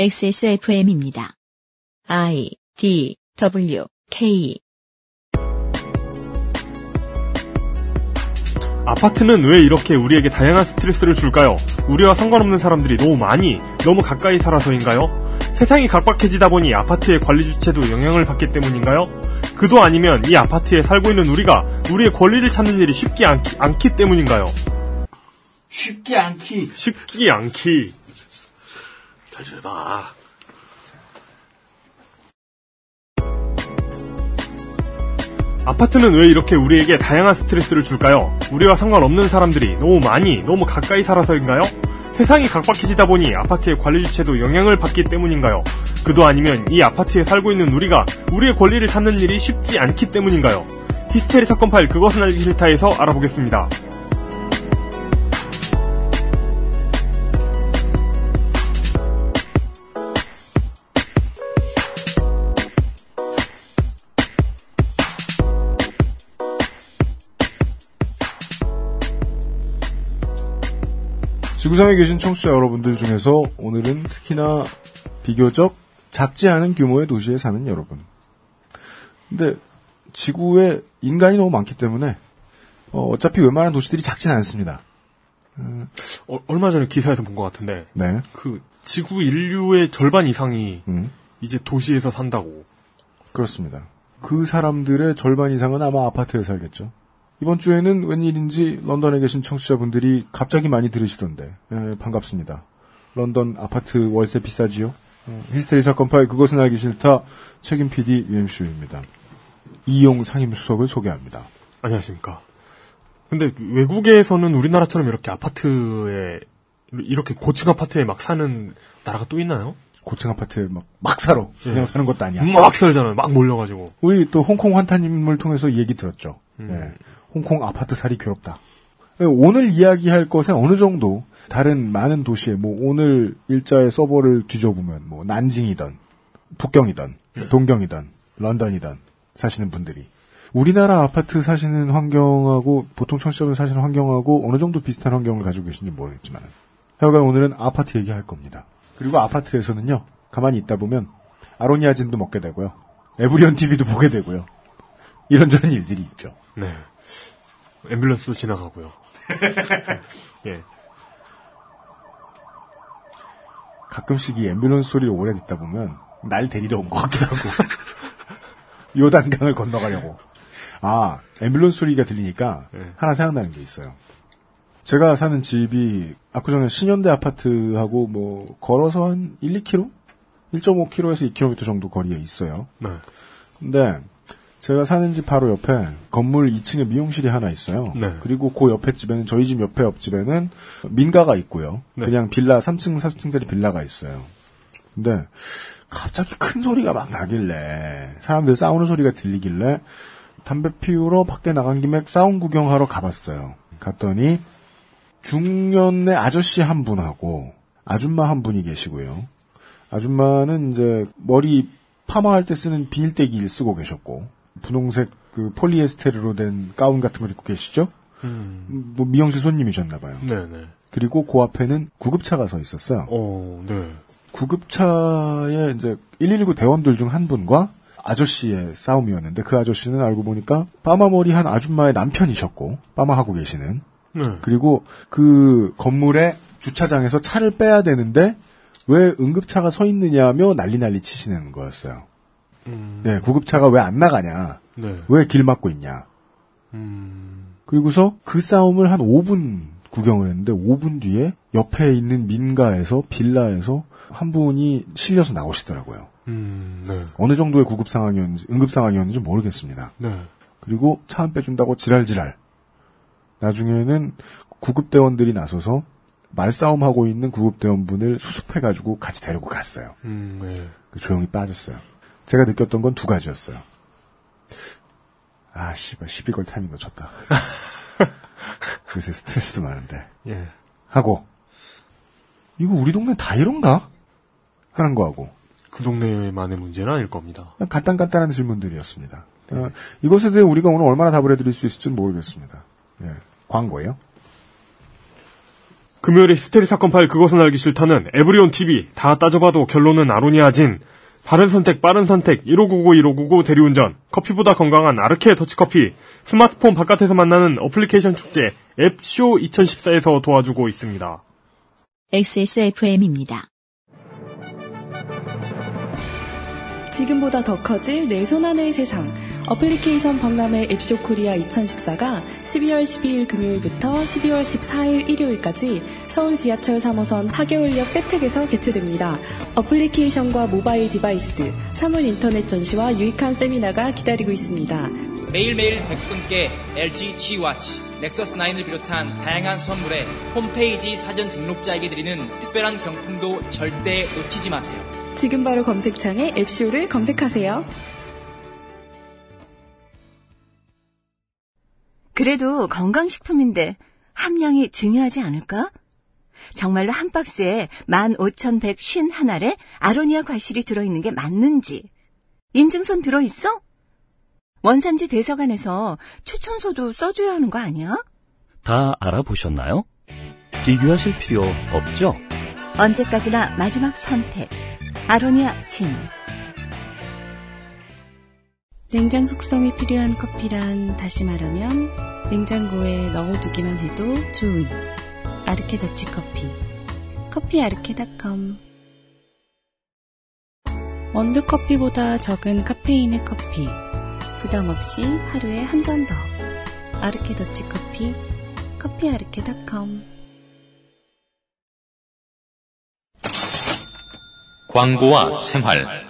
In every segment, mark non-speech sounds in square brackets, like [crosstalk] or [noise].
XSFM입니다. I D W K 아파트는 왜 이렇게 우리에게 다양한 스트레스를 줄까요? 우리와 상관없는 사람들이 너무 많이, 너무 가까이 살아서인가요? 세상이 각박해지다 보니 아파트의 관리 주체도 영향을 받기 때문인가요? 그도 아니면 이 아파트에 살고 있는 우리가 우리의 권리를 찾는 일이 쉽지 않기, 않기 때문인가요? 쉽지 않기. 쉽지 않기. 잘 지내봐. 아파트는 왜 이렇게 우리에게 다양한 스트레스를 줄까요? 우리와 상관없는 사람들이 너무 많이, 너무 가까이 살아서인가요? 세상이 각박해지다 보니 아파트의 관리 주체도 영향을 받기 때문인가요? 그도 아니면 이 아파트에 살고 있는 우리가 우리의 권리를 찾는 일이 쉽지 않기 때문인가요? 히스테리 사건 파일 그것은 알기 싫다에서 알아보겠습니다. 지구상에 계신 청취자 여러분들 중에서 오늘은 특히나 비교적 작지 않은 규모의 도시에 사는 여러분. 근데 지구에 인간이 너무 많기 때문에 어, 차피 웬만한 도시들이 작진 않습니다. 어, 얼마 전에 기사에서 본 것 같은데 네. 그 지구 인류의 절반 이상이 음, 이제 도시에서 산다고. 그렇습니다. 그 사람들의 절반 이상은 아마 아파트에 살겠죠. 이번 주에는 웬일인지 런던에 계신 청취자분들이 갑자기 많이 들으시던데 예, 반갑습니다. 런던 아파트 월세 비싸지요? 어, 히스테리 사건 파일 그것은 알기 싫다 책임 PD UMC입니다. 이용 상임수석을 소개합니다. 안녕하십니까. 근데 외국에서는 우리나라처럼 이렇게 아파트에 이렇게 고층 아파트에 막 사는 나라가 또 있나요? 고층 아파트에 막, 막 살아. 그냥 예. 사는 것도 아니야. 막 살잖아요. 막 몰려가지고. 우리 또 홍콩 환타님을 통해서 이 얘기 들었죠. 음. 예. 홍콩 아파트 살이 괴롭다. 예, 오늘 이야기할 것에 어느 정도 다른 많은 도시에 뭐 오늘 일자의 서버를 뒤져보면 뭐 난징이든 북경이든 네. 동경이든 런던이든 사시는 분들이 우리나라 아파트 사시는 환경하고 보통 청취자분 사시는 환경하고 어느 정도 비슷한 환경을 가지고 계신지 모르겠지만 하여간 오늘은 아파트 얘기할 겁니다. 그리고 아파트에서는요 가만히 있다 보면 아로니아진도 먹게 되고요 에브리언 TV도 보게 되고요 이런저런 일들이 있죠. 네. 앰뷸런스도 지나가고요. [laughs] 예. 가끔씩 이 앰뷸런스 소리를 오래 듣다 보면 날 데리러 온 것 같기도 하고 [laughs] 요단강을 건너가려고 아 앰뷸런스 소리가 들리니까 네. 하나 생각나는 게 있어요 제가 사는 집이 아까 전에 신현대 아파트하고 뭐 걸어서 한 1, 2km? 1.5km에서 2km 정도 거리에 있어요 네. 근데 제가 사는 집 바로 옆에 건물 2층에 미용실이 하나 있어요. 네. 그리고 그 옆에 집에는 저희 집 옆에 옆집에는 민가가 있고요. 네. 그냥 빌라 3층 4층짜리 빌라가 있어요. 근데 갑자기 큰 소리가 막 나길래 사람들 싸우는 소리가 들리길래 담배 피우러 밖에 나간 김에 싸움 구경하러 가봤어요. 갔더니 중년의 아저씨 한 분하고 아줌마 한 분이 계시고요. 아줌마는 이제 머리 파마할 때 쓰는 비닐대기를 쓰고 계셨고 분홍색 그 폴리에스테르로 된 가운 같은 걸 입고 계시죠? 음. 뭐 미용실 손님이셨나 봐요. 네네. 그리고 그 앞에는 구급차가 서 있었어요. 어, 네. 구급차에 이제 119 대원들 중 한 분과 아저씨의 싸움이었는데 그 아저씨는 알고 보니까 빠마머리 한 아줌마의 남편이셨고 빠마하고 계시는 네. 그리고 그 건물의 주차장에서 차를 빼야 되는데 왜 응급차가 서 있느냐며 난리 난리 치시는 거였어요. 음. 네, 구급차가 왜 안 나가냐? 네. 왜길 막고 있냐? 음. 그리고서 그 싸움을 한 5분 구경을 했는데 5분 뒤에 옆에 있는 민가에서 빌라에서 한 분이 실려서 나오시더라고요. 음. 네. 어느 정도의 구급 상황이었는지 응급 상황이었는지 모르겠습니다. 네. 그리고 차 안 빼준다고 지랄지랄. 나중에는 구급대원들이 나서서 말싸움하고 있는 구급대원분을 수습해가지고 같이 데리고 갔어요. 음. 네. 그 조용히 빠졌어요. 제가 느꼈던 건 두 가지였어요. 아, 씨발, 12골 타이밍 놓쳤다. [laughs] 요새 스트레스도 많은데. 예. 하고, 이거 우리 동네 다 이런가? 하는 거하고, 그 동네만의 문제는 아닐 겁니다. 간단간단한 질문들이었습니다. 어, 이것에 대해 우리가 오늘 얼마나 답을 해드릴 수 있을지는 모르겠습니다. 예. 광고예요. 금요일에 히스테리 사건 파일 그것은 알기 싫다는 에브리온 TV 다 따져봐도 결론은 아로니아진 바른 선택 빠른 선택 1599 1599 대리운전 커피보다 건강한 아르케 더치커피 스마트폰 바깥에서 만나는 어플리케이션 축제 앱쇼 2014에서 도와주고 있습니다. XSFM입니다. 지금보다 더 커질 내 손안의 세상. 어플리케이션 박람회 앱쇼 코리아 2014가 12월 12일 금요일부터 12월 14일 일요일까지 서울 지하철 3호선 학여울역 세택에서 개최됩니다. 어플리케이션과 모바일 device, 사물 인터넷 전시와 유익한 세미나가 기다리고 있습니다. 매일매일 100분께 LG G워치, 넥서스 9을 비롯한 다양한 선물에 홈페이지 사전 등록자에게 드리는 특별한 경품도 절대 놓치지 마세요. 지금 바로 검색창에 앱쇼를 검색하세요. 그래도 건강식품인데 함량이 중요하지 않을까? 정말로 한 박스에 15,151알에 아로니아 과실이 들어있는 게 맞는지. 인증선 들어있어? 원산지 대서관에서 추천서도 써줘야 하는 거 아니야? 다 알아보셨나요? 비교하실 필요 없죠? 언제까지나 마지막 선택. 아로니아 진. 냉장 숙성이 필요한 커피란 다시 말하면 냉장고에 넣어두기만 해도 좋은 아르케 더치 커피. 커피 아르케닷컴 원두 커피보다 적은 카페인의 커피. 부담 없이 하루에 한 잔 더. 아르케 더치 커피. 커피 아르케닷컴 광고와 생활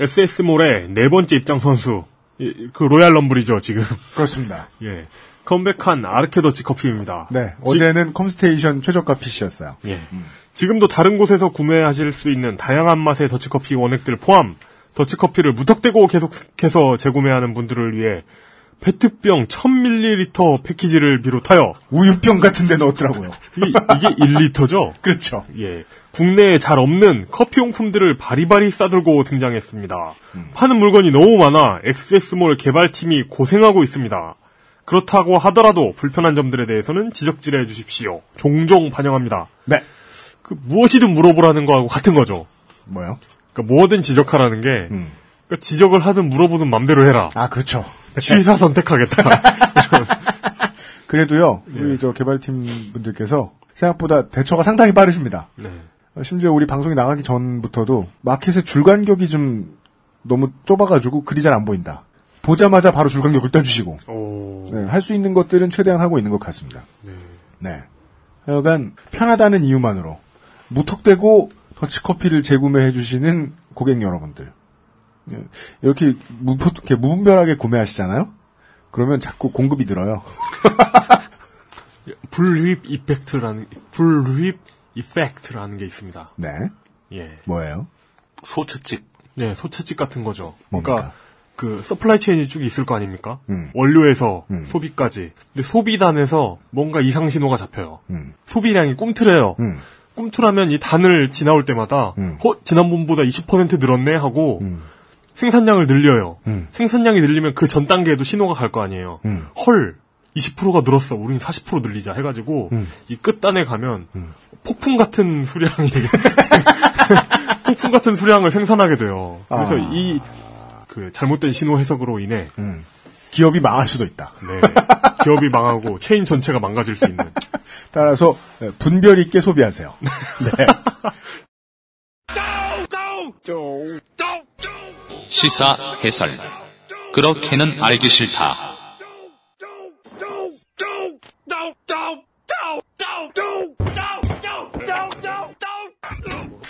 XS몰의 네 번째 입장 선수 이- 그 Royal Rumble이죠 지금 그렇습니다. [laughs] 예 컴백한 아르케 더치 커피입니다. 네, 어제는 컴스테이션 최저가 PC였어요. 예. 지금도 다른 곳에서 구매하실 수 있는 다양한 맛의 더치커피 원액들 포함 더치커피를 무턱대고 계속해서 재구매하는 분들을 위해 페트병 1000ml 패키지를 비롯하여 우유병 같은 데 넣었더라고요. 이, 이게 1리터죠? [laughs] 그렇죠. 예. 국내에 잘 없는 커피 용품들을 바리바리 싸들고 등장했습니다. 파는 물건이 너무 많아 XS몰 개발팀이 고생하고 있습니다. 그렇다고 하더라도 불편한 점들에 대해서는 지적질해 주십시오. 종종 반영합니다. 네. 그 무엇이든 물어보라는 거하고 같은 거죠. 뭐요? 그러니까 뭐든 지적하라는 게 음. 그러니까 지적을 하든 물어보든 맘대로 해라. 아, 그렇죠. 취사 선택하겠다. [laughs] 그래도요, 예. 우리 저 개발팀 분들께서 생각보다 대처가 상당히 빠르십니다. 네. 어, 심지어 우리 방송이 나가기 전부터도 마켓의 줄 간격이 좀 너무 좁아가지고 글이 잘안 보인다. 보자마자 바로 줄 간격을 떼주시고, 오. 네, 할 수 있는 것들은 최대한 하고 있는 것 같습니다. 네. 하여간 편하다는 이유만으로 무턱대고 더치커피를 재구매해 주시는 고객 여러분들. 네, 이렇게, 무, 이렇게 무분별하게 구매하시잖아요? 그러면 자꾸 공급이 늘어요. [laughs] bullwhip effect라는 bullwhip effect라는 게 있습니다. 네. 예. 뭐예요? 소채찍. 네, 소채찍 같은 거죠. 뭡니까? 그러니까 그 supply chain이 쭉 있을 거 아닙니까? 음. 원료에서 음. 소비까지. 근데 소비단에서 뭔가 이상 신호가 잡혀요. 음. 소비량이 꿈틀해요. 음. 꿈틀하면 이 단을 지나올 때마다 음. 어 지난번보다 20% 늘었네 하고 음. 생산량을 늘려요. 음. 생산량이 늘리면 그 전 단계에도 신호가 갈 거 아니에요. 음. 헐 20%가 늘었어. 우린 40% 늘리자 해가지고 음. 이 끝단에 가면 폭풍 같은 수량이 [laughs] 폭풍 같은 수량을 생산하게 돼요. 그래서 아. 이그 잘못된 신호 해석으로 인해 음. 기업이 망할 수도 있다. 네, 기업이 망하고 체인 전체가 망가질 수 있는 [laughs] 따라서 네, 분별 있게 소비하세요. [laughs] 네. 시사 해설 그렇게는 알기 싫다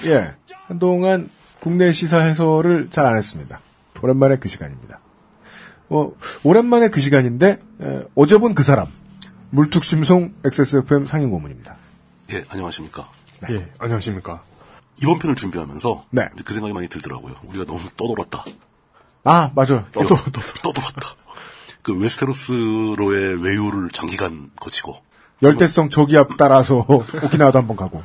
예. 한동안 국내 시사 해설을 잘 안 했습니다. 오랜만에 그 시간입니다. 어, 오랜만에 그 시간인데, 에, 어제 본 그 사람. 물뚝심송 XSFM 상임 고문입니다. 예, 안녕하십니까. 예 안녕하십니까 이번 편을 준비하면서 네. 그 생각이 많이 들더라고요. 우리가 너무 떠돌았다. 아, 맞아요. 떠, 떠, 떠돌았다. 그 웨스테로스로의 외유를 장기간 거치고 열대성 저기압 따라서 [laughs] 오키나와도 한번 가고.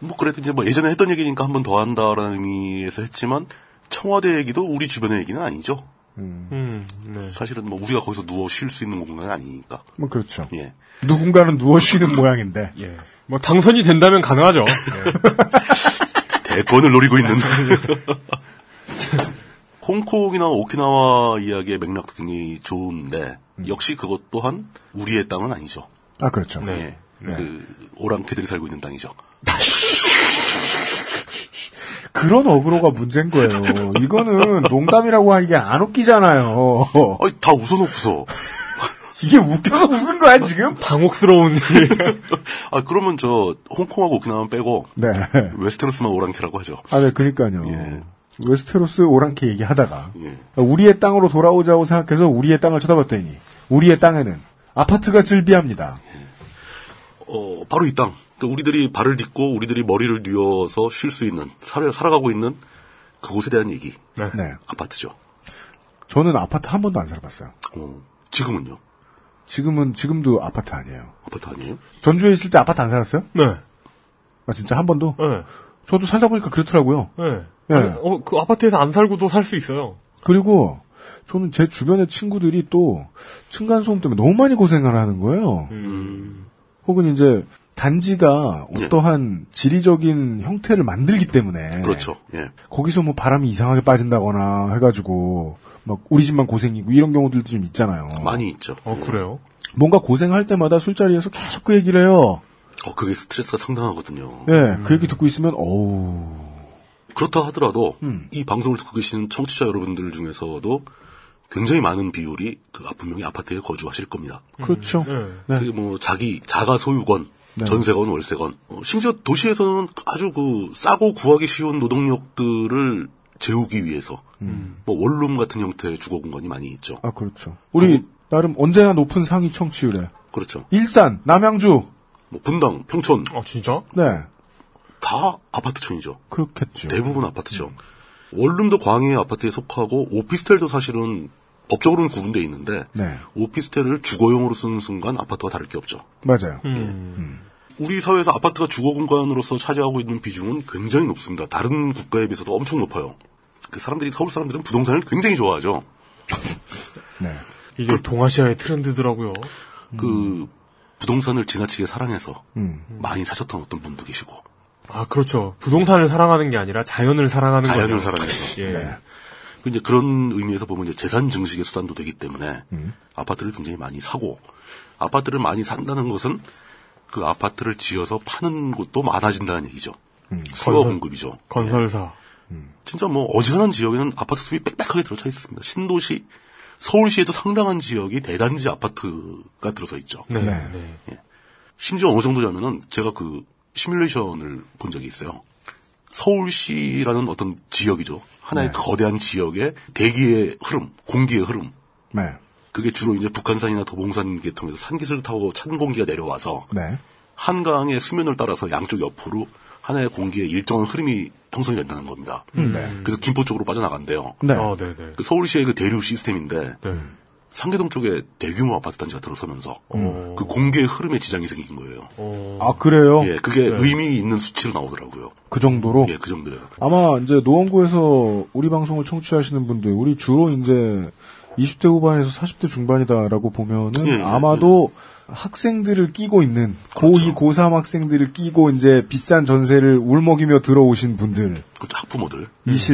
뭐 그래도 이제 뭐 예전에 했던 얘기니까 한 번 더 한다라는 의미에서 했지만 청와대 얘기도 우리 주변의 얘기는 아니죠. 음, 네. 사실은 뭐 우리가 거기서 누워 쉴 수 있는 공간이 아니니까. 뭐 그렇죠. 예. 누군가는 누워 쉬는 [laughs] 모양인데. 예. 뭐 당선이 된다면 가능하죠. [laughs] 예. 대권을 노리고 있는. 홍콩이나 오키나와 이야기의 맥락도 굉장히 좋은데 역시 그것 또한 우리의 땅은 아니죠. 아 그렇죠. 예. 그 오랑캐들이 살고 있는 땅이죠. [laughs] 그런 어그로가 문제인 거예요. 이거는 농담이라고 하기엔 안 웃기잖아요. 아니, 다 웃어놓고서. 이게 웃겨서 웃은 거야 지금? 당혹스러운. [laughs] 아 그러면 저 홍콩하고 오키나와 빼고 네. 웨스테로스만 오랑캐라고 하죠. 아, 네, 그니까요. 예. 웨스테로스 오랑캐 얘기하다가 예. 우리의 땅으로 돌아오자고 생각해서 우리의 땅을 쳐다봤더니 우리의 땅에는 아파트가 즐비합니다. 어, 바로 이 땅. 그러니까 우리들이 발을 딛고 우리들이 머리를 뉘어서 쉴 수 있는, 살, 살아가고 있는 그곳에 대한 얘기. 네. 아파트죠. 저는 아파트 한 번도 안 살아봤어요. 어, 지금은요? 지금은 지금도 아파트 아니에요. 아파트 아니에요? 전주에 있을 때 아파트 안 살았어요? 네. 아 진짜 한 번도? 네. 저도 살다 보니까 그렇더라고요. 네. 예. 아니, 어, 그 아파트에서 안 살고도 살 수 있어요. 그리고 저는 제 주변의 친구들이 또 층간소음 때문에 너무 많이 고생을 하는 거예요. 음. 혹은 이제 단지가 어떠한 지리적인 형태를 만들기 때문에 그렇죠. 예. 거기서 뭐 바람이 이상하게 빠진다거나 해가지고 막 우리 집만 고생이고 이런 경우들도 좀 있잖아요. 많이 있죠. 어, 그래요? 뭔가 고생할 때마다 술자리에서 계속 그 얘기를 해요. 어, 그게 스트레스가 상당하거든요. 예, 그 얘기 듣고 있으면 어우 그렇다 하더라도 음. 이 방송을 듣고 계시는 청취자 여러분들 중에서도 굉장히 많은 비율이 그 분명히 아파트에 거주하실 겁니다. 그렇죠. 네. 그게 뭐 자기 자가 소유건, 네. 전세건, 월세건. 어, 심지어 도시에서는 아주 그 싸고 구하기 쉬운 노동력들을 재우기 위해서 뭐 원룸 같은 형태의 주거 공간이 많이 있죠. 아 그렇죠. 우리 나름 언제나 높은 상위 청취율에 그렇죠. 일산, 남양주, 뭐 분당, 평촌. 아 진짜? 네 다 아파트촌이죠. 그렇겠죠. 대부분 아파트죠. 원룸도 광해의 아파트에 속하고 오피스텔도 사실은 법적으로는 구분돼 있는데 네 오피스텔을 주거용으로 쓰는 순간 아파트와 다를 게 없죠. 맞아요. 음. 우리 사회에서 아파트가 주거 공간으로서 차지하고 있는 비중은 굉장히 높습니다. 다른 국가에 비해서도 엄청 높아요. 그 사람들이 서울 사람들은 부동산을 굉장히 좋아하죠. [laughs] 네. 이게 동아시아의 트렌드더라고요. 그 부동산을 지나치게 사랑해서 음. 많이 사셨던 어떤 분도 계시고 아 그렇죠. 부동산을 사랑하는 게 아니라 자연을 사랑하는 자연을 거죠. 사랑해서 예. 네. 그 이제 그런 의미에서 보면 이제 재산 증식의 수단도 되기 때문에 음. 아파트를 굉장히 많이 사고 아파트를 많이 산다는 것은 그 아파트를 지어서 파는 곳도 많아진다는 얘기죠. 수요 건설- 공급이죠. 건설사. 진짜 뭐 어지간한 지역에는 아파트 숲이 빽빽하게 들어차 있습니다. 신도시, 서울시에도 상당한 지역이 대단지 아파트가 들어서 있죠. 네. 네. 네. 심지어 어느 정도냐면은 제가 그 시뮬레이션을 본 적이 있어요. 서울시라는 어떤 지역이죠. 하나의 네. 거대한 지역의 대기의 흐름, 공기의 흐름. 네. 그게 주로 이제 북한산이나 도봉산 계통에서 산기슭을 타고 찬 공기가 내려와서 네. 한강의 수면을 따라서 양쪽 옆으로 하나의 공기에 일정한 흐름이 형성이 된다는 겁니다. 네. 그래서 김포 쪽으로 빠져나간대요. 네. 네. 그 서울시의 그 대류 시스템인데 네. 상계동 쪽에 대규모 아파트 단지가 들어서면서 어. 그 공기의 흐름에 지장이 생긴 거예요. 어. 아 그래요? 예, 그게 의미 있는 수치로 나오더라고요. 그 정도로? 예, 그 정도예요. 아마 이제 노원구에서 우리 방송을 청취하시는 분들, 우리 주로 이제 20대 후반에서 40대 중반이다라고 보면은 예, 예, 아마도 학생들을 끼고 있는 그렇죠. 고2, 고3 학생들을 끼고 이제 비싼 전세를 울먹이며 들어오신 분들이실 그렇죠. 학부모들.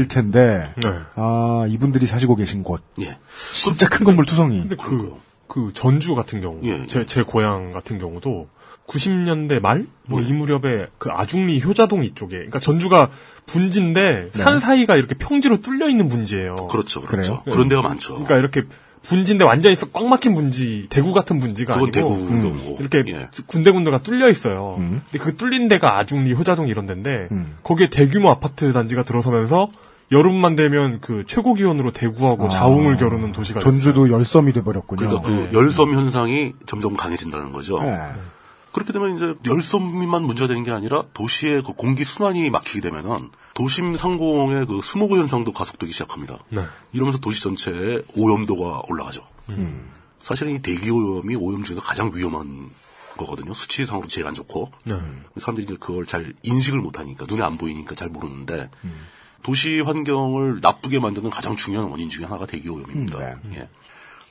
텐데, 네. 아 이분들이 사시고 계신 곳 예. 진짜 큰 건물 투성이. 근데 그, 그 전주 같은 경우, 예, 예. 제, 제 고향 같은 경우도 90년대 말? 뭐 예. 이 무렵에 그 아중리 효자동 이쪽에, 그러니까 전주가 분지인데 산 사이가 이렇게 평지로 뚫려 있는 분지예요. 그렇죠, 그렇죠. 그래요? 그런 데가 많죠. 그러니까 이렇게 분지인데 완전히 꽉 막힌 분지, 대구 같은 분지가 아니고 대구 경우고. 이렇게 예. 군데군데가 뚫려 있어요. 음. 근데 그 뚫린 데가 아중리 효자동 이런 데인데 음. 거기에 대규모 아파트 단지가 들어서면서 여름만 되면 그 최고 기온으로 대구하고 자웅을 겨루는 도시가 전주도 열섬이 돼버렸군요. 그러니까 그 열섬 현상이 점점 강해진다는 거죠. 네. 그렇게 되면 이제 열섬만 문제가 되는 게 아니라 도시의 그 공기 순환이 막히게 되면은 도심 상공의 그 스모그 현상도 가속되기 시작합니다. 네. 이러면서 도시 전체의 오염도가 올라가죠. 사실은 이 대기 오염이 오염 중에서 가장 위험한 거거든요. 수치상으로 제일 안 좋고 네. 사람들이 이제 그걸 잘 인식을 못 하니까 눈에 안 보이니까 잘 모르는데 도시 환경을 나쁘게 만드는 가장 중요한 원인 중에 하나가 대기 오염입니다. 음, 예.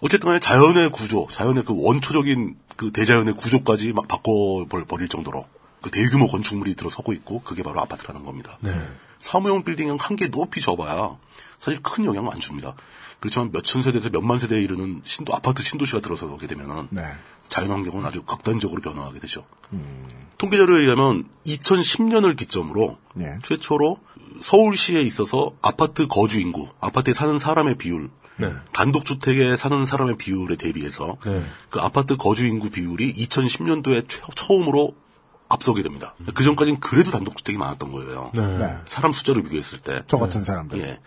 어쨌든 간에 자연의 구조, 자연의 그 원초적인 그 대자연의 구조까지 막 바꿔 버릴 정도로 그 대규모 건축물이 들어서고 있고 그게 바로 아파트라는 겁니다. 사무용 빌딩은 한 개 높이 접어야 사실 큰 영향을 안 줍니다. 그렇지만 몇천 세대에서 몇만 세대에 이르는 신도 아파트 신도시가 들어서게 되면은 네. 자연환경은 아주 극단적으로 변화하게 되죠. 통계자료에 의하면 2010년을 기점으로 예. 최초로 서울시에 있어서 아파트 거주 인구, 아파트에 사는 사람의 비율, 네. 단독주택에 사는 사람의 비율에 대비해서 네. 그 아파트 거주 인구 비율이 2010년도에 처음으로 앞서게 됩니다. 그 전까지는 그래도 단독주택이 많았던 거예요. 네. 네. 사람 숫자로 비교했을 때. 저 같은 사람들. 예.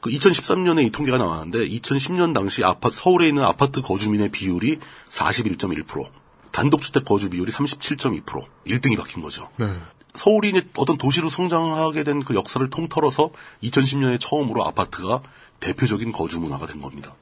그 2013년에 이 통계가 나왔는데 2010년 당시 아파트 서울에 있는 아파트 거주민의 비율이 41.1%, 단독주택 거주 비율이 37.2%, 1등이 바뀐 거죠. 네. 서울이 이제 어떤 도시로 성장하게 된 그 역사를 통틀어서 2010년에 처음으로 아파트가 대표적인 거주 문화가 된 겁니다.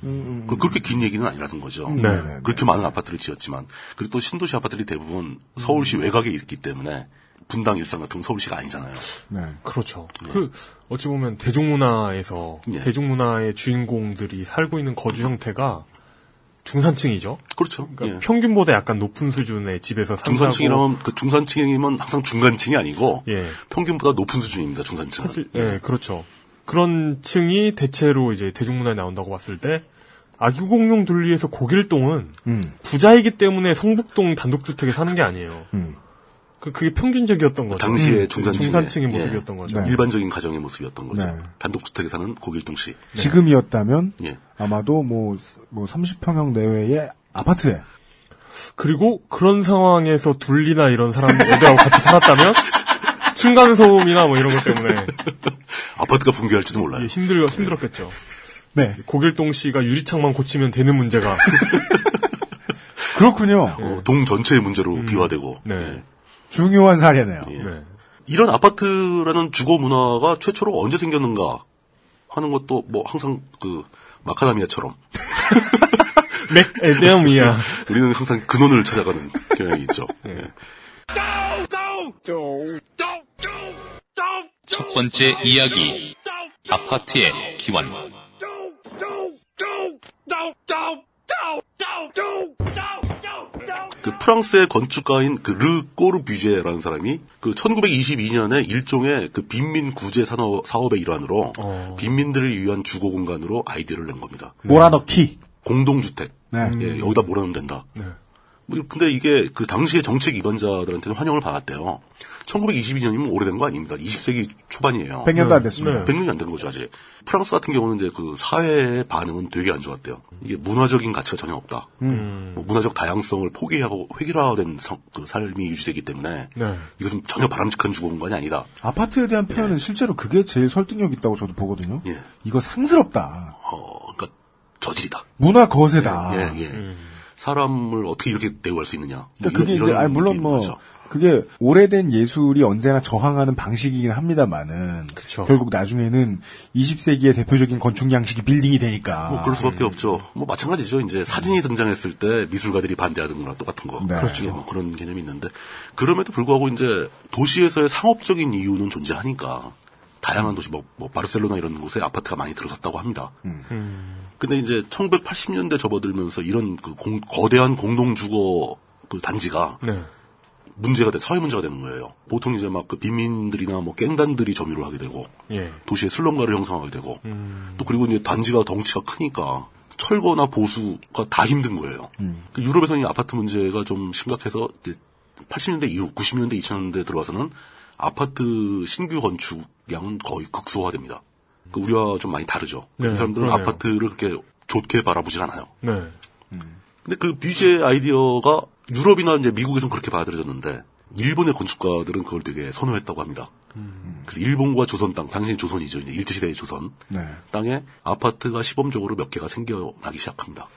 그- 그렇게 긴 얘기는 아니라는 거죠. 네, 네, 그렇게 많은 아파트를 지었지만 그리고 또 신도시 아파트들이 대부분 서울시 외곽에 있기 때문에 분당 일산 같은 건 서울시가 아니잖아요. 네. 그렇죠. 그 어찌 보면 대중문화에서 예. 대중문화의 주인공들이 살고 있는 거주 형태가 중산층이죠. 그렇죠. 그러니까 예. 평균보다 약간 높은 수준의 집에서 산다고 중산층이라면 그 중산층이면 항상 중간층이 아니고 예. 평균보다 높은 수준입니다. 중산층은. 사실 예, 그렇죠. 그런 층이 대체로 이제 대중문화에 나온다고 봤을 때 아기공룡 둘리에서 고길동은 음. 부자이기 때문에 성북동 단독주택에 사는 게 아니에요. 음. 그 그게 평균적이었던 거죠. 당시의 음, 중산층의, 중산층의 예. 모습이었던 거죠. 네. 일반적인 가정의 모습이었던 거죠. 네. 단독주택에 사는 고길동 씨. 지금이었다면 예. 아마도 뭐, 뭐 30평형 내외의 아파트에 그리고 그런 상황에서 둘리나 이런 사람들하고 같이 살았다면 층간 소음이나 뭐 이런 것 때문에 아파트가 붕괴할지도 몰라요. 예, 힘들 힘들었겠죠. 네 고길동 씨가 유리창만 고치면 되는 문제가 [laughs] 그렇군요. 어, 동 전체의 문제로 비화되고. 네. 예. 중요한 사례네요. 예. 네. 이런 아파트라는 주거 문화가 최초로 언제 생겼는가 하는 것도 뭐 항상 그 마카다미아처럼 [laughs] 맥에데미야 우리는 항상 근원을 찾아가는 경향이 있죠. 예. 첫 번째 이야기. 아파트의 기원. 그 프랑스의 건축가인 그 르 꼬르뷰제라는 사람이 그 1922년에 일종의 그 빈민 구제 산업, 사업의 일환으로 어. 빈민들을 위한 주거 공간으로 아이디어를 낸 겁니다. 몰아넣기. 공동주택. 네. 예, 여기다 몰아넣으면 된다. 뭐, 근데 이게 그 당시의 정책 입안자들한테는 환영을 받았대요. 1922년이면 오래된 거 아닙니다. 20세기 초반이에요. 100년도 안 됐습니다. 100년이 안 된 거죠, 아직. 프랑스 같은 경우는 이제 그 사회의 반응은 되게 안 좋았대요. 이게 문화적인 가치가 전혀 없다. 뭐 문화적 다양성을 포기하고 획일화된 성- 그 삶이 유지되기 때문에 네. 이것은 전혀 바람직한 주거 공간이 아니다. 아파트에 대한 표현은 실제로 그게 제일 설득력 있다고 저도 보거든요. 예. 이거 상스럽다. 어, 그러니까 저질이다. 문화 거세다. 예, 예. 사람을 어떻게 이렇게 대우할 수 있느냐. 뭐 그러니까 그게 이런- 이제 이런 아니 물론 뭐 거죠. 그게 오래된 예술이 언제나 저항하는 방식이긴 합니다만은 그쵸. 결국 나중에는 20세기의 대표적인 건축 양식이 빌딩이 되니까 뭐 그럴 수밖에 없죠. 뭐 마찬가지죠. 이제 사진이 등장했을 때 미술가들이 반대하는 거랑 똑같은 거. 네. 그렇죠. 뭐 그런 개념이 있는데 그럼에도 불구하고 이제 도시에서의 상업적인 이유는 존재하니까 다양한 도시 뭐, 뭐 바르셀로나 이런 곳에 아파트가 많이 들어섰다고 합니다. 근데 이제 1980년대 접어들면서 이런 그 공- 거대한 공동 주거 그 단지가 네. 문제가 돼 사회 문제가 되는 거예요. 보통 이제 막 그 빈민들이나 뭐 깽단들이 점유를 하게 되고 예. 도시의 슬럼가를 형성하게 되고 음. 또 그리고 이제 단지가 덩치가 크니까 철거나 보수가 다 힘든 거예요. 음. 그 유럽에서는 이 아파트 문제가 좀 심각해서 이제 80년대 이후 90년대 2000년대 들어와서는 아파트 신규 건축량은 거의 극소화됩니다. 그 우리와 좀 많이 다르죠. 네, 이 사람들은 그러네요. 아파트를 그렇게 좋게 바라보질 않아요. 네. 근데 그 뷰제 아이디어가 유럽이나 이제 미국에서는 그렇게 받아들여졌는데 일본의 건축가들은 그걸 되게 선호했다고 합니다. 그래서 일본과 조선 땅, 당시 조선이죠. 이제 일제 시대의 조선 네. 땅에 아파트가 시범적으로 몇 개가 생겨나기 시작합니다.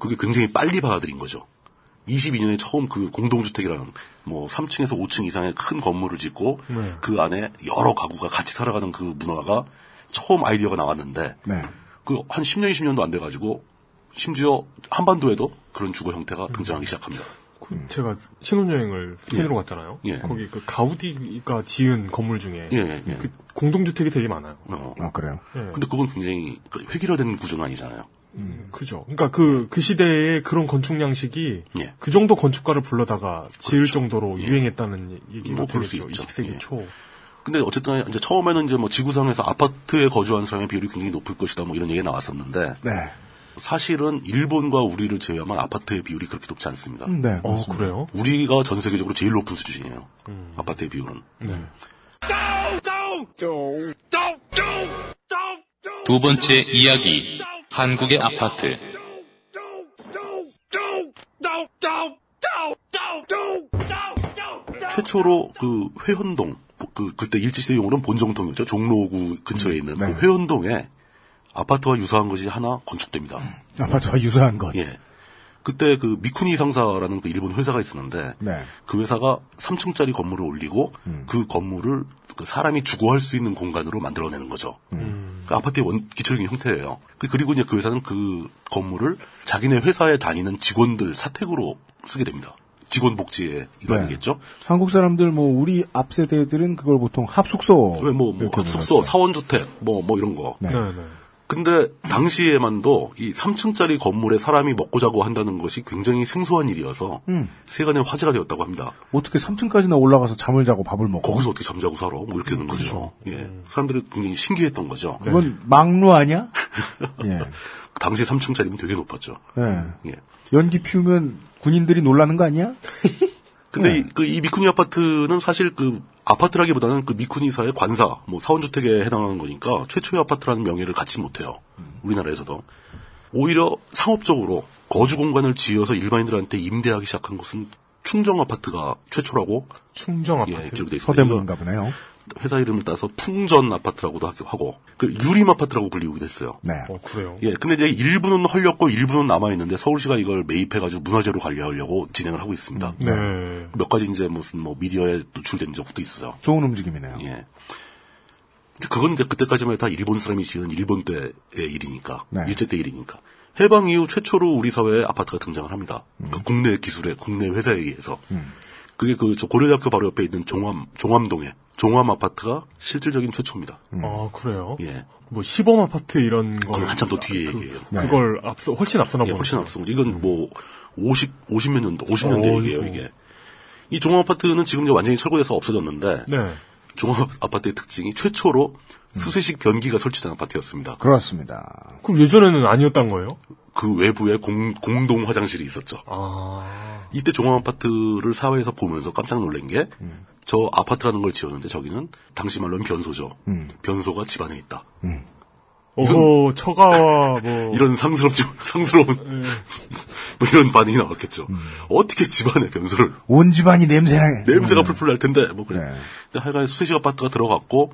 그게 굉장히 빨리 받아들인 거죠. 22년에 처음 그 공동주택이라는 뭐 3층에서 5층 이상의 큰 건물을 짓고 네. 그 안에 여러 가구가 같이 살아가는 그 문화가 처음 아이디어가 나왔는데 네. 그한 10년, 20년도 안 돼가지고 심지어 한반도에도 그런 주거 형태가 등장하기 시작합니다. 그 제가 신혼여행을 스페인으로 예. 갔잖아요. 예. 거기 그 가우디가 지은 건물 중에 예, 예, 예. 그 공동주택이 되게 많아요. 어. 아, 그래요? 예. 근데 그건 굉장히 그 획일화된 구조는 아니잖아요. 그죠. 그러니까 그, 그 시대의 그런 건축 양식이 예. 그 정도 건축가를 불러다가 지을 정도로 유행했다는 얘기가 뭐 그럴 수. 있죠. 20세기 예. 초. 근데 어쨌든 이제 처음에는 이제 뭐 지구상에서 아파트에 거주한 사람의 비율이 굉장히 높을 것이다 뭐 이런 얘기가 나왔었는데 네. 사실은 일본과 우리를 제외하면 아파트의 비율이 그렇게 높지 않습니다. 네. 어. 그래요? 우리가 전 세계적으로 제일 높은 수준이에요. 아파트의 비율은. 네. 두 번째 이야기. 한국의 아파트. 최초로 그 회현동 그 그때 일제시대 용어로는 본정통이었죠. 종로구 근처에 있는 네. 그 회현동에 아파트와 유사한 것이 하나 건축됩니다. 아파트와 유사한 것. 예. 그때 그 미쿠니 상사라는 그 일본 회사가 있었는데 네. 그 회사가 3층짜리 건물을 올리고 그 건물을 그 사람이 주거할 수 있는 공간으로 만들어내는 거죠. 그 아파트의 원 기초적인 형태예요. 그- 그리고 이제 그 회사는 그 건물을 자기네 회사에 다니는 직원들 사택으로 쓰게 됩니다. 직원 복지의 일환이겠죠. 한국 사람들 뭐 우리 앞 세대들은 그걸 보통 합숙소 왜 뭐, 뭐 이렇게 숙소, 불렀죠. 사원 주택, 뭐, 뭐 이런 거. 네. 네, 네. 근데 당시에만도 이 3층짜리 건물에 사람이 먹고 자고 한다는 것이 굉장히 생소한 일이어서 음. 세간의 화제가 되었다고 합니다. 어떻게 3층까지나 올라가서 잠을 자고 밥을 먹고 거기서 어떻게 잠자고 살아? 뭐 이렇게 되는 거죠. 예. 사람들이 굉장히 신기했던 거죠. 그건 막루 아니야? [laughs] 예. 당시에 3층짜리면 되게 높았죠. 예. 예. 연기 피우면 군인들이 놀라는 거 아니야? [laughs] 근데 이, 그, 이 미쿠니 아파트는 사실 그 아파트라기보다는 그 미쿠니사의 관사, 뭐 사원주택에 해당하는 거니까 최초의 아파트라는 명예를 갖지 못해요. 우리나라에서도. 오히려 상업적으로 거주 공간을 지어서 일반인들한테 임대하기 시작한 것은 충정 아파트가 최초라고 충정 예, 아파트. 기록돼 있습니다. 서대문인가 보네요. 회사 이름을 따서 풍전 아파트라고도 하기도 하고 그 유림 아파트라고 불리기도 했어요. 네. 어, 그래요? 예, 근데 이제 일부는 헐렸고 일부는 남아 있는데 서울시가 이걸 매입해 가지고 문화재로 관리하려고 진행을 하고 있습니다. 네. 몇 가지 이제 무슨 뭐 미디어에 노출된 적도 있어요. 좋은 움직임이네요. 예. 그건 이제 그때까지만 해도 다 일본 사람이 지은 일본 때의 일이니까 네. 일제 때 일이니까 해방 이후 최초로 우리 사회에 아파트가 등장을 합니다. 그 국내 기술의 국내 회사에 의해서 그게 그저 고려대학교 바로 옆에 있는 종암 종암동에 종암 아파트가 실질적인 최초입니다. 아, 그래요? 예. 뭐 시범 아파트 이런 거. 그건 한참 더 뒤에 얘기예요. 그걸 앞서 훨씬 앞서나 예, 보네. 훨씬 앞서. 이건 뭐 50, 50몇 년도, 50년대 어, 얘기예요. 이게. 이 종합 아파트는 지금 이제 완전히 철거돼서 없어졌는데 네. 종합 아파트의 특징이 최초로 수세식 변기가 설치된 아파트였습니다. 그렇습니다. 그럼 예전에는 아니었단 거예요? 그 외부에 공, 공동 화장실이 있었죠. 아. 이때 종합 아파트를 사회에서 보면서 깜짝 놀란 게, 저 아파트라는 걸 지었는데 저기는 당시 말로는 변소죠. 변소가 집안에 있다. 어허, 처가와 뭐. [laughs] 이런 상스럽지, 상스러운, [laughs] 뭐 이런 반응이 나왔겠죠. 어떻게 집안에 변소를, 온 집안이 냄새나게. 냄새가 풀풀 날 텐데, 뭐 그래. 네. 근데 하여간 수세식 아파트가 들어갔고,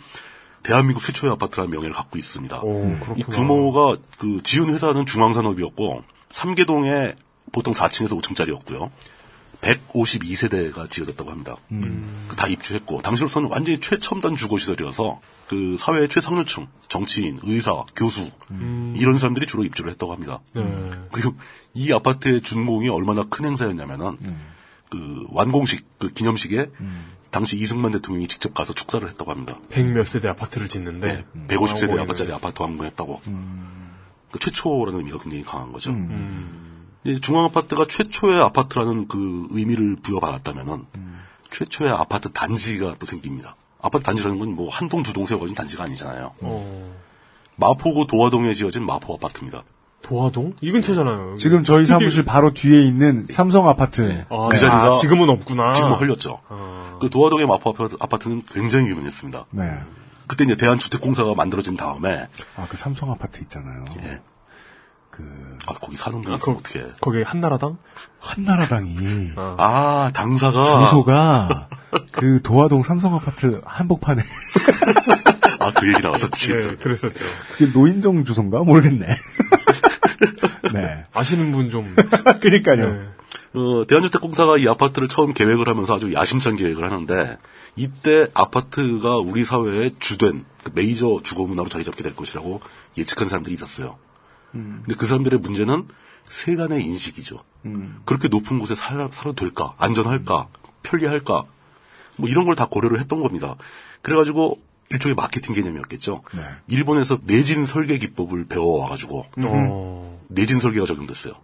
대한민국 최초의 아파트라는 명예를 갖고 있습니다. 오, 이 그렇구나. 규모가 그 지은 회사는 중앙산업이었고 삼계동에 보통 4층에서 5층짜리였고요. 152세대가 지어졌다고 합니다. 그다 입주했고 당시로서는 완전히 최첨단 주거시설이어서 그 사회의 최상류층, 정치인, 의사, 교수 이런 사람들이 주로 입주를 했다고 합니다. 네. 그리고 이 아파트의 준공이 얼마나 큰 행사였냐면은 그 완공식 그 기념식에 당시 이승만 대통령이 직접 가서 축사를 했다고 합니다. 백몇 세대 아파트를 짓는데. 150세대 아, 아파트짜리 아파트 완공했다고. 그 최초라는 의미가 굉장히 강한 거죠. 이제 중앙 아파트가 최초의 아파트라는 그 의미를 부여받았다면은 최초의 아파트 단지가 또 생깁니다. 아파트 단지라는 건 뭐 한 동 두 동 세워진 단지가 아니잖아요. 어. 마포구 도화동에 지어진 마포 아파트입니다. 도화동? 이 근처잖아요. 지금 저희 사무실 바로 뒤에 있는 삼성 아파트. 아, 그 자리가 아, 지금은 없구나. 지금 은 헐렸죠. 아. 그 도화동의 마포 아파트, 아파트 는 굉장히 유명했습니다. 네. 그때 이제 대한주택공사가 만들어진 다음에 아, 그 삼성 아파트 있잖아요. 예. 그, 아, 거기 사는 분이 아, 그- 어떻게 거기 한나라당? 한나라당이 아, 당사가 주소가 그 도화동 삼성 아파트 한복판에 [laughs] 아, 그 얘기 나왔었지. 예, 그랬었죠. 그게 노인정 주소인가 모르겠네. [laughs] 네. 아시는 분 좀. [laughs] 그러니까요. 네. 어, 대한주택공사가 이 아파트를 처음 계획을 하면서 아주 야심찬 계획을 하는데 이때 아파트가 우리 사회의 주된 그 메이저 주거 문화로 자리 잡게 될 것이라고 예측한 사람들이 있었어요. 근데 그 사람들의 문제는 세간의 인식이죠. 그렇게 높은 곳에 살아, 살아도 될까? 안전할까? 편리할까? 뭐 이런 걸 다 고려를 했던 겁니다. 그래가지고 일종의 마케팅 개념이었겠죠. 네. 일본에서 내진 설계 기법을 배워와가지고 어. 내진 설계가 적용됐어요.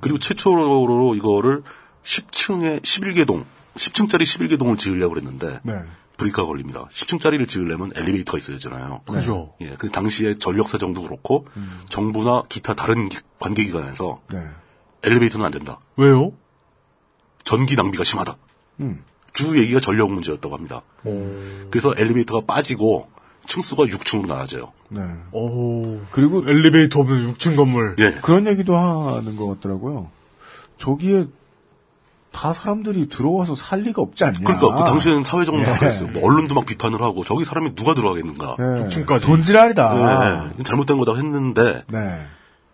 그리고 최초로 이거를 10층에 11개 동, 10층짜리 11개 동을 지으려고 그랬는데 네. 브레이크가 걸립니다. 10층짜리를 지으려면 엘리베이터가 있어야 되잖아요. 그죠. 예, 그 당시에 전력 사 정도 그렇고 정부나 기타 다른 기- 관계기관에서 네. 엘리베이터는 안 된다. 왜요? 전기 낭비가 심하다. 음. 주 얘기가 전력 문제였다고 합니다. 그래서 엘리베이터가 빠지고 층수가 6층으로 나아져요. 네. 오. 그리고 엘리베이터 없는 6층 건물. 예. 그런 얘기도 하는 것 같더라고요. 저기에 다 사람들이 들어와서 살 리가 없지 않냐. 그러니까 그 당시에는 사회적으로 다 예. 그랬어요. 뭐 언론도 막 비판을 하고 저기 사람이 누가 들어가겠는가. 예. 층까지. 돈지랄이다. 예, 잘못된 거다 했는데 네.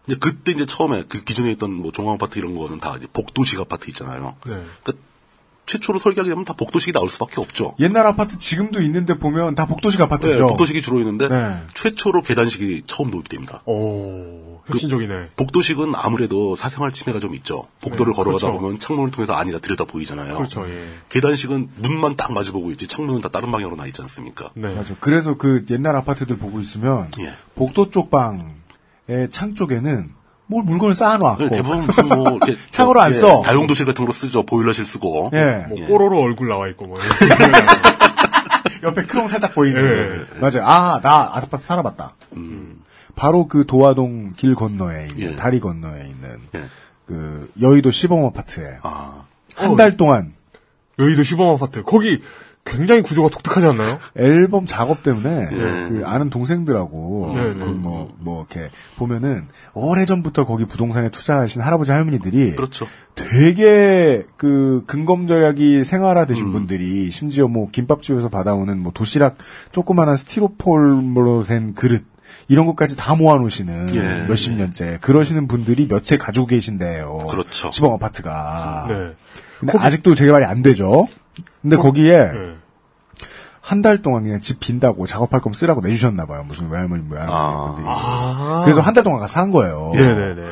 이제 그때 이제 처음에 그 기존에 있던 뭐 종합 아파트 이런 거는 다 이제 복도식 아파트 있잖아요. 네. 그러니까 최초로 설계하게 되면 다 복도식이 나올 수밖에 없죠. 옛날 아파트 지금도 있는데 보면 다 복도식 아파트죠. 네, 복도식이 주로 있는데 네. 최초로 계단식이 처음 도입됩니다. 오. 혁신적이네. 복도식은 아무래도 사생활 침해가 좀 있죠. 복도를 네, 걸어가다 그렇죠. 보면 창문을 통해서 안이다 들여다 보이잖아요. 그렇죠, 예. 계단식은 문만 딱 마주보고 있지 창문은 다 다른 방향으로 나 있지 않습니까? 네. 맞아. 그래서 그 옛날 아파트들 보고 있으면 예. 복도 쪽 방의 창 쪽에는 뭘 물건을 쌓아놓았고 네, 대부분 무슨 뭐 이렇게 [laughs] 창으로 안 예, 써. 다용도실 같은 걸로 쓰죠. 보일러실 쓰고. 예. 뭐 예. 뽀로로 얼굴 나와 있고 뭐. [laughs] 옆에 크롱 살짝 보이는. 예. 맞아요. 아, 나 아파트 살아봤다. 바로 그 도화동 길 건너에 있는, 예. 다리 건너에 있는, 예. 그, 여의도 시범 아파트에 아, 한달 동안 여의도 시범 아파트. 거기 굉장히 구조가 독특하지 않나요? 앨범 작업 때문에 예. 그 아는 동생들하고 네, 그 네. 뭐, 뭐 이렇게 보면은 오래 전부터 거기 부동산에 투자하신 할아버지 할머니들이 그렇죠. 되게 그 근검절약이 생활화되신 음. 분들이 심지어 뭐 김밥집에서 받아오는 뭐 도시락 조그마한 스티로폴로 된 그릇 이런 것까지 다 모아놓으시는 예. 몇십 년째 그러시는 분들이 몇 채 가지고 계신데요. 그렇죠. 시범 아파트가. 네. 근데 아직도 재개발이 안 되죠. 근데 거기에 네. 한달 동안 그냥 집 빈다고 작업할 거면 쓰라고 내주셨나 봐요. 무슨 외할머니 외할머니 아. 분들이. 아. 그래서 한 달 동안 가서 산 거예요. 네네네.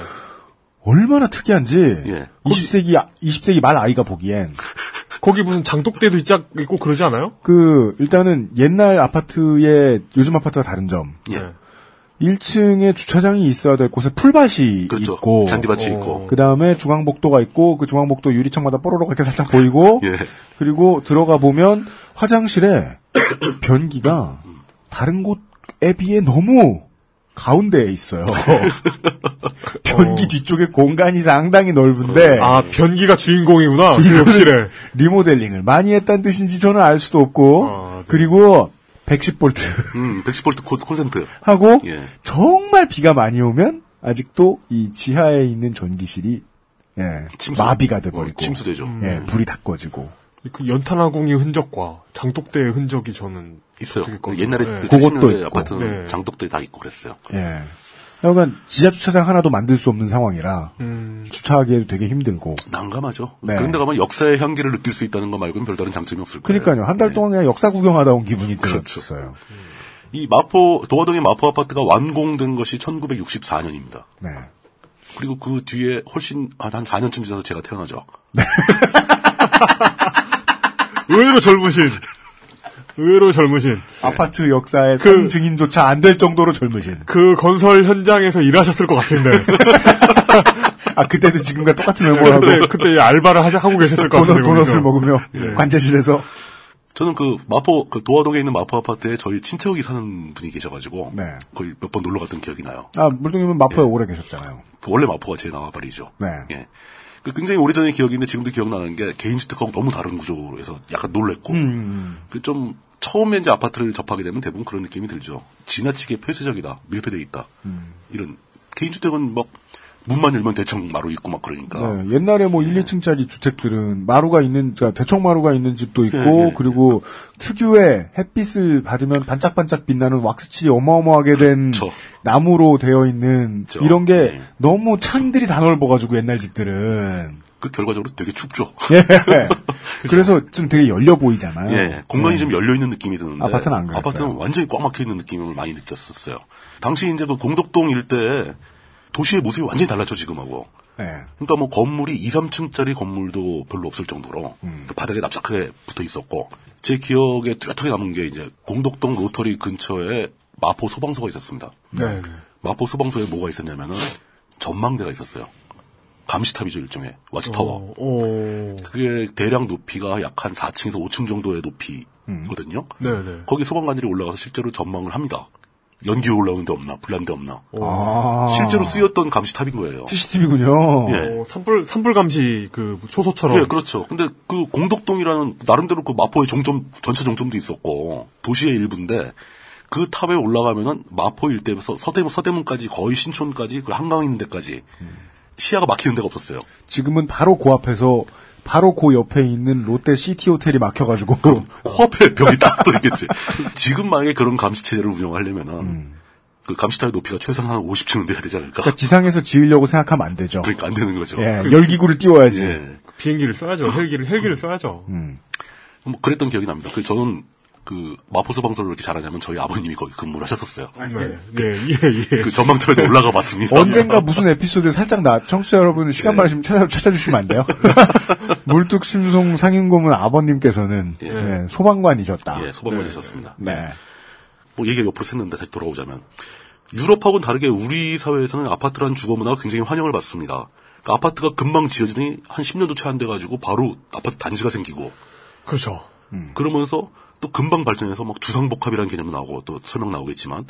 얼마나 특이한지 예. 20세기 20세기 말 아이가 보기엔 거기 무슨 장독대도 있자, 있고 그러지 않아요? 그 일단은 옛날 아파트의 요즘 아파트와 다른 점. 예. 네. 1층에 주차장이 있어야 될 곳에 풀밭이 그렇죠. 있고 잔디밭이 어. 있고. 그 다음에 중앙복도가 있고 그 중앙복도 유리창마다 뽀로로 이렇게 살짝 보이고 [laughs] 예. 그리고 들어가 보면 화장실에 [coughs] 변기가 다른 곳에 비해 너무 가운데에 있어요. [laughs] 변기 뒤쪽에 공간이 상당히 넓은데 아, 변기가 주인공이구나. 그 욕실에. 리모델링을 많이 했다는 뜻인지 저는 알 수도 없고 아, 네. 그리고 110볼트 음, 110볼트 코- 콘센트. 하고 예. 정말 비가 많이 오면 아직도 이 지하에 있는 전기실이 예, 침수. 마비가 돼버리고 어, 침수되죠. 예, 불이 다 꺼지고 그 연탄아궁의 흔적과 장독대의 흔적이 저는 있어요. 옛날에 네. 그 그것도 70년대 있고. 아파트는 네. 장독대 다 있고 그랬어요. 예. 그러니까 지하 주차장 하나도 만들 수 없는 상황이라 음, 주차하기에도 되게 힘들고 난감하죠. 네. 그런데 가면 역사의 향기를 느낄 수 있다는 것 말고는 별다른 장점이 없을 거예요. 그러니까요 한 달 동안 그냥 역사 구경하다 온 기분이 그렇죠. 들었어요. 이 마포 도화동의 마포 아파트가 완공된 것이 1964년입니다. 네. 그리고 그 뒤에 훨씬 아, 한 4년쯤 지나서 제가 태어나죠. [laughs] 의외로 젊으신. 의외로 젊으신. 아파트 역사의 그- 상 증인조차 안 될 정도로 젊으신. 그 건설 현장에서 일하셨을 것 같은데. [laughs] 아 그때도 지금과 똑같은 외모하고 그때, 그때 알바를 하시, 하고 계셨을 것 같은데. 도넛, 도넛을 거기서. 먹으며 예. 관제실에서 저는 그 마포 그 도화동에 있는 마포 아파트에 저희 친척이 사는 분이 계셔가지고 네. 거의 몇 번 놀러 갔던 기억이 나요. 아 물뚱이면 마포에 오래 계셨잖아요. 그 원래 마포가 제 나와버리죠. 네. 예. 그 굉장히 오래전의 기억인데 지금도 기억나는 게 개인 주택하고 너무 다른 구조에서 약간 놀랬고 음. 그좀 처음에 이제 아파트를 접하게 되면 대부분 그런 느낌이 들죠. 지나치게 폐쇄적이다, 밀폐돼 있다. 음. 이런 개인 주택은 막 문만 열면 대충 마루 있고 막 그러니까. 네, 옛날에 뭐 1, 2층짜리 주택들은 마루가 있는, 그러니까 대청 마루가 있는 집도 있고, 네, 네. 그리고 특유의 햇빛을 받으면 반짝반짝 빛나는 왁스칠이 어마어마하게 된 그쵸. 나무로 되어 있는 그쵸. 이런 게 네. 너무 창들이 다 넓어가지고 옛날 집들은. 그 결과적으로 되게 춥죠. [laughs] 예. 그래서 좀 되게 열려 보이잖아요. 예, 공간이 네. 좀 열려 있는 느낌이 드는데 아파트는 안 그랬어요. 아파트는 완전히 꽉 막혀 있는 느낌을 많이 느꼈었어요. 당시 이제 그 공덕동 일대에 도시의 모습이 완전히 달라져 지금하고. 예. 그러니까 뭐 건물이 2, 3층짜리 건물도 별로 없을 정도로 그 바닥에 납작하게 붙어 있었고 제 기억에 뚜렷하게 남은 게 이제 공덕동 로터리 근처에 마포 소방서가 있었습니다. 네. 마포 소방서에 뭐가 있었냐면은 전망대가 있었어요. 감시탑이죠 일종의 watchtower. 오. 그게 대략 높이가 약 한 4층에서 5층 정도의 높이거든요. 네네. 거기 소방관들이 올라가서 실제로 전망을 합니다. 연기 올라오는 데 없나, 불난 데 없나. 아. 실제로 쓰였던 감시탑인 거예요. CCTV군요. 예. 어, 산불 산불 감시 그 초소처럼. 예, 그렇죠. 근데 그 공덕동이라는 나름대로 그 마포의 종점 전체 종점도 있었고 도시의 일부인데 그 탑에 올라가면은 마포 일대에서 서대문 서대문까지 거의 신촌까지 그 한강 있는 데까지 시야가 막히는 데가 없었어요. 지금은 바로 그 앞에서 바로 그 옆에 있는 롯데 시티 호텔이 막혀가지고 코앞에 벽이 딱또 있겠지. 지금 만약에 그런 감시 체제를 운영하려면은 음. 그 감시탑의 높이가 최소한 한 50층은 돼야 되지 않을까? 그러니까 지상에서 지으려고 생각하면 안 되죠. 그러니까 안 되는 거죠. 예, 열기구를 띄워야지. 예. 비행기를 써야죠. 헬기를 헬기를 써야죠. 음. 뭐 그랬던 기억이 납니다. 그 저는 그 마포 소방서를 이렇게 잘하냐면 저희 아버님이 거기 근무를 하셨었어요. 네, 예, 예, 예. 그 전망탑에 올라가 봤습니다. 언젠가 무슨 에피소드 살짝 나 청취자 여러분 시간 예. 많으시면 찾아, 찾아주시면 안 돼요? [laughs] 물뚝 심송 상인고문 아버님께서는 예. 예, 소방관이셨다. 예, 소방관이셨습니다. 네. 뭐 얘기가 옆으로 샜는데 다시 돌아오자면 유럽하고는 다르게 우리 사회에서는 아파트라는 주거 문화가 굉장히 환영을 받습니다. 그러니까 아파트가 금방 지어지더니 한 10년도 채 안 돼가지고 바로 아파트 단지가 생기고 그렇죠. 그러면서 또 금방 발전해서 막 주상복합이라는 개념도 나오고 또 설명 나오겠지만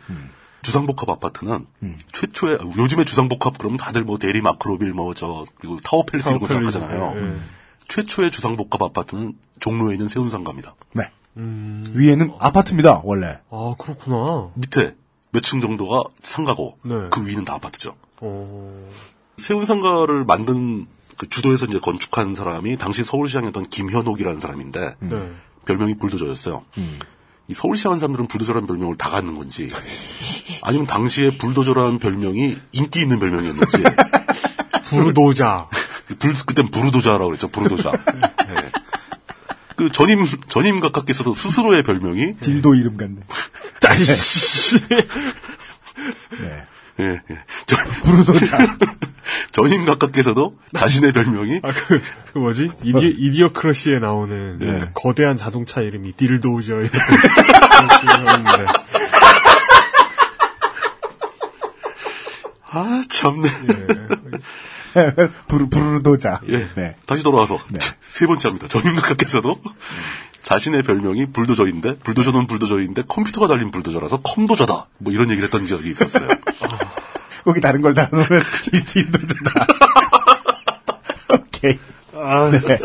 주상복합 아파트는 최초에 요즘에 주상복합 그러면 다들 뭐 대리 마크로빌 뭐 저 그리고 타워팰리스 이런 거 생각하잖아요. 예, 예. 최초의 주상복합 아파트는 종로에 있는 세운상가입니다. 네. 위에는 아 파트입니다, 원래. 아 그렇구나. 밑에 몇 층 정도가 상가고 네. 그 위는 다 아파트죠. 어. 세운상가를 만든 그 주도에서 이제 건축한 사람이 당시 서울시장이었던 김현옥이라는 사람인데 네. 별명이 불도저였어요. 이 서울시 하는 사람들은 불도저라는 별명을 다 갖는 건지 아니면 당시에 불도저라는 별명이 인기 있는 별명이었는지 [laughs] 부르도자. 불 그땐 부르도자라고 그랬죠. 부르도자. [laughs] 네. 그 전임 전임 각하께서도 스스로의 별명이 딜도 이름 같네. [laughs] 아이씨. 네. 예, 예. 전, 부르도자. [laughs] 전임 각하께서도 자신의 별명이 아, 그, 그 뭐지? 이디, 이디어 크러쉬에 나오는 네. 그 거대한 자동차 이름이 딜도우저. [laughs] 아 참네. [laughs] 부르, 부르도자. 예. 네. 다시 돌아와서 세 번째 합니다. 전임 각하께서도 자신의 별명이 불도저인데 불도저는 불도저인데 컴퓨터가 달린 불도저라서 컴도저다. 뭐 이런 얘기를 했던 적이 있었어요. 거기 다른 걸 [laughs] 다 넣으면 딜- 딜도자다. 오케이. 네.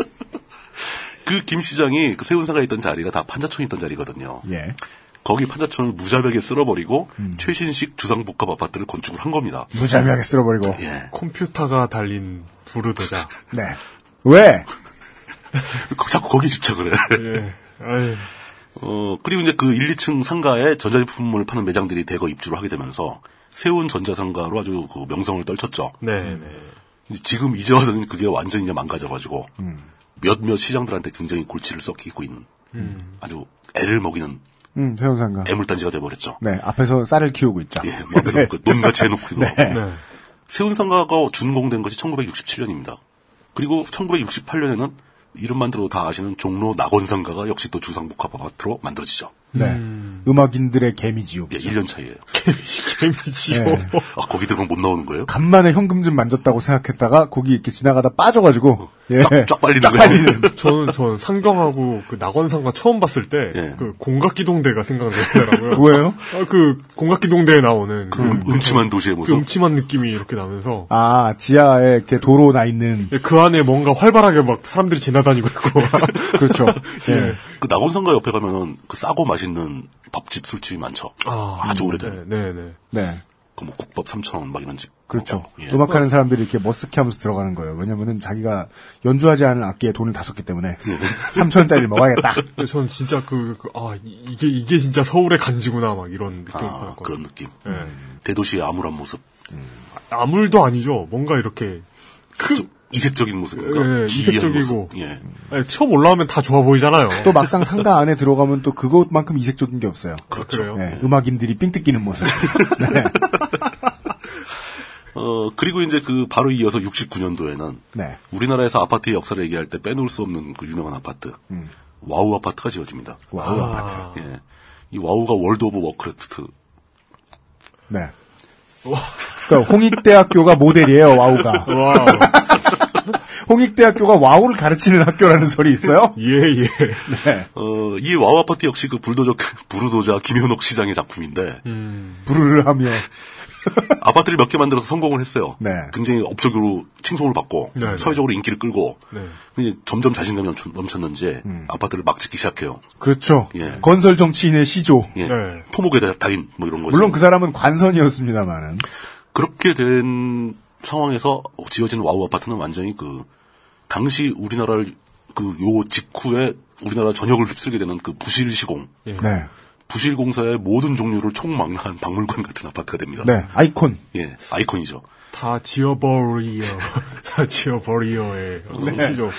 그김 시장이 그 세운사가 있던 자리가 다 판자촌이 있던 자리거든요. 예. 거기 판자촌을 무자백에 쓸어버리고 최신식 주상복합 아파트를 건축을 한 겁니다. 무자비하게 쓸어버리고. 예. 컴퓨터가 달린 부르도자. 네. 왜? [laughs] 자꾸 거기 집착을 해. 예. 어, 그리고 이제 그 1, 2층 상가에 전자제품을 파는 매장들이 대거 입주를 하게 되면서 세운 전자상가로 아주 그 명성을 떨쳤죠. 네, 네. 지금 이제 와서는 그게 완전히 이제 망가져가지고 몇몇 시장들한테 굉장히 골치를 썩히고 있는 아주 애를 먹이는 음, 세운상가. 애물단지가 돼버렸죠. 네, 앞에서 쌀을 키우고 있죠. 예, 뭐 앞에서 네. 그 논같이 해놓고 네. 네. 세운상가가 준공된 것이 1967년입니다. 그리고 1968년에는 이름만 들어도 다 아시는 종로 낙원상가가 역시 또 주상복합 아파트로 만들어지죠. 네. 음. 악인들의 개미지옥. 예, 1년 차이에요. [laughs] 개미지요. 네. 아, 거기 들어가면 못 나오는 거예요? 간만에 현금 좀 만졌다고 생각했다가 거기 이렇게 지나가다 빠져가지고 예. 쫙, 쫙 빨리는 쫙 거예요. 빨리는. [laughs] 저는, 저는 상경하고 그 낙원상가 처음 봤을 때, 예. 그 공각기동대가 생각나더라고요. [laughs] 왜요? 아, 그 공각기동대에 나오는 그, 음, 음침한 도시의 그 모습. 음침한 느낌이 이렇게 나면서, 아, 지하에 이렇게 도로 나 있는. 예, 그 안에 뭔가 활발하게 막 사람들이 지나다니고 있고. 그렇죠. 예. 그 낙원상가 옆에 가면은 그 싸고 맛있는 밥집, 술집이 많죠. 아, 주 오래된. 네, 네, 네. 네. 그뭐 국밥 3,000원 막 이런 집. 그렇죠. 어, 예. 음악하는 사람들이 이렇게 머쓱해 하면서 들어가는 거예요. 왜냐면은 자기가 연주하지 않은 악기에 돈을 다 썼기 때문에 예. [laughs] 3천 원짜리 먹어야겠다. 저는 진짜 그, 그, 아, 이- 이게, 이게 진짜 서울의 간지구나, 막 이런 느낌을 아. 그런 느낌. 예. 대도시의 암울한 모습. 아물도 아니죠. 뭔가 이렇게, 크, 좀 이색적인 모습인가? 예, 이색적이고. 모습. 예. 아니, 처음 올라오면 다 좋아 보이잖아요. 또 막상 상가 안에 들어가면 또 그것만큼 이색적인 게 없어요. 그렇죠. 네, 음악인들이 삥 뜯기는 모습. [laughs] 네. 어, 그리고 이제 그 바로 이어서 69년도에는 네. 우리나라에서 아파트의 역사를 얘기할 때 빼놓을 수 없는 그 유명한 아파트. 와우 아파트가 지어집니다. 와우 아파트. 예. 이 와우가 World of Warcraft. 네. 그러니까 홍익대학교가 모델이에요, 와우가. 홍익대학교가 와우를 가르치는 학교라는 설이 있어요? [laughs] 예, 예. 네. 어, 이 와우 아파트 역시 그 불도저, 부르도자 김현옥 시장의 작품인데, 부르르 하며. [laughs] 아파트를 몇 개 만들어서 성공을 했어요. 네. 굉장히 업적으로 칭송을 받고, 네, 네. 사회적으로 인기를 끌고, 네. 점점 자신감이 넘쳤, 넘쳤는지, 아파트를 막 짓기 시작해요. 그렇죠. 예. 건설 정치인의 시조. 예. 네. 토목의 달- 달인, 뭐 이런 거죠. 물론 그 사람은 관선이었습니다만은. 그렇게 된 상황에서 지어진 와우 아파트는 완전히 그 당시 우리나라를 그 요 직후에 우리나라 전역을 휩쓸게 되는 그 부실 시공, 예. 네. 부실 공사의 모든 종류를 총망라한 박물관 같은 아파트가 됩니다. 네. 아이콘. 예, 아이콘이죠. 다 지어버리어. [laughs] 다 지어버리어의 네. 시죠.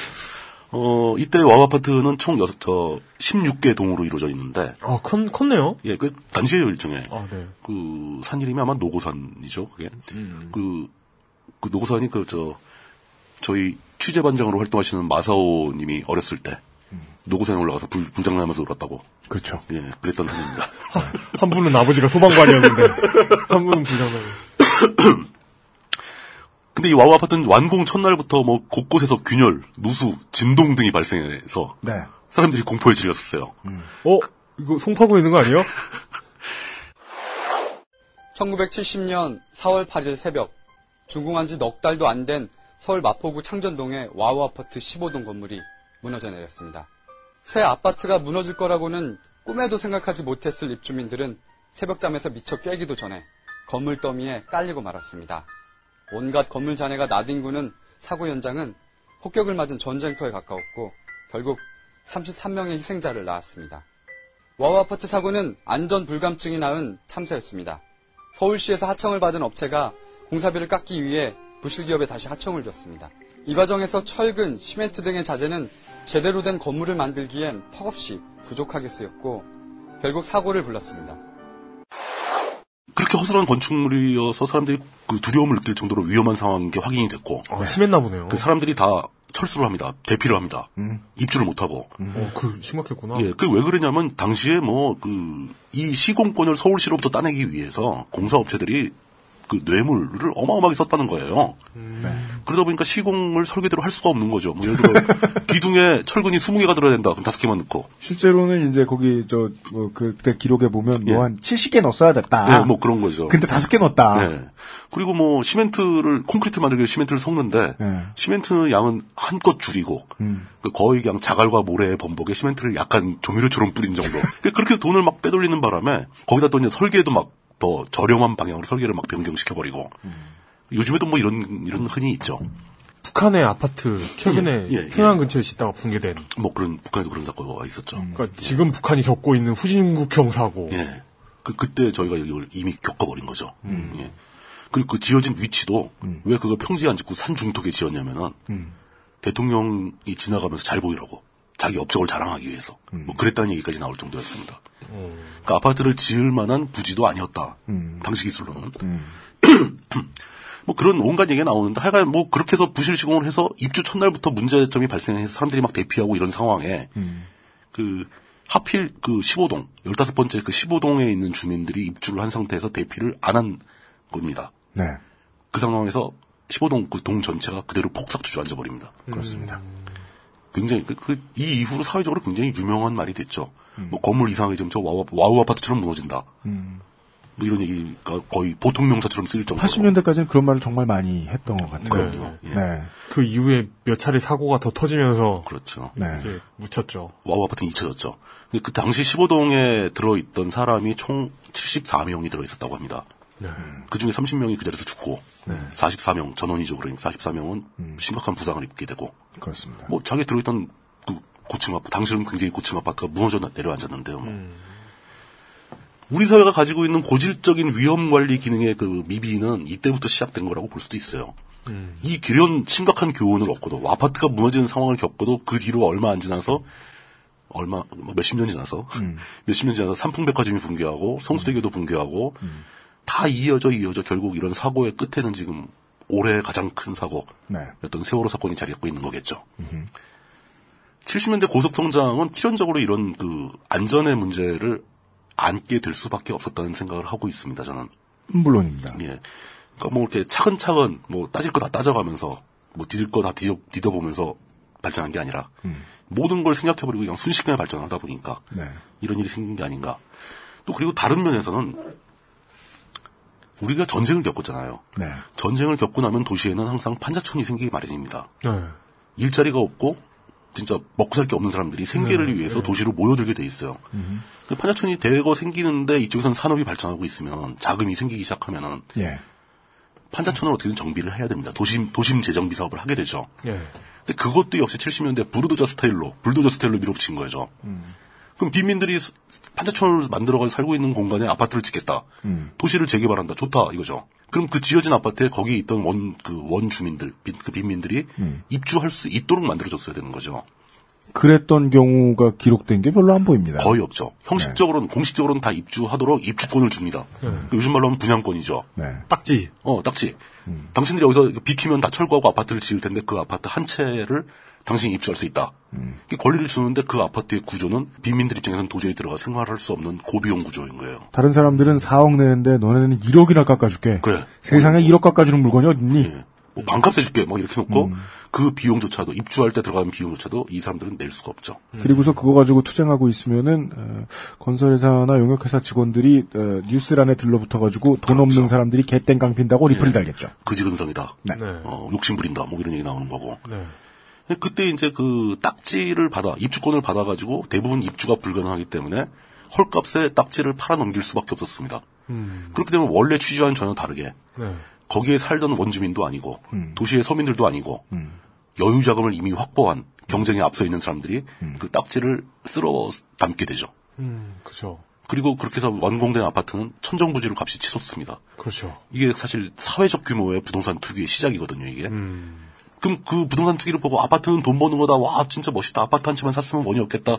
어, 이때 와우 아파트는 총 여섯, 저, 16개 동으로 이루어져 있는데, 아, 컸, 컸네요. 예, 그 단지예요, 일종의. 아, 네. 그, 산 이름이 아마 노고산이죠, 그게. 그, 그 노고산이 그, 저, 저희 취재반장으로 활동하시는 마사오 님이 어렸을 때, 노고산에 올라가서 불, 불장난하면서 놀았다고. 그렇죠. 예, 그랬던 산입니다. [laughs] 한 분은 아버지가 소방관이었는데, [laughs] 한 분은 불장난. [laughs] 근데 이 와우 아파트는 완공 첫날부터 뭐 곳곳에서 균열, 누수, 진동 등이 발생해서 네. 사람들이 공포에 질렸었어요. 어? 이거 송파구에 있는 거 아니에요? 1970년 4월 8일 새벽 준공한 지 넉 달도 안 된 서울 마포구 창전동의 와우 아파트 15동 건물이 무너져 내렸습니다. 새 아파트가 무너질 거라고는 꿈에도 생각하지 못했을 입주민들은 새벽잠에서 미처 깨기도 전에 건물 더미에 깔리고 말았습니다. 온갖 건물 잔해가 나뒹구는 사고 현장은 폭격을 맞은 전쟁터에 가까웠고 결국 33명의 희생자를 낳았습니다. 와우 아파트 사고는 안전 불감증이 낳은 참사였습니다. 서울시에서 하청을 받은 업체가 공사비를 깎기 위해 부실기업에 다시 하청을 줬습니다. 이 과정에서 철근, 시멘트 등의 자재는 제대로 된 건물을 만들기엔 턱없이 부족하게 쓰였고 결국 사고를 불렀습니다. 그렇게 허술한 건축물이어서 사람들이 그 두려움을 느낄 정도로 위험한 상황인 게 확인이 됐고, 아, 심했나 보네요. 그 사람들이 다 철수를 합니다. 대피를 합니다. 입주를 못 하고. 어, 그, 심각했구나. 예, 그 왜 그러냐면 당시에 뭐 그 이 시공권을 서울시로부터 따내기 위해서 공사업체들이 그 뇌물을 어마어마하게 썼다는 거예요. 그러다 보니까 시공을 설계대로 할 수가 없는 거죠. 뭐 예를 들어 [laughs] 기둥에 철근이 20개가 들어야 된다. 그럼 5개만 넣고. 실제로는 이제 거기 저 뭐 그때 기록에 보면 예. 뭐 한 70개 넣었어야 됐다. 예, 뭐 그런 거죠. 근데 다섯 개 넣었다. 네. 그리고 뭐 시멘트를 콘크리트 만들기 위해 시멘트를 섞는데 네. 시멘트 양은 한껏 줄이고 음. 그 거의 그냥 자갈과 모래의 범벅에 시멘트를 약간 조미료처럼 뿌린 정도. [laughs] 그렇게 돈을 막 빼돌리는 바람에 거기다 또 이제 설계도 막 더 저렴한 방향으로 설계를 막 변경시켜 버리고. 음. 요즘에도 뭐 이런 이런 흔히 있죠. 북한의 아파트, 최근에 예, 예. 평양 근처에 짓다가 붕괴된. 뭐 그런 북한에도 그런 사건가 있었죠. 그러니까 지금 북한이 겪고 있는 후진국형 사고. 예. 그, 그때 저희가 이걸 이미 겪어버린 거죠. 예. 그리고 그 지어진 위치도 왜 그걸 평지에 안 짓고 산 중턱에 지었냐면은 대통령이 지나가면서 잘 보이라고 자기 업적을 자랑하기 위해서 뭐 그랬다는 얘기까지 나올 정도였습니다. 그러니까 아파트를 지을 만한 부지도 아니었다. 당시 기술로는. [clears throat] 뭐 그런 온갖 얘기가 나오는데 하여간 뭐 그렇게 해서 부실 시공을 해서 입주 첫날부터 문제점이 발생해서 사람들이 막 대피하고 이런 상황에 그 하필 그 15동 15번째 그 15동에 있는 주민들이 입주를 한 상태에서 대피를 안 한 겁니다. 네. 그 상황에서 15동 그 동 전체가 그대로 폭삭 주저앉아 버립니다. 그렇습니다. 굉장히 그, 그, 이 이후로 사회적으로 굉장히 유명한 말이 됐죠. 뭐 건물 이상하게 지금 저 와우, 와우 아파트처럼 무너진다. 뭐 이런 얘기가 거의 보통 명사처럼 쓰일 정도로. 80년대까지는 그런 말을 정말 많이 했던 것 같아요. 그럼요. 예. 네. 그 이후에 몇 차례 사고가 더 터지면서 그렇죠. 네. 이제 묻혔죠. 와우 아파트는 잊혀졌죠. 그 당시 15동에 들어있던 사람이 총 74명이 들어있었다고 합니다. 네. 그 중에 30명이 그 자리에서 죽고, 44명, 전원이죠. 그러니까 44명은 심각한 부상을 입게 되고, 그렇습니다. 뭐 자기 들어있던 그 고층 아파트, 당시는 굉장히 고층 아파트가 무너져 내려앉았는데요. 뭐. 우리 사회가 가지고 있는 고질적인 위험 관리 기능의 그 미비는 이때부터 시작된 거라고 볼 수도 있어요. 이 기련 심각한 교훈을 얻고도 아파트가 무너지는 상황을 겪고도 그 뒤로 얼마 안 지나서 얼마 뭐 몇십 년이 지나서 [laughs] 몇십 년 지나서 삼풍백화점이 붕괴하고 성수대교도 붕괴하고 다 이어져 이어져 결국 이런 사고의 끝에는 지금 올해 가장 큰 사고였던 네. 세월호 사건이 자리 잡고 있는 거겠죠. 70년대 고속성장은 필연적으로 이런 그 안전의 문제를 안게 될 수밖에 없었다는 생각을 하고 있습니다. 저는. 물론입니다. 예. 그러니까 뭐 이렇게 차근차근 뭐 따질 거 다 따져가면서 뭐 뒤질 거 다 뒤져, 뒤져보면서 발전한 게 아니라 모든 걸 생각해버리고 그냥 순식간에 발전하다 보니까 네. 이런 일이 생긴 게 아닌가. 또 그리고 다른 면에서는 우리가 전쟁을 겪었잖아요. 네. 전쟁을 겪고 나면 도시에는 항상 판자촌이 생기기 마련입니다. 네. 일자리가 없고 진짜 먹고 살 게 없는 사람들이 생계를 네, 위해서 네. 도시로 모여들게 돼 있어요. 그 판자촌이 대거 생기는데 이쪽에서는 산업이 발전하고 있으면 자금이 생기기 시작하면은 예. 판자촌을 어떻게든 정비를 해야 됩니다. 도심 도심 재정비 사업을 하게 되죠. 예. 근데 그것도 역시 70년대 부르도자 스타일로 불도저 스타일로 밀어붙인 거죠. 그럼 빈민들이 스- 판자촌을 만들어가지고 살고 있는 공간에 아파트를 짓겠다. 도시를 재개발한다. 좋다 이거죠. 그럼 그 지어진 아파트에 거기 있던 원 그 원 주민들 빈, 그 빈민들이 입주할 수 있도록 만들어줬어야 되는 거죠. 그랬던 경우가 기록된 게 별로 안 보입니다. 거의 없죠. 형식적으로는 공식적으로는 다 입주하도록 입주권을 줍니다. 그 요즘 말로 하면 분양권이죠. 네. 딱지. 어, 딱지. 당신들이 여기서 비키면 다 철거하고 아파트를 지을 텐데 그 아파트 한 채를 당신이 입주할 수 있다. 그 권리를 주는데 그 아파트의 구조는 빈민들 입장에서는 도저히 들어가 생활할 수 없는 고비용 구조인 거예요. 다른 사람들은 4억 내는데 너네는 1억이나 깎아줄게. 그래. 세상에 1억 깎아주는 물건이 어딨니? 뭐 반값 해줄게. 막 이렇게 놓고 그 비용조차도 입주할 때 들어가는 비용조차도 이 사람들은 낼 수가 없죠. 그리고서 그거 가지고 투쟁하고 있으면은 어, 건설회사나 용역회사 직원들이 어, 뉴스란에 들러붙어가지고 돈 없는 사람들이 개땡 깡 핀다고 리플을 달겠죠. 그지근성이다. 네. 어, 욕심 부린다. 뭐 이런 얘기 나오는 거고. 네. 그때 이제 그 딱지를 받아 입주권을 받아가지고 대부분 입주가 불가능하기 때문에 헐값에 딱지를 팔아 넘길 수밖에 없었습니다. 음. 그렇게 되면 원래 취지와는 전혀 다르게 네. 거기에 살던 원주민도 아니고 음. 도시의 서민들도 아니고 여유 자금을 이미 확보한 경쟁에 앞서 있는 사람들이 음. 그 딱지를 쓸어 담게 되죠. 음, 그죠. 그리고 그렇게 해서 완공된 아파트는 천정부지로 값이 치솟습니다. 그렇죠. 이게 사실 사회적 규모의 부동산 투기의 시작이거든요, 이게. 음. 그럼 그 부동산 투기를 보고 아파트는 돈 버는 거다. 와, 진짜 멋있다. 아파트 한 채만 샀으면 원이 없겠다.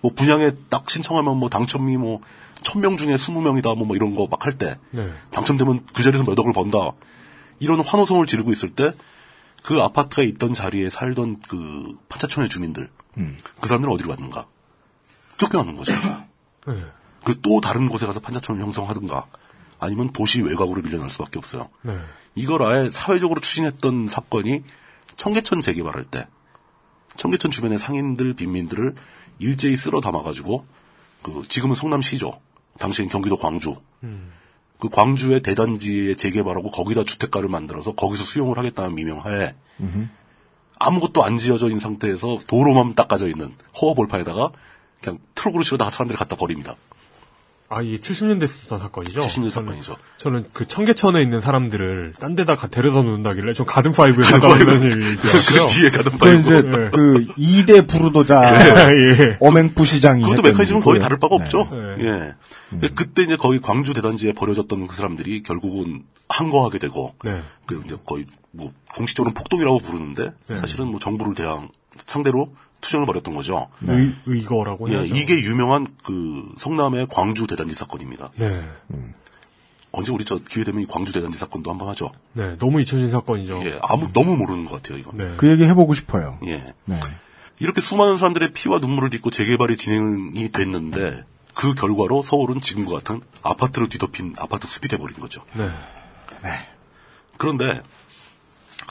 뭐 분양에 딱 신청하면 뭐 당첨이 뭐 천 명 중에 스무 명이다. 뭐, 뭐 이런 거 막 할 때. 네. 당첨되면 그 자리에서 몇 억을 번다. 이런 환호성을 지르고 있을 때 그 아파트가 있던 자리에 살던 그 판자촌의 주민들. 그 사람들은 어디로 갔는가? 쫓겨나는 거죠. [coughs] 네. 그또 다른 곳에 가서 판자촌을 형성하든가 아니면 도시 외곽으로 밀려날 수밖에 없어요. 네. 이걸 아예 사회적으로 추진했던 사건이 청계천 재개발할 때 청계천 주변의 상인들 빈민들을 일제히 쓸어 담아가지고 그 지금은 성남시죠. 당시엔 경기도 광주. 그 광주의 대단지에 재개발하고 거기다 주택가를 만들어서 거기서 수용을 하겠다는 미명하에 아무것도 안 지어져 있는 상태에서 도로만 닦아져 있는 허허볼파에다가 그냥 트럭으로 실어다가 사람들이 갖다 버립니다. 아, 이게 70년대 있었던 사건이죠? 70년대 저는- 사건이죠. 저는 그 청계천에 있는 사람들을 딴 데다 가- 데려다 놓는다길래 저 가든 파이브에 갔다 온다는 얘기였어요. [laughs] 그 뒤에 가든 그 파이브. 이제 [laughs] 예. 그 2대 부르도자 예. 어맹부 시장이 그것도 메커니즘은 거의. 다를 바가 없죠. 네. 예. 근데 그때 이제 거기 광주 대단지에 버려졌던 그 사람들이 결국은 항거하게 되고, 네. 그 이제 거의 뭐 공식적으로는 폭동이라고 부르는데 네. 사실은 뭐 정부를 대항 상대로 투쟁을 벌였던 거죠. 의, 의거라고 예, 해야죠. 이게 유명한 그 성남의 광주 대단지 사건입니다. 네. 언제 우리 저 기회 되면 이 광주 대단지 사건도 한번 하죠. 네. 너무 잊혀진 사건이죠. 예, 아무 너무 모르는 것 같아요 이거. 네. 그 얘기 해보고 싶어요. 예. 네. 이렇게 수많은 사람들의 피와 눈물을 딛고 재개발이 진행이 됐는데 그 결과로 서울은 지금과 같은 아파트로 뒤덮인 아파트 숲이 돼버린 거죠. 네. 그런데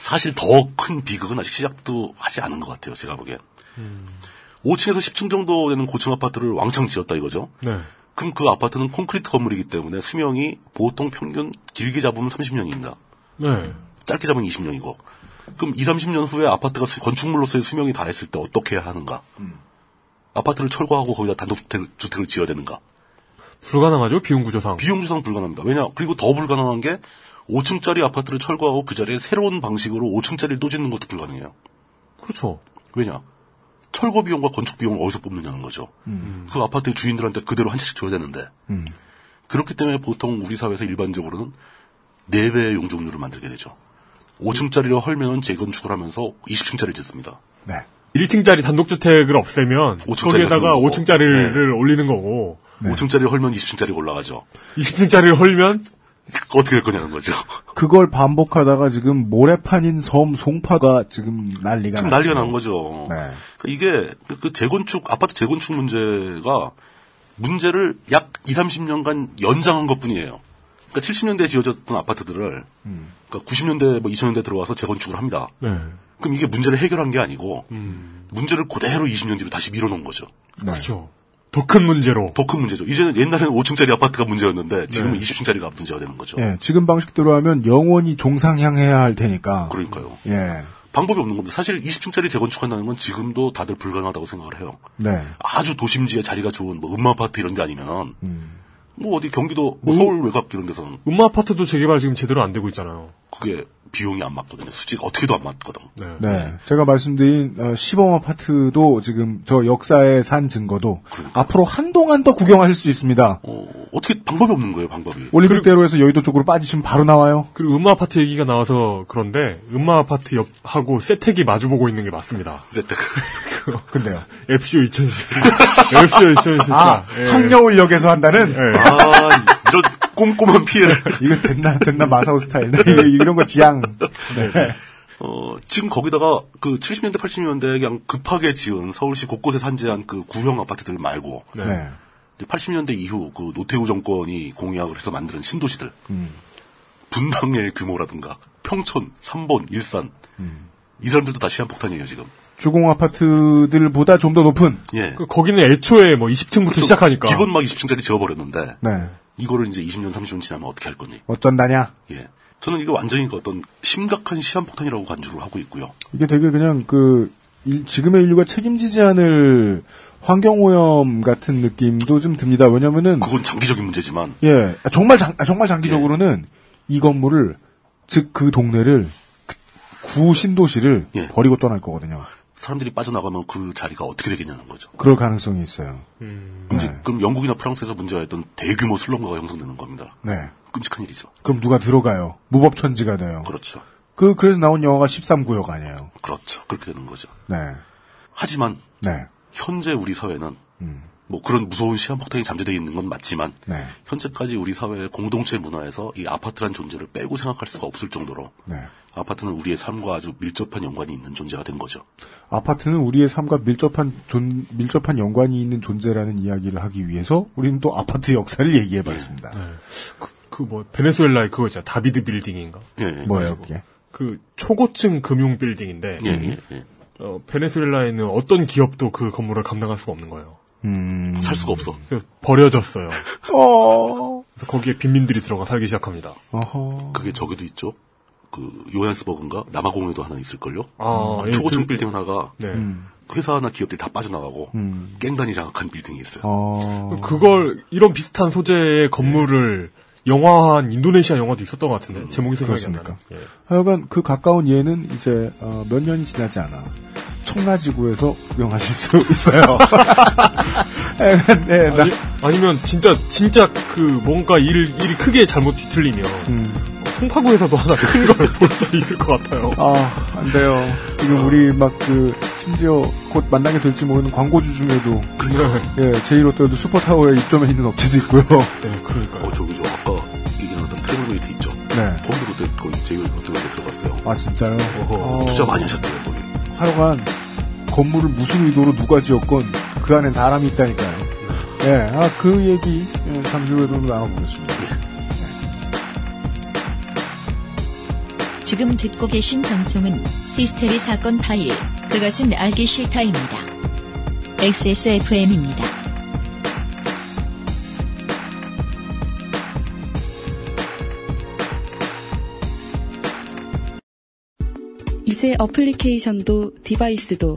사실 더 큰 비극은 아직 시작도 하지 않은 것 같아요. 제가 보기엔. 5층에서 10층 정도 되는 고층 아파트를 왕창 지었다 이거죠. 네. 그럼 그 아파트는 콘크리트 건물이기 때문에 수명이 보통 평균 길게 잡으면 30년입니다. 네. 짧게 잡으면 20년이고. 그럼 2, 30년 후에 아파트가 수- 건축물로서의 수명이 다 했을 때 어떻게 해야 하는가? 아파트를 철거하고 거기다 단독주택, 주택을 지어야 되는가? 불가능하죠, 비용 구조상. 비용주상 불가능합니다. 왜냐? 그리고 더 불가능한 게 5층짜리 아파트를 철거하고 그 자리에 새로운 방식으로 5층짜리를 또 짓는 것도 불가능해요. 그렇죠. 왜냐? 철거 비용과 건축 비용을 어디서 뽑느냐는 거죠. 그 아파트의 주인들한테 그대로 한 채씩 줘야 되는데. 그렇기 때문에 보통 우리 사회에서 일반적으로는 4배의 용적률을 만들게 되죠. 5층짜리를 헐면은 재건축을 하면서 20층짜리를 짓습니다. 네. 1층짜리 단독주택을 없애면 5층짜리가 거기에다가 쓰는 거고. 5층짜리를 올리는 거고 5층짜리를 헐면 20층짜리가 올라가죠. 20층짜리를 헐면 [laughs] 어떻게 할 거냐는 거죠. [laughs] 그걸 반복하다가 지금 모래판인 섬 송파가 지금 난리가 지금 났죠. 난리가 난 거죠. 네. 그러니까 이게 그- 그 재건축 아파트 재건축 문제가 문제를 약 2, 30년간 연장한 것뿐이에요. 그러니까 70년대에 지어졌던 아파트들을 음. 그러니까 90년대 뭐 2000년대 들어와서 재건축을 합니다. 네. 그럼 이게 문제를 해결한 게 아니고 문제를 그대로 20년 뒤로 다시 밀어놓은 거죠. 네. 그렇죠. 더 큰 문제로. 더 큰 문제죠. 이제는 옛날에는 5층짜리 아파트가 문제였는데 지금은 20층짜리가 문제가 되는 거죠. 예, 지금 방식대로 하면 영원히 종상향해야 할 테니까. 그러니까요. 예. 방법이 없는 겁니다. 사실 20층짜리 재건축한다는 건 지금도 다들 불가능하다고 생각을 해요. 네. 아주 도심지에 자리가 좋은 뭐 음마 아파트 이런 데 아니면 음. 뭐 어디 경기도 뭐 서울 외곽 이런 데서는 음마 아파트도 재개발 지금 제대로 안 되고 있잖아요. 그게 비용이 안 맞거든요. 수지가 어떻게도 안 맞거든. 네. 제가 말씀드린 어, 시범 아파트도 지금 저 역사에 산 증거도 앞으로 한동안 더 구경하실 수 있습니다. 어, 어떻게 방법이 없는 거예요, 방법이. 올림픽대로에서 여의도 쪽으로 빠지시면 바로 나와요. 그리고 음마 아파트 얘기가 나와서 그런데 음마 아파트 옆하고 세택이 마주보고 있는 게 맞습니다. 세택. [laughs] 근데요. FCO 2014. FCO 2014. 아, 예. 항려울역에서 한다는? 예. 아, 꼼꼼한 피해를. [laughs] 이거 됐나, 됐나, 마사오 스타일. 네, 이런 거 지향. 네. 어, 지금 거기다가 그 70년대, 80년대에 그냥 급하게 지은 서울시 곳곳에 산재한 그 구형 아파트들 말고 네. 이제 80년대 이후 그 노태우 정권이 공약을 해서 만드는 신도시들 음. 분당의 규모라든가 평촌, 삼본, 일산 이 사람들도 다 시한폭탄이에요 지금. 주공 아파트들보다 좀 더 높은. 예. 그 거기는 애초에 뭐 20층부터 그렇죠. 시작하니까. 기본 막 20층짜리 지어버렸는데 네. 이거를 이제 20년, 30년 지나면 어떻게 할 거니? 어쩐다냐. 예. 저는 이거 완전히 그 어떤 심각한 시한폭탄이라고 간주를 하고 있고요. 이게 되게 그냥 그, 일- 지금의 인류가 책임지지 않을 환경오염 같은 느낌도 좀 듭니다. 왜냐면은. 그건 장기적인 문제지만 예, 정말 장, 아, 정말 장기적으로는 이 건물을, 즉 그 동네를, 그 구 신도시를 예. 버리고 떠날 거거든요. 사람들이 빠져나가면 그 자리가 어떻게 되겠냐는 거죠. 그럴 가능성이 있어요. 이제 네. 그럼 영국이나 프랑스에서 문제가 있던 대규모 슬럼가가 형성되는 겁니다. 네. 끔찍한 일이죠. 그럼 누가 들어가요? 무법천지가 돼요. 그렇죠. 그, 그래서 나온 영화가 13구역 아니에요. 그렇죠. 그렇게 되는 거죠. 네. 하지만 네. 현재 우리 사회는 음. 뭐 그런 무서운 시한폭탄이 잠재되어 있는 건 맞지만 네. 현재까지 우리 사회의 공동체 문화에서 이 아파트란 존재를 빼고 생각할 수가 없을 정도로 네. 아파트는 우리의 삶과 아주 밀접한 연관이 있는 존재가 된 거죠. 아파트는 우리의 삶과 밀접한 존, 밀접한 연관이 있는 존재라는 이야기를 하기 위해서 우리는 또 아파트 역사를 얘기해 봤습니다. 그뭐 베네수엘라의 그거 있잖아. 다비드 빌딩인가? 예, 예. 뭐예요, 그게? 그 초고층 금융 빌딩인데 예, 예, 예. 어, 베네수엘라에는 어떤 기업도 그 건물을 감당할 수가 없는 거예요. 음. 살 수가 없어. 그래서 버려졌어요. 어. 그래서 거기에 빈민들이 들어가 살기 시작합니다. 어허. 그게 저기도 있죠. 그 요한스버그인가 남아공에도 하나 있을걸요. 아, 예, 초고층 그- 빌딩 하나가 네. 회사나 기업들이 다 빠져나가고 음. 깽단이 장악한 빌딩이 있어요. 어. 그걸 이런 비슷한 소재의 건물을 영화한 인도네시아 영화도 있었던 것 같은데 제목이 생각이 안 그렇습니까? 나네. 예. 하여간 그 가까운 예는 이제 어, 몇 년이 지나지 않아 청라지구에서 구경하실 수 [laughs] 있어요. [laughs] 네, 나, 아니, 아니 면 진짜 진짜 그 뭔가 일 일이 크게 잘못 뒤틀리면 음. 송파구에서도 하나 큰 걸 볼 수 있을 것 같아요. 아, 안 돼요. 지금 우리 막 그, 심지어 곧 만나게 될지 모르는 광고주 중에도, 예, 제1롯데도 슈퍼타워에 입점해 있는 업체도 있고요. 네, 그러니까요. 어, 저기 저 아까 얘기나왔던 트래블메이트 있죠. 네. 거기도 그때 거기 제일 어떤 데 들어갔어요. 아, 진짜요? 어, 투자 많이 하셨더라고요, 거기. 하여간, 건물을 무슨 의도로 누가 지었건, 그 안에 사람이 있다니까요. 예, 아, 그 얘기, 예, 잠시 후에도 나눠보겠습니다. 지금 듣고 계신 방송은 히스테리 사건 파일, 그것은 알기 싫다입니다. XSFM입니다. 이제 어플리케이션도 device도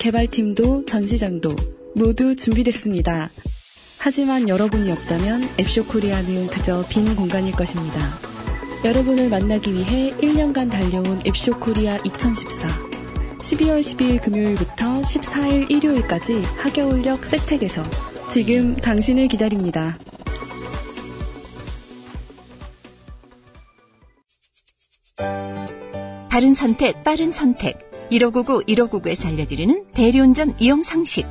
개발팀도 전시장도 모두 준비됐습니다. 하지만 여러분이 없다면 앱쇼 코리아는 그저 빈 공간일 것입니다. 여러분을 만나기 위해 1년간 달려온 앱쇼 코리아 2014. 12월 12일 금요일부터 14일 일요일까지 하겨울역 세택에서 지금 당신을 기다립니다. 바른 선택, 빠른 선택. 1599, 1599에서 알려드리는 대리운전 이용 상식.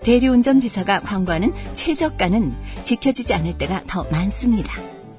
대리운전 회사가 광고하는 최저가는 지켜지지 않을 때가 더 많습니다.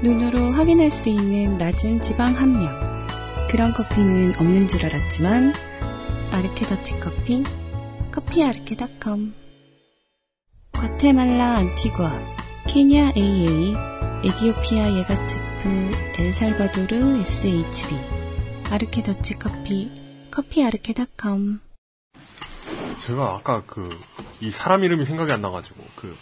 눈으로 확인할 수 있는 낮은 지방 함량. 그런 커피는 없는 줄 알았지만 아르케 더치 커피, 커피 아르케닷컴. 과테말라 안티과, 케냐 AA, 에디오피아 예가츠프, 엘살바도르 SHB. 아르케 더치 커피, 커피 아르케닷컴. 제가 아까 그, 이 사람 이름이 생각이 안 나가지고, 그,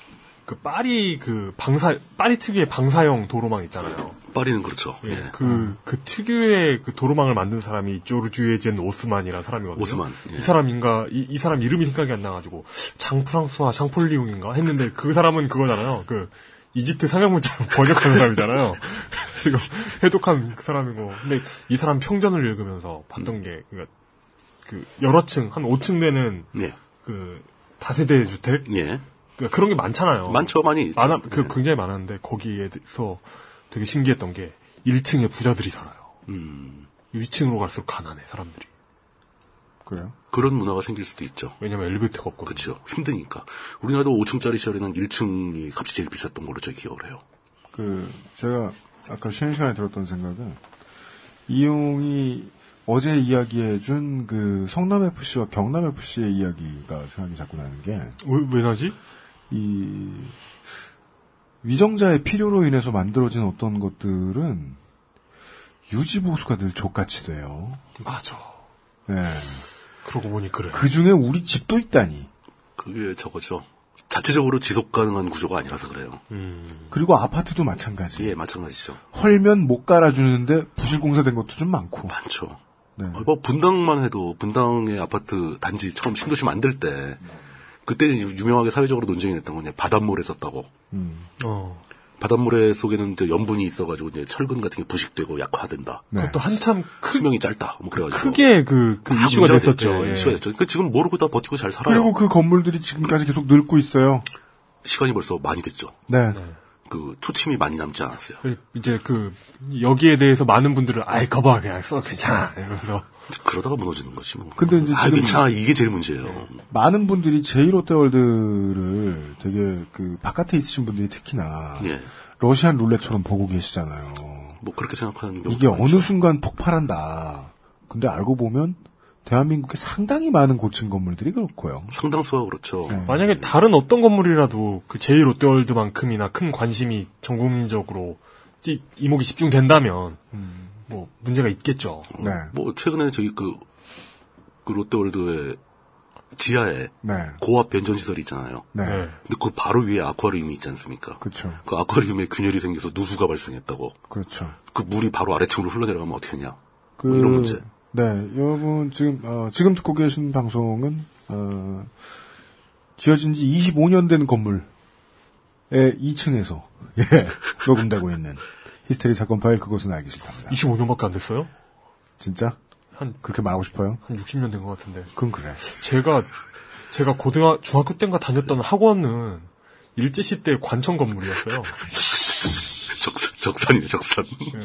그 파리 그 방사, 파리 특유의 방사형 도로망 있잖아요. 파리는 그렇죠. 예, 예. 그, 그 특유의 그 도로망을 만든 사람이 조르주에젠 오스만이라는 사람이거든요. 오스만, 예. 이 사람인가, 이, 이 사람 이름이 생각이 안 나가지고, 장프랑스와 장폴리옹인가 했는데 그 사람은 그거잖아요. 그, 이집트 상형문자 [laughs] 번역하는 사람이잖아요. [laughs] 지금 해독한 그 사람이고. 근데 이 사람 평전을 읽으면서 봤던 게, 그, 그, 여러 층, 한 5층 되는, 예. 그, 다세대 주택? 예. 그 그런 게 많잖아요. 많죠, 많이 있죠. 많아, 그 예. 굉장히 많았는데 거기에서 되게 신기했던 게 1층에 부자들이 살아요. 음. 2층으로 갈수록 가난해 사람들이. 그래요? 그런 문화가 생길 수도 있죠. 왜냐면 엘리베이터가 없거든요. 그렇죠. 힘드니까. 우리나라도 5층짜리 시절에는 1층이 값이 제일 비쌌던 걸로 저 기억을 해요. 그 제가 아까 쉬는 시간에 들었던 생각은 이용이 어제 이야기해준 그 성남 FC와 경남 FC의 이야기가 생각이 자꾸 나는 게 왜, 왜 나지? 이 위정자의 필요로 인해서 만들어진 어떤 것들은 유지 보수가 늘 족같이 돼요. 맞아. 예. 그러고 보니 그래. 그 중에 우리 집도 있다니. 그게 저거죠. 자체적으로 지속 가능한 구조가 아니라서 그래요. 그리고 아파트도 마찬가지. 예, 마찬가지죠. 헐면 못 깔아주는데 부실 공사된 것도 좀 많고. 많죠. 네. 어, 뭐 분당만 해도 분당의 아파트 단지 처음 신도시 만들 때 그때 유명하게 사회적으로 논쟁이 됐던 건 이제 바닷물에 썼다고. 어. 바닷물에 속에는 이제 염분이 있어가지고 이제 철근 같은 게 부식되고 약화된다. 네. 그것도 한참 크, 수명이 짧다. 뭐 그래가지고 크게 그, 그막 이슈가 됐었죠. 됐죠. 예. 이슈가 됐죠. 그 지금 모르고 다 버티고 잘 살아요. 그리고 그 건물들이 지금까지 계속 늙고 있어요. 시간이 벌써 많이 됐죠. 네. 그 초침이 많이 남지 않았어요. 그 이제 그 여기에 대해서 많은 분들은 아이 거봐 그냥 써 괜찮아 이러면서 그러다가 무너지는 거지 뭐. 근데 이제 아, 지금 괜찮아. 이게 제일 문제예요. 많은 분들이 제1롯데월드를 되게 그 바깥에 있으신 분들이 특히나 예. 러시안 룰렛처럼 보고 계시잖아요. 뭐 그렇게 생각하는 경우 이게 어느 순간 폭발한다. 근데 알고 보면 대한민국에 상당히 많은 고층 건물들이 그렇고요. 상당수가 그렇죠. 네. 만약에 다른 어떤 건물이라도 그 제1 롯데월드만큼이나 큰 관심이 전 국민적으로 찌- 이목이 집중된다면 뭐 문제가 있겠죠. 네. 뭐 최근에 저기 그, 그 롯데월드의 지하에 네. 고압 변전 시설이 있잖아요. 네. 네. 근데 그 바로 위에 아쿠아리움이 있지 않습니까? 그렇죠. 그 아쿠아리움에 균열이 생겨서 누수가 발생했다고. 그렇죠. 그 물이 바로 아래층으로 흘러내려가면 어떻게 하냐. 그 뭐 이런 문제. 네, 여러분 지금 어, 지금 듣고 계신 방송은 어, 지어진 지 25년 된 건물의 2층에서 예, 녹음되고 있는 히스테리 사건 파일 그것은 알기 싫답니다. 25년밖에 안 됐어요? 진짜 한, 그렇게 말하고 싶어요? 한 60년 된 것 같은데. 그건 그래. 제가, 제가 고등학, 중학교 때인가 다녔던 학원은 일제시 대 관청 건물이었어요. [laughs] 적산, 적산이네, 적산. 예.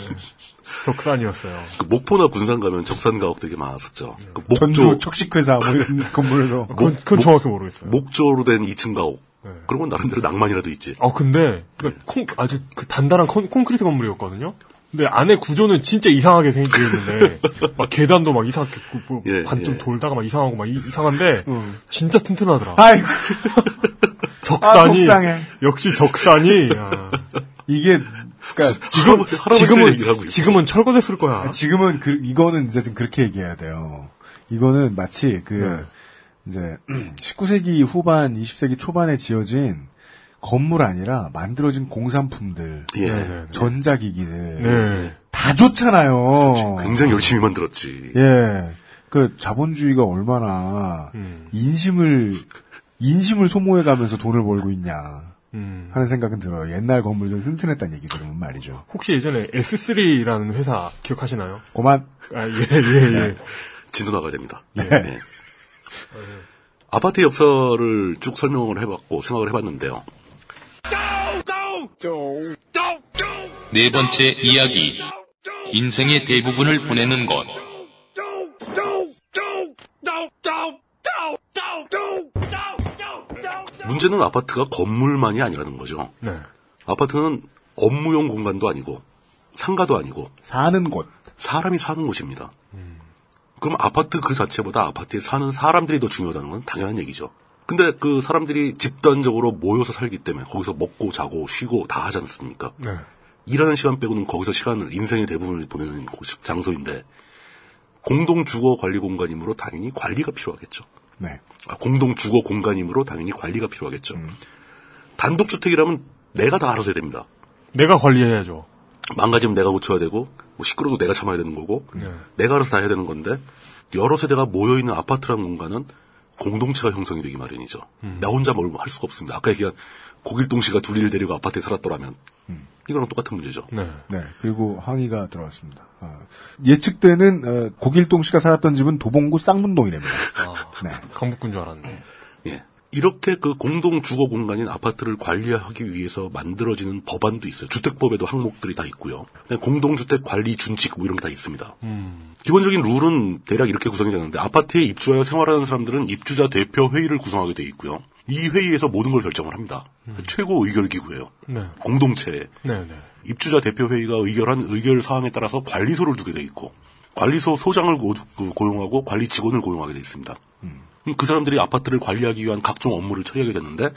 적산이었어요. 그 목포나 군산 가면 적산 가옥 되게 많았었죠. 그 전주 목조, 척식회사 뭐 이런 [laughs] 건물에서 그건, 그건 목- 정확히 모르겠어요. 목조로 된 2층 가옥. 네. 그런 건 나름대로 낭만이라도 있지. 아, 근데, 그 콩, 아주 그 단단한 콘, 콘크리트 건물이었거든요? 근데 안에 구조는 진짜 이상하게 생겨 있는데, [laughs] 막 계단도 막 이상하게, 그, 뭐 예, 반쯤 예. 돌다가 막 이상하고 막 이, 상한데 진짜 튼튼하더라. 아이고 [laughs] 적산이, 아. 역시 적산이, 아, 이게 그러니까 [laughs] 지금, 지금은. 지금은 철거됐을 거야. 지금은 그 이거는 이제 좀 그렇게 얘기해야 돼요. 이거는 마치 그 네. 이제 [clears throat] 19세기 후반, 20세기 초반에 지어진 건물 아니라 만들어진 공산품들, 예. 네, 네. 전자기기들 네. 다 좋잖아요. 굉장히 열심히 만들었지. 예. 그 자본주의가 얼마나 음. 인심을 인심을 소모해 가면서 돈을 벌고 있냐. 음. 하는 생각은 들어요. 옛날 건물들 튼튼했다는 얘기 들으면 말이죠. 혹시 예전에 S3라는 회사 기억하시나요? 고만. 아, 예, 예, 예. [laughs] 진도 나가야 됩니다. 네. 네. [laughs] 아파트 역사를 쭉 설명을 해봤고 생각을 해봤는데요. 네 번째 이야기. 인생의 대부분을 보내는 곳. 문제는 아파트가 건물만이 아니라는 거죠. 네. 아파트는 업무용 공간도 아니고 상가도 아니고 사는 곳. 사람이 사는 곳입니다. 그럼 아파트 그 자체보다 아파트에 사는 사람들이 더 중요하다는 건 당연한 얘기죠. 근데 그 사람들이 집단적으로 모여서 살기 때문에 거기서 먹고 자고 쉬고 다 하지 않습니까? 네. 일하는 시간 빼고는 거기서 시간을 인생의 대부분을 보내는 곳- 장소인데 공동 주거 관리 공간이므로 당연히 관리가 필요하겠죠. 네. 아, 공동 주거 공간이므로 당연히 관리가 필요하겠죠. 단독 주택이라면 내가 다 알아서 해야 됩니다. 내가 관리해야죠. 망가지면 내가 고쳐야 되고 뭐 시끄러도 내가 참아야 되는 거고 내가 알아서 다 해야 되는 건데 여러 세대가 모여 있는 아파트라는 공간은 공동체가 형성이 되기 마련이죠. 나 혼자 뭘 할 수가 없습니다. 아까 얘기한 고길동 씨가 둘이를 데리고 아파트에 살았더라면 이거랑 똑같은 문제죠. 네. 네. 그리고 항의가 들어왔습니다. 아, 예측되는 어, 고길동 씨가 살았던 집은 도봉구 쌍문동이랍니다. 네. 강북군 줄 알았네. 예. 이렇게 그 공동 주거 공간인 아파트를 관리하기 위해서 만들어지는 법안도 있어요. 주택법에도 항목들이 다 있고요. 그다음에 공동 주택 관리 준칙 뭐 이런 게 다 있습니다. 기본적인 룰은 대략 이렇게 구성이 되는데 아파트에 입주하여 생활하는 사람들은 입주자 대표 회의를 구성하게 돼 있고요. 이 회의에서 모든 걸 결정을 합니다. 최고 의결 기구예요. 네. 공동체 네, 네. 입주자 대표 회의가 의결한 의결 사항에 따라서 관리소를 두게 돼 있고 관리소 소장을 고, 그 고용하고 관리 직원을 고용하게 돼 있습니다. 그럼 그 사람들이 아파트를 관리하기 위한 각종 업무를 처리하게 됐는데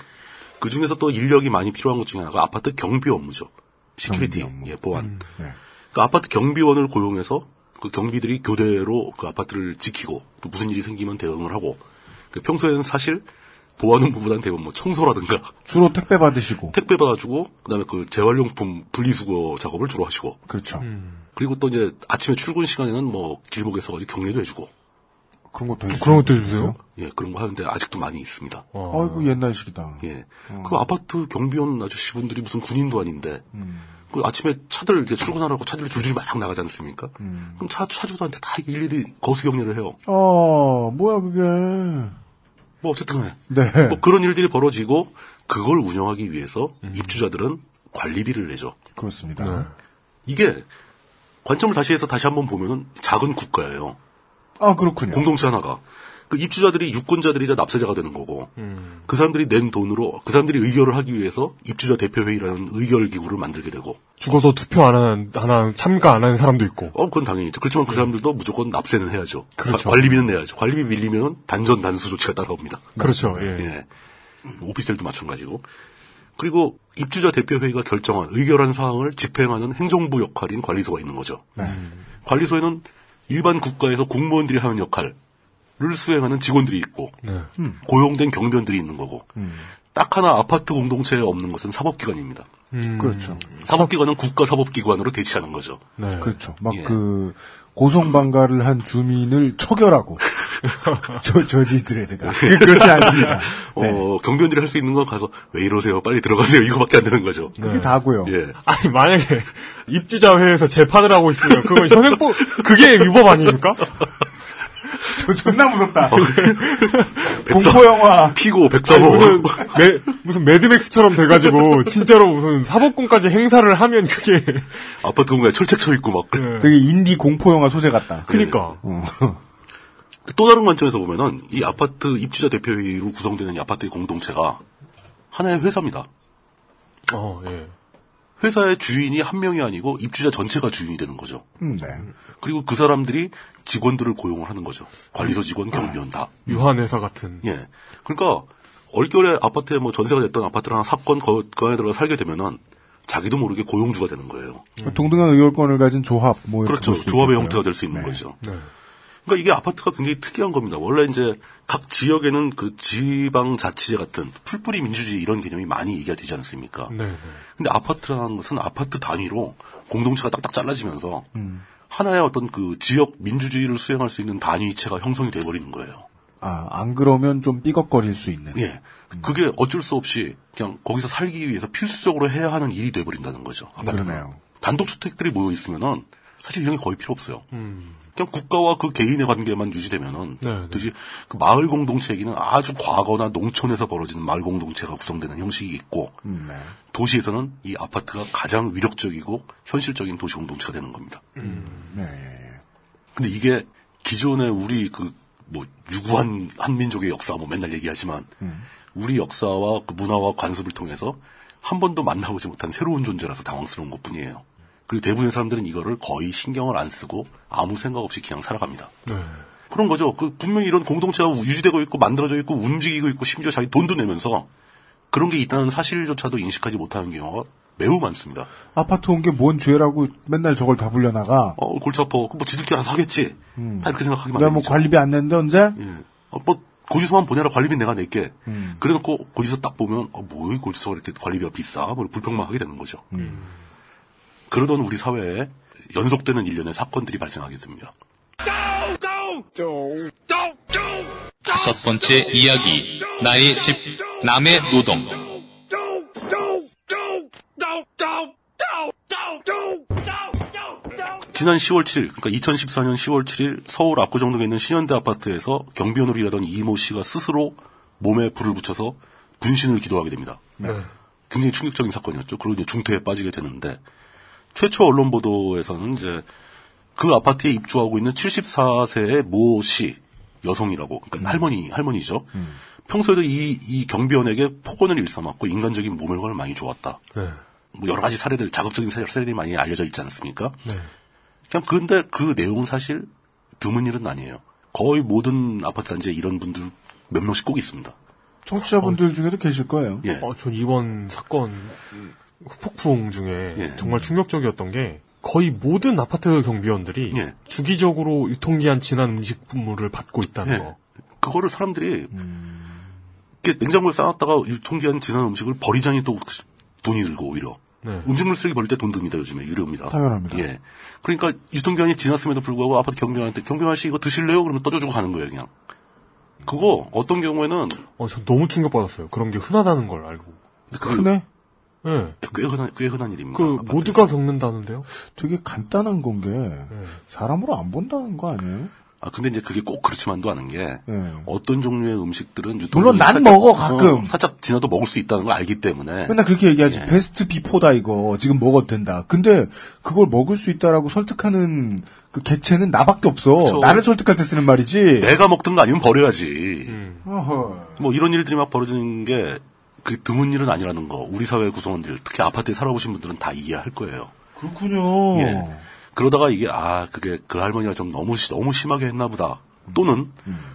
그 중에서 또 인력이 많이 필요한 것 중에 하나가 아파트 경비 업무죠. security, 예, 보안. 네. 그 아파트 경비원을 고용해서 그 경비들이 교대로 그 아파트를 지키고 또 무슨 일이 생기면 대응을 하고 그 평소에는 사실 보안 업무보다는 대부분 뭐 청소라든가 주로 택배 받으시고. 택배 받아주고 그다음에 그 재활용품 분리수거 작업을 주로 하시고 그렇죠. 그리고 또 이제 아침에 출근 시간에는 뭐 길목에 서가지고 격려도 해주고 그런 것도 해주세요. 그런 것도 해주세요? 예 그런 거 하는데 아직도 많이 있습니다. 아이고 옛날식이다. 예. 그 아파트 경비원 아저씨분들이 무슨 군인도 아닌데 그 아침에 차들 이제 출근하라고 차들이 줄줄이 막 나가지 않습니까? 그럼 차 차주들한테 다 일일이 거수 격려를 해요. 어 뭐야 그게. 뭐 어쨌든 간에 네. 뭐 그런 일들이 벌어지고 그걸 운영하기 위해서 입주자들은 관리비를 내죠. 그렇습니다. 이게 관점을 다시 해서 다시 한번 보면은 작은 국가예요. 아 그렇군요. 공동체 하나가. 그 입주자들이 유권자들이자 납세자가 되는 거고 그 사람들이 낸 돈으로 그 사람들이 의결을 하기 위해서 입주자 대표회의라는 의결 기구를 만들게 되고 죽어도 투표 안 하는, 하나 참가 안 하는 사람도 있고. 어 그건 당연히 있죠. 그렇지만 그 사람들도 무조건 납세는 해야죠. 그렇죠. 관- 관리비는 내야죠. 관리비 밀리면 단전 단수 조치가 따라옵니다. 그렇죠, 예. 예. 오피스텔도 마찬가지고. 그리고 입주자 대표회의가 결정한 의결한 사항을 집행하는 행정부 역할인 관리소가 있는 거죠. 네. 관리소에는 일반 국가에서 공무원들이 하는 역할을 수행하는 직원들이 있고 네. 고용된 경비원들이 있는 거고 딱 하나 아파트 공동체에 없는 것은 사법기관입니다. 음. 그렇죠. 사법기관은 국가 사법기관으로 대치하는 거죠. 네. 그렇죠. 막 예. 그 고성방가를 한 주민을 처결하고 [laughs] [laughs] 저 저지드레드가 그렇지 않습니다. 네. 어, 경비원들이 할 수 있는 건 가서 왜 이러세요? 빨리 들어가세요. 이거밖에 안 되는 거죠. 그게 다고요. 예. 아니, 만약에 입주자 회에서 재판을 하고 있으면 그건 현행법, 그게 위법 아닙니까? [laughs] 저 존나 무섭다. 백사- [laughs] 공포 영화. 피고 백사모 무슨, 매, 무슨 매드맥스처럼 돼가지고, 진짜로 무슨 사법권까지 행사를 하면 그게, 아파트 공간에 철책 쳐 있고 막. 네. 되게 인디 공포 영화 소재 같다. 그니까. 또 다른 관점에서 보면은 이 아파트 입주자 대표회의로 구성되는 이 아파트의 공동체가 하나의 회사입니다. 어, 예. 회사의 주인이 한 명이 아니고 입주자 전체가 주인이 되는 거죠. 음, 네. 그리고 그 사람들이 직원들을 고용을 하는 거죠. 관리소 직원, 경비원 다. 유한회사 같은. 예. 그러니까 얼결에 아파트에 뭐 전세가 됐던 아파트를 하나 사건 거, 그 안에 들어가 살게 되면은 자기도 모르게 고용주가 되는 거예요. 동등한 의결권을 가진 조합 뭐 그렇죠. 조합의 있겠고요. 형태가 될 수 있는 네. 거죠. 네. 그러니까 이게 아파트가 굉장히 특이한 겁니다. 원래 이제 각 지역에는 그 지방 자치제 같은 풀뿌리 민주주의 이런 개념이 많이 얘기가 되지 않습니까? 네, 네. 근데 아파트라는 것은 아파트 단위로 공동체가 딱딱 잘라지면서 음. 하나의 어떤 그 지역 민주주의를 수행할 수 있는 단위체가 형성이 돼버리는 거예요. 아, 안 그러면 좀 삐걱거릴 수 있는. 예. 그게 어쩔 수 없이 그냥 거기서 살기 위해서 필수적으로 해야 하는 일이 돼버린다는 거죠. 아파트가. 그러네요. 단독주택들이 모여 있으면은 사실 이런 게 거의 필요 없어요. 음. 그냥 국가와 그 개인의 관계만 유지되면은 네, 네. 되지 그 마을 공동체 얘기는 아주 과거나 농촌에서 벌어지는 마을 공동체가 구성되는 형식이 있고 음, 네. 도시에서는 이 아파트가 가장 위력적이고 현실적인 도시 공동체가 되는 겁니다. 네. 근데 이게 기존의 우리 그 뭐 유구한 한민족의 역사 뭐 맨날 얘기하지만 우리 역사와 그 문화와 관습을 통해서 한 번도 만나보지 못한 새로운 존재라서 당황스러운 것 뿐이에요. 그리고 대부분의 사람들은 이거를 거의 신경을 안 쓰고 아무 생각 없이 그냥 살아갑니다. 네. 그런 거죠. 그 분명히 이런 공동체가 유지되고 있고 만들어져 있고 움직이고 있고 심지어 자기 돈도 내면서 그런 게 있다는 사실조차도 인식하지 못하는 경우가 매우 많습니다. 아파트 온 게 뭔 죄라고 맨날 저걸 다 불려나가. 어, 골치 아파. 뭐 지들끼리 알아서 하겠지. 다 이렇게 생각하기 내가 뭐. 관리비 안 냈는데 언제? 예. 어, 뭐 고지서만 보내라 관리비 내가 낼게. 음. 그래놓고 고지서 딱 보면 어, 뭐이 고지서가 이렇게 관리비가 비싸? 뭐 불평만 하게 되는 거죠. 음. 그러던 우리 사회에 연속되는 일련의 사건들이 발생하게 됩니다. 다섯 번째 이야기. 나의 집, 남의 노동. 지난 10월 7일, 그러니까 2014년 10월 7일 서울 압구정동에 있는 신현대 아파트에서 경비원으로 일하던 이모 씨가 스스로 몸에 불을 붙여서 분신을 기도하게 됩니다. 굉장히 충격적인 사건이었죠. 그리고 이제 중태에 빠지게 되는데 최초 언론 보도에서는 이제 그 아파트에 입주하고 있는 74세의 모 씨 여성이라고 그러니까 할머니 할머니죠. 평소에도 이, 이 경비원에게 폭언을 일삼았고 인간적인 모멸감을 많이 주었다. 네. 뭐 여러 가지 사례들 자극적인 사- 사례들이 많이 알려져 있지 않습니까? 네. 그냥 근데 그 내용은 사실 드문 일은 아니에요. 거의 모든 아파트 단지에 이런 분들 몇 명씩 꼭 있습니다. 청취자분들 중에도 계실 거예요. 예. 어, 전 이번 사건 후폭풍 중에 예. 정말 충격적이었던 게 거의 모든 아파트 경비원들이 예. 주기적으로 유통기한 지난 음식물을 받고 있다는 예. 거. 그거를 사람들이 이렇게 냉장고에 쌓았다가 유통기한 지난 음식을 버리자니 또 돈이 들고 오히려 네. 음식물 쓰레기 버릴 때 돈 듭니다 요즘에 유료입니다. 당연합니다. 예. 그러니까 유통기한이 지났음에도 불구하고 아파트 경비원한테 경비원 씨 이거 드실래요? 그러면 떠줘주고 가는 거예요 그냥. 그거 어떤 경우에는 어, 저 너무 충격받았어요. 그런 게 흔하다는 걸 알고. 그, 크 네? 예. 꽤 흔한 꽤 흔한 일입니다. 그 아파트에서. 모두가 겪는다는데요. 되게 간단한 건게 네. 사람으로 안 본다는 거 아니에요? 아 근데 이제 그게 꼭 그렇지만도 않은 게 예. 어떤 종류의 음식들은 유통 물론 난 먹어, 가끔. 살짝 지나도 먹을 수 있다는 걸 알기 때문에 맨날 그렇게 얘기하지. 예. 베스트 비포다 이거. 지금 먹어도 된다. 근데 그걸 먹을 수 있다라고 설득하는 그 개체는 나밖에 없어. 그쵸. 나를 설득할 때 쓰는 말이지. 내가 먹든 거 아니면 버려야지. 어허. 뭐 이런 일들이 막 벌어지는 게 그 드문 일은 아니라는 거 우리 사회 구성원들 특히 아파트에 살아보신 분들은 다 이해할 거예요. 그렇군요. 예. 그러다가 이게 아 그게 그 할머니가 좀 너무 시- 너무 심하게 했나 보다. 또는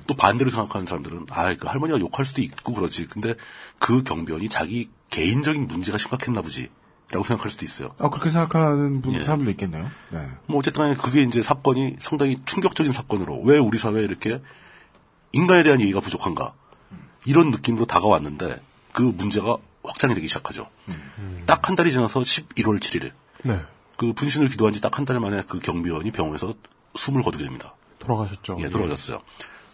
또 반대로 생각하는 사람들은 아 그 할머니가 욕할 수도 있고 그러지. 근데 그 경비원이 자기 개인적인 문제가 심각했나 보지. 라고 생각할 수도 있어요. 아, 그렇게 생각하는 분, 예. 사람들도 있겠네요. 네. 뭐 어쨌든 간에 그게 이제 사건이 상당히 충격적인 사건으로 왜 우리 사회에 이렇게 인간에 대한 예의가 부족한가 이런 느낌으로 다가왔는데 그 문제가 확장이 되기 시작하죠. 딱한 달이 지나서 11월 7일 네. 그 분신을 기도한 지 딱 한 달 만에 그 경비원이 병원에서 숨을 거두게 됩니다. 돌아가셨죠. 예, 돌아가셨어요.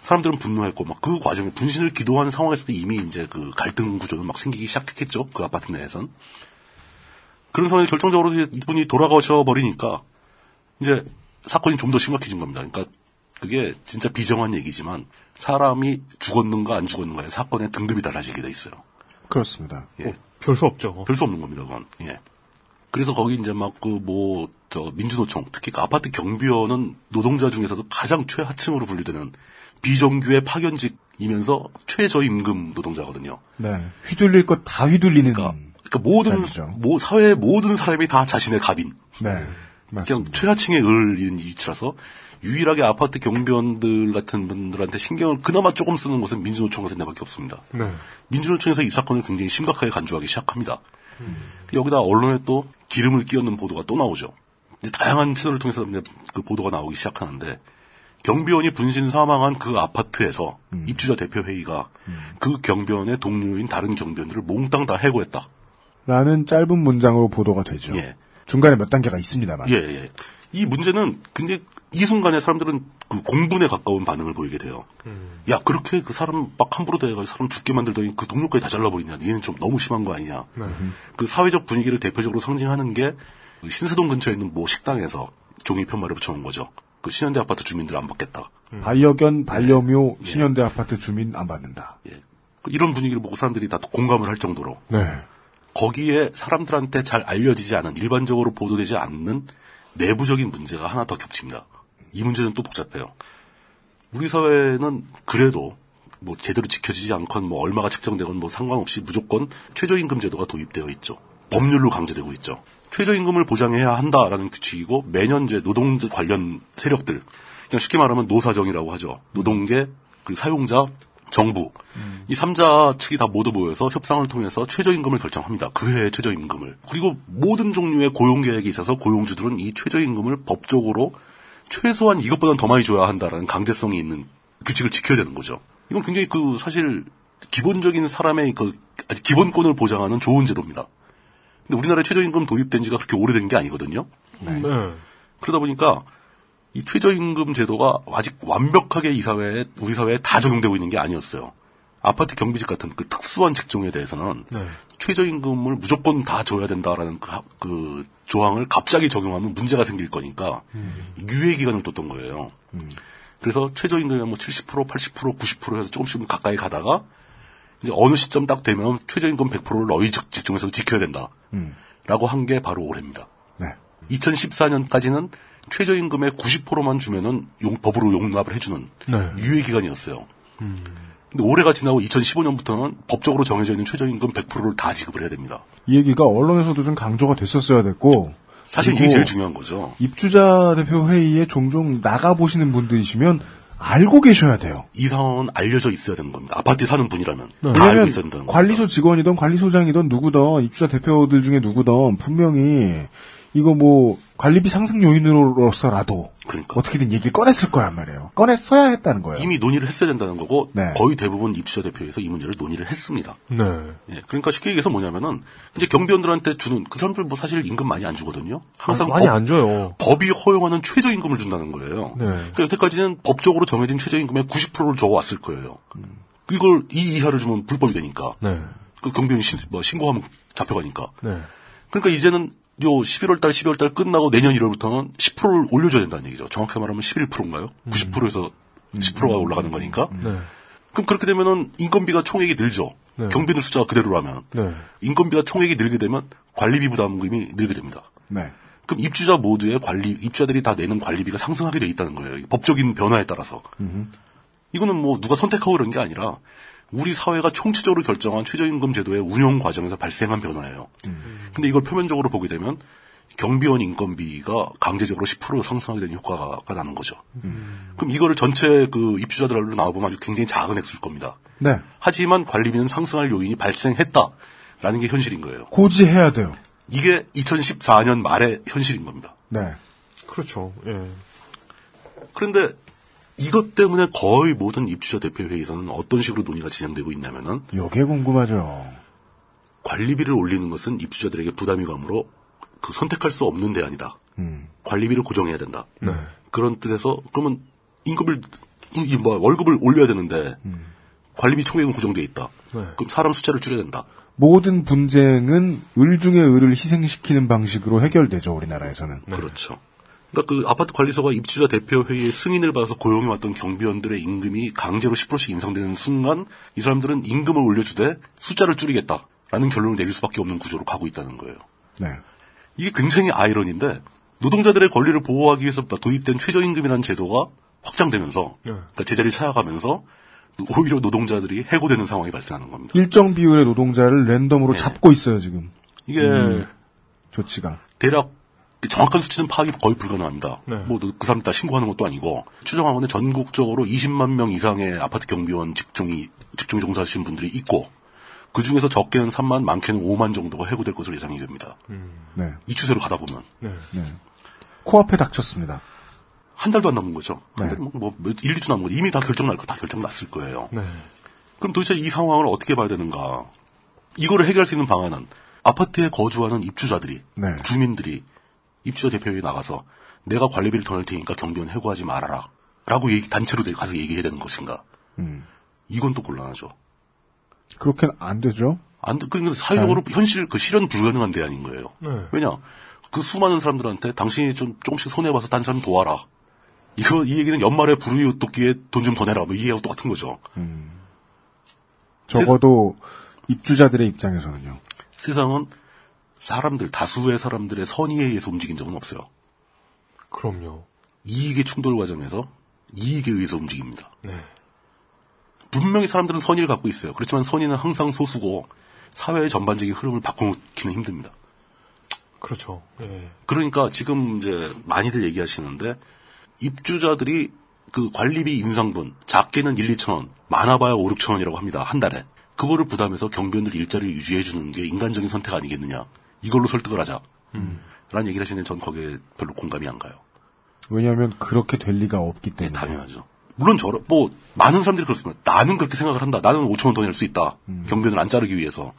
사람들은 분노했고 막 그 과정에 분신을 기도한 상황에서도 이미 이제 그 갈등 구조는 막 생기기 시작했겠죠. 그 아파트 내에선. 그런 상황에 결정적으로 이분이 돌아가셔 버리니까 이제 사건이 좀 더 심각해진 겁니다. 그러니까 그게 진짜 비정한 얘기지만 사람이 죽었는가 안 죽었는가의 사건의 등급이 달라지게 돼 있어요. 그렇습니다. 예. 별수 없죠. 별 수 없는 겁니다, 그건. 예. 그래서 거기 이제 막 그 뭐, 저, 민주노총, 특히 그 아파트 경비원은 노동자 중에서도 가장 최하층으로 분류되는 비정규의 파견직이면서 최저임금 노동자거든요. 네. 휘둘릴 것 다 휘둘리는. 그러니까 모든, 자리죠. 모, 사회의 모든 사람이 다 자신의 갑인. 네. 그냥 맞습니다. 최하층에 을리는 위치라서 유일하게 아파트 경비원들 같은 분들한테 신경을 그나마 조금 쓰는 곳은 민주노총 같은 데밖에 없습니다. 네. 민주노총에서 이 사건을 굉장히 심각하게 간주하기 시작합니다. 여기다 언론에 또 기름을 끼얹는 보도가 또 나오죠. 다양한 채널을 통해서 그 보도가 나오기 시작하는데 경비원이 분신 사망한 그 아파트에서 입주자 대표 회의가 그 경비원의 동료인 다른 경비원들을 몽땅 다 해고했다. 라는 짧은 문장으로 보도가 되죠. 예. 중간에 몇 단계가 있습니다만. 예, 예. 이 문제는 굉장히 이 순간에 사람들은 그 공분에 가까운 반응을 보이게 돼요. 야, 그렇게 그 사람 막 함부로 대해가지고 사람 죽게 만들더니 그 동료까지 다 잘라버리냐. 니는 좀 너무 심한 거 아니냐. 그 사회적 분위기를 대표적으로 상징하는 게그 신세동 근처에 있는 모 식당에서 종이 편말을 붙여놓은 거죠. 그 신현대 아파트 주민들 안 받겠다. 반려견, 반려묘, 신현대 아파트 주민 안 받는다. 그 이런 분위기를 보고 사람들이 다 공감을 할 정도로 네. 거기에 사람들한테 잘 알려지지 않은 일반적으로 보도되지 않는 내부적인 문제가 하나 더 겹칩니다. 이 문제는 또 복잡해요. 우리 사회는 그래도 뭐 제대로 지켜지지 않건 뭐 얼마가 책정되건 뭐 상관없이 무조건 최저임금 제도가 도입되어 있죠. 법률로 강제되고 있죠. 최저임금을 보장해야 한다라는 규칙이고 매년 이제 노동 관련 세력들 그냥 쉽게 말하면 노사정이라고 하죠. 노동계, 그리고 사용자, 정부 이 삼자 측이 다 모두 모여서 협상을 통해서 최저임금을 결정합니다. 그 해의 최저임금을 그리고 모든 종류의 고용 계획에 있어서 고용주들은 이 최저임금을 법적으로 최소한 이것보다는 더 많이 줘야 한다라는 강제성이 있는 규칙을 지켜야 되는 거죠. 이건 굉장히 그 사실 기본적인 사람의 그 기본권을 보장하는 좋은 제도입니다. 근데 우리나라에 최저임금 도입된 지가 그렇게 오래된 게 아니거든요. 네. 그러다 보니까 이 최저임금 제도가 아직 완벽하게 이 사회에 우리 사회에 다 적용되고 있는 게 아니었어요. 아파트 경비직 같은 그 특수한 직종에 대해서는 네. 최저임금을 무조건 다 줘야 된다라는 그, 하- 그 조항을 갑자기 적용하면 문제가 생길 거니까 유예 기간을 뒀던 거예요. 그래서 최저임금이 뭐 70%, 80%, 90% 해서 조금씩 가까이 가다가 이제 어느 시점 딱 되면 최저임금 100%를 너희 직- 직종에서 지켜야 된다. 라고 한 게 바로 올해입니다. 네. 2014년까지는 최저임금의 90%만 주면은 용- 법으로 용납을 해주는 네. 유예 기간이었어요. 근데 올해가 지나고 2015년부터는 법적으로 정해져 있는 최저임금 100%를 다 지급을 해야 됩니다. 이 얘기가 언론에서도 좀 강조가 됐었어야 됐고. 사실 이게 제일 중요한 거죠. 입주자 대표 회의에 종종 나가 보시는 분들이시면 알고 계셔야 돼요. 이 상황은 알려져 있어야 되는 겁니다. 아파트에 사는 분이라면 다 알고 있어야 된다는. 관리소 직원이든 관리소장이든 누구든 입주자 대표들 중에 누구든 분명히 이거 뭐 관리비 상승 요인으로서라도 그러니까. 어떻게든 얘기를 꺼냈을 거란 말이에요. 꺼냈어야 했다는 거예요. 이미 논의를 했어야 된다는 거고 네. 거의 대부분 입주자 대표에서 이 문제를 논의를 했습니다. 네. 예, 그러니까 쉽게 얘기해서 뭐냐면은 이제 경비원들한테 주는 그 사람들 뭐 사실 임금 많이 안 주거든요. 항상 많이 법- 안 줘요. 법이 허용하는 최저 임금을 준다는 거예요. 네. 그러니까 여태까지는 법적으로 정해진 최저 임금의 90%를 줘 왔을 거예요. 이걸 이 이하를 주면 불법이 되니까. 네. 그 경비원이 신, 뭐 신고하면 잡혀가니까. 네. 그러니까 이제는 요 11월 달, 12월 달 끝나고 내년 1월부터는 10%를 올려줘야 된다는 얘기죠. 정확히 말하면 11%인가요? 90%에서 10%가 올라가는 거니까. 네. 그럼 그렇게 되면은 인건비가 총액이 늘죠. 네. 경비원 숫자가 그대로라면. 네. 인건비가 총액이 늘게 되면 관리비 부담금이 늘게 됩니다. 네. 그럼 입주자 모두의 관리, 입주자들이 다 내는 관리비가 상승하게 돼 있다는 거예요. 이 법적인 변화에 따라서. 이거는 뭐 누가 선택하고 그런 게 아니라 우리 사회가 총체적으로 결정한 최저임금 제도의 운영 과정에서 발생한 변화예요. 근데 이걸 표면적으로 보게 되면 경비원 인건비가 강제적으로 10% 상승하게 되는 효과가 나는 거죠. 그럼 이거를 전체 그 입주자들로 나와보면 아주 굉장히 작은 액수일 겁니다. 네. 하지만 관리비는 상승할 요인이 발생했다라는 게 현실인 거예요. 고지해야 돼요. 이게 2014년 말의 현실인 겁니다. 네. 그렇죠. 예. 그런데 이것 때문에 거의 모든 입주자 대표 회의에서는 어떤 식으로 논의가 진행되고 있냐면은 요게 궁금하죠. 관리비를 올리는 것은 입주자들에게 부담이 가므로 그 선택할 수 없는 대안이다. 관리비를 고정해야 된다. 그런 뜻에서 그러면 임금을 뭐, 월급을 올려야 되는데 관리비 총액은 고정돼 있다. 그럼 사람 숫자를 줄여야 된다. 모든 분쟁은 을 중에 을을 희생시키는 방식으로 해결되죠, 우리나라에서는. 그렇죠. 그러니까 그 아파트 관리소가 입주자 대표 회의의 승인을 받아서 고용해 왔던 경비원들의 임금이 강제로 10%씩 인상되는 순간 이 사람들은 임금을 올려주되 숫자를 줄이겠다라는 결론을 내릴 수밖에 없는 구조로 가고 있다는 거예요. 네. 이게 굉장히 아이러니인데 노동자들의 권리를 보호하기 위해서 도입된 최저임금이라는 제도가 확장되면서 그러니까 제자리를 찾아가면서 오히려 노동자들이 해고되는 상황이 발생하는 겁니다. 일정 비율의 노동자를 랜덤으로 네. 잡고 있어요, 지금. 이게 음, 조치가. 대략 정확한 수치는 파악이 거의 불가능합니다. 뭐그 사람 다 신고하는 것도 아니고 추정하건데 전국적으로 20만 명 이상의 아파트 경비원 직종이 직종 종사하시는 분들이 있고 그 중에서 적게는 3만, 많게는 5만 정도가 해고될 것으로 예상이 됩니다. 네. 이 추세로 가다 보면 네. 코앞에 닥쳤습니다. 한 달도 안 남은 거죠. 한 네. 달, 뭐, 뭐, 몇- 1, 2주 남은 거 이미 다 결정 날 거 다 결정 났을 거예요. 네. 그럼 도대체 이 상황을 어떻게 봐야 되는가? 이거를 해결할 수 있는 방안은 아파트에 거주하는 입주자들이, 네. 주민들이 입주자 대표회의 나가서 내가 관리비를 더 낼 테니까 경비원 해고하지 말아라. 라고 얘기, 단체로 가서 얘기해야 되는 것인가. 음. 이건 또 곤란하죠. 그렇게는 안 되죠. 안, 돼. 그러니까 사회적으로 현실, 그 실현 불가능한 대안인 거예요. 네. 왜냐? 그 수많은 사람들한테 당신이 좀 조금씩 손해봐서 딴 사람 도와라. 이거, 이 얘기는 연말에 불우이 웃기에 돈 좀 더 내라. 뭐이 얘기하고 똑같은 거죠. 적어도 입주자들의 입장에서는요. 세상은 사람들, 다수의 사람들의 선의에 의해서 움직인 적은 없어요. 그럼요. 이익의 충돌 과정에서 이익에 의해서 움직입니다. 네. 분명히 사람들은 선의를 갖고 있어요. 그렇지만 선의는 항상 소수고 사회의 전반적인 흐름을 바꿔놓기는 힘듭니다. 그렇죠. 예. 그러니까 지금 이제 많이들 얘기하시는데 입주자들이 그 관리비 인상분 작게는 1, 2천 원, 많아봐야 5, 6천 원이라고 합니다. 한 달에. 그거를 부담해서 경비원들 일자리를 유지해 주는 게 인간적인 선택 아니겠느냐. 이걸로 설득을 하자. 라는 얘기를 하시는데 전 거기에 별로 공감이 안 가요. 왜냐하면 그렇게 될 리가 없기 때문에. 당연하죠. 물론 저런 뭐 많은 사람들이 그렇습니다. 나는 그렇게 생각을 한다. 나는 5천 원 더 낼 수 있다. 경비원을 안 자르기 위해서.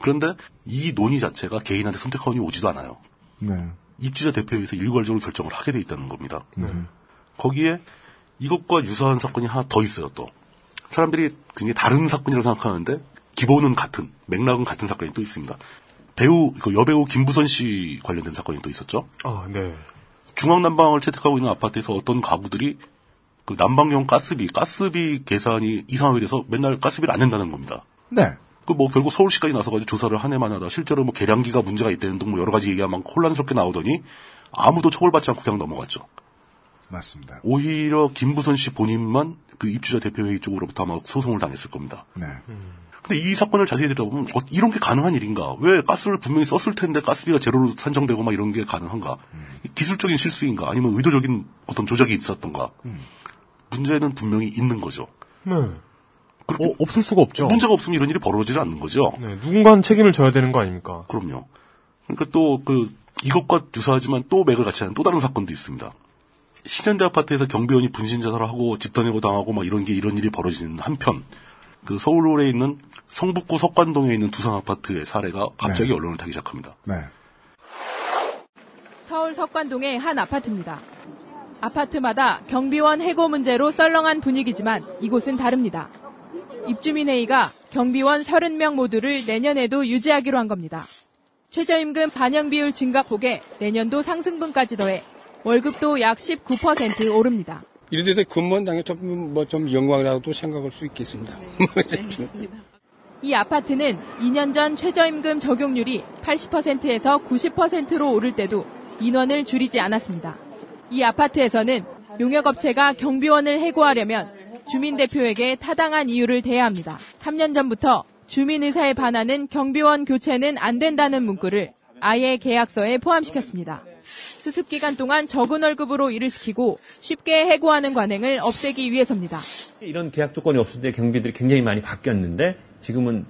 그런데 이 논의 자체가 개인한테 선택권이 오지도 않아요. 네. 입주자 대표회에서 일괄적으로 결정을 하게 돼 있다는 겁니다. 거기에 이것과 유사한 사건이 하나 더 있어요. 또 사람들이 굉장히 다른 사건이라고 생각하는데 기본은 같은 맥락은 같은 사건이 또 있습니다. 배우 그 여배우 김부선 씨 관련된 사건이 또 있었죠. 아, 네. 중앙 난방을 채택하고 있는 아파트에서 어떤 가구들이 그 난방용 가스비, 가스비 계산이 이상하게 돼서 맨날 가스비를 안 낸다는 겁니다. 네. 그 뭐 결국 서울시까지 나서가지고 조사를 한 해만 하다 실제로 뭐 계량기가 문제가 있다는 등 뭐 여러 가지 얘기가 막 혼란스럽게 나오더니 아무도 처벌받지 않고 그냥 넘어갔죠. 맞습니다. 오히려 김부선 씨 본인만 그 입주자 대표회의 쪽으로부터 아마 소송을 당했을 겁니다. 네. 근데 이 사건을 자세히 들어보면 어, 이런 게 가능한 일인가? 왜 가스를 분명히 썼을 텐데 가스비가 제로로 산정되고 막 이런 게 가능한가? 이 기술적인 실수인가? 아니면 의도적인 어떤 조작이 있었던가? 문제는 분명히 있는 거죠. 네. 어, 없을 수가 없죠. 문제가 없으면 이런 일이 벌어지지 않는 거죠. 네, 누군가는 책임을 져야 되는 거 아닙니까? 그럼요. 그러니까 또 그 이것과 유사하지만 또 맥을 같이 하는 또 다른 사건도 있습니다. 신현대 아파트에서 경비원이 분신 자살을 하고 집단해고 당하고 막 이런 게 이런 일이 벌어지는 한편 그 서울에 있는 성북구 석관동에 있는 두산 아파트의 사례가 갑자기 네. 언론을 타기 시작합니다. 네. 서울 석관동의 한 아파트입니다. 아파트마다 경비원 해고 문제로 썰렁한 분위기지만 이곳은 다릅니다. 입주민회의가 경비원 30명 모두를 내년에도 유지하기로 한 겁니다. 최저임금 반영 비율 증가 폭에 내년도 상승분까지 더해 월급도 약 19% 오릅니다. 이런 데서 근무한 당에 좀, 뭐, 좀 영광이라도 생각할 수 있겠습니다. [laughs] 이 아파트는 2년 전 최저임금 적용률이 80%에서 90%로 오를 때도 인원을 줄이지 않았습니다. 이 아파트에서는 용역업체가 경비원을 해고하려면 주민대표에게 타당한 이유를 대야 합니다. 3년 전부터 주민의사에 반하는 경비원 교체는 안 된다는 문구를 아예 계약서에 포함시켰습니다. 수습 기간 동안 적은 월급으로 일을 시키고 쉽게 해고하는 관행을 없애기 위해서입니다. 이런 계약 조건이 없을 때 경비들이 굉장히 많이 바뀌었는데 지금은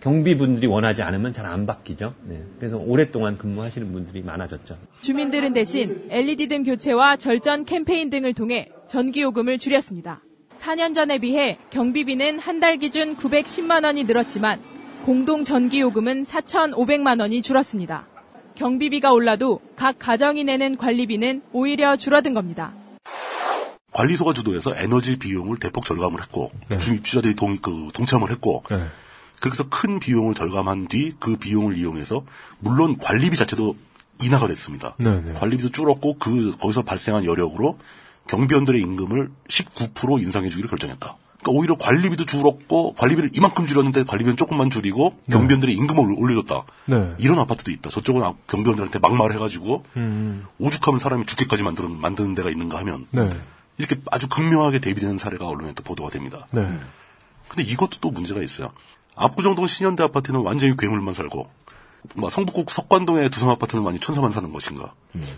경비분들이 원하지 않으면 잘 안 바뀌죠. 네. 그래서 오랫동안 근무하시는 분들이 많아졌죠. 주민들은 대신 LED 등 교체와 절전 캠페인 등을 통해 전기요금을 줄였습니다. 4년 전에 비해 경비비는 한 달 기준 910만 원이 늘었지만 공동 전기요금은 4,500만 원이 줄었습니다. 경비비가 올라도 각 가정이 내는 관리비는 오히려 줄어든 겁니다. 관리소가 주도해서 에너지 비용을 대폭 절감을 했고 주입주자들이 동, 그, 동참을 했고 그래서 큰 비용을 절감한 뒤 그 비용을 이용해서 물론 관리비 자체도 인하가 됐습니다. 네, 네. 관리비도 줄었고 그 거기서 발생한 여력으로 경비원들의 임금을 19% 인상해 주기로 결정했다. 그러니까 오히려 관리비도 줄었고 관리비를 이만큼 줄였는데 관리비는 조금만 줄이고 경비원들의 임금을 올려줬다. 네. 이런 아파트도 있다. 저쪽은 아- 경비원들한테 막말을 해가지고 음. 오죽하면 사람이 죽게까지 만드는 만드는 데가 있는가 하면 네. 이렇게 아주 극명하게 대비되는 사례가 언론에 또 보도가 됩니다. 네. 근데 이것도 또 문제가 있어요. 압구정동 신현대 아파트는 완전히 괴물만 살고, 뭐 성북구 석관동의 두성 아파트는 완전히 천사만 사는 것인가.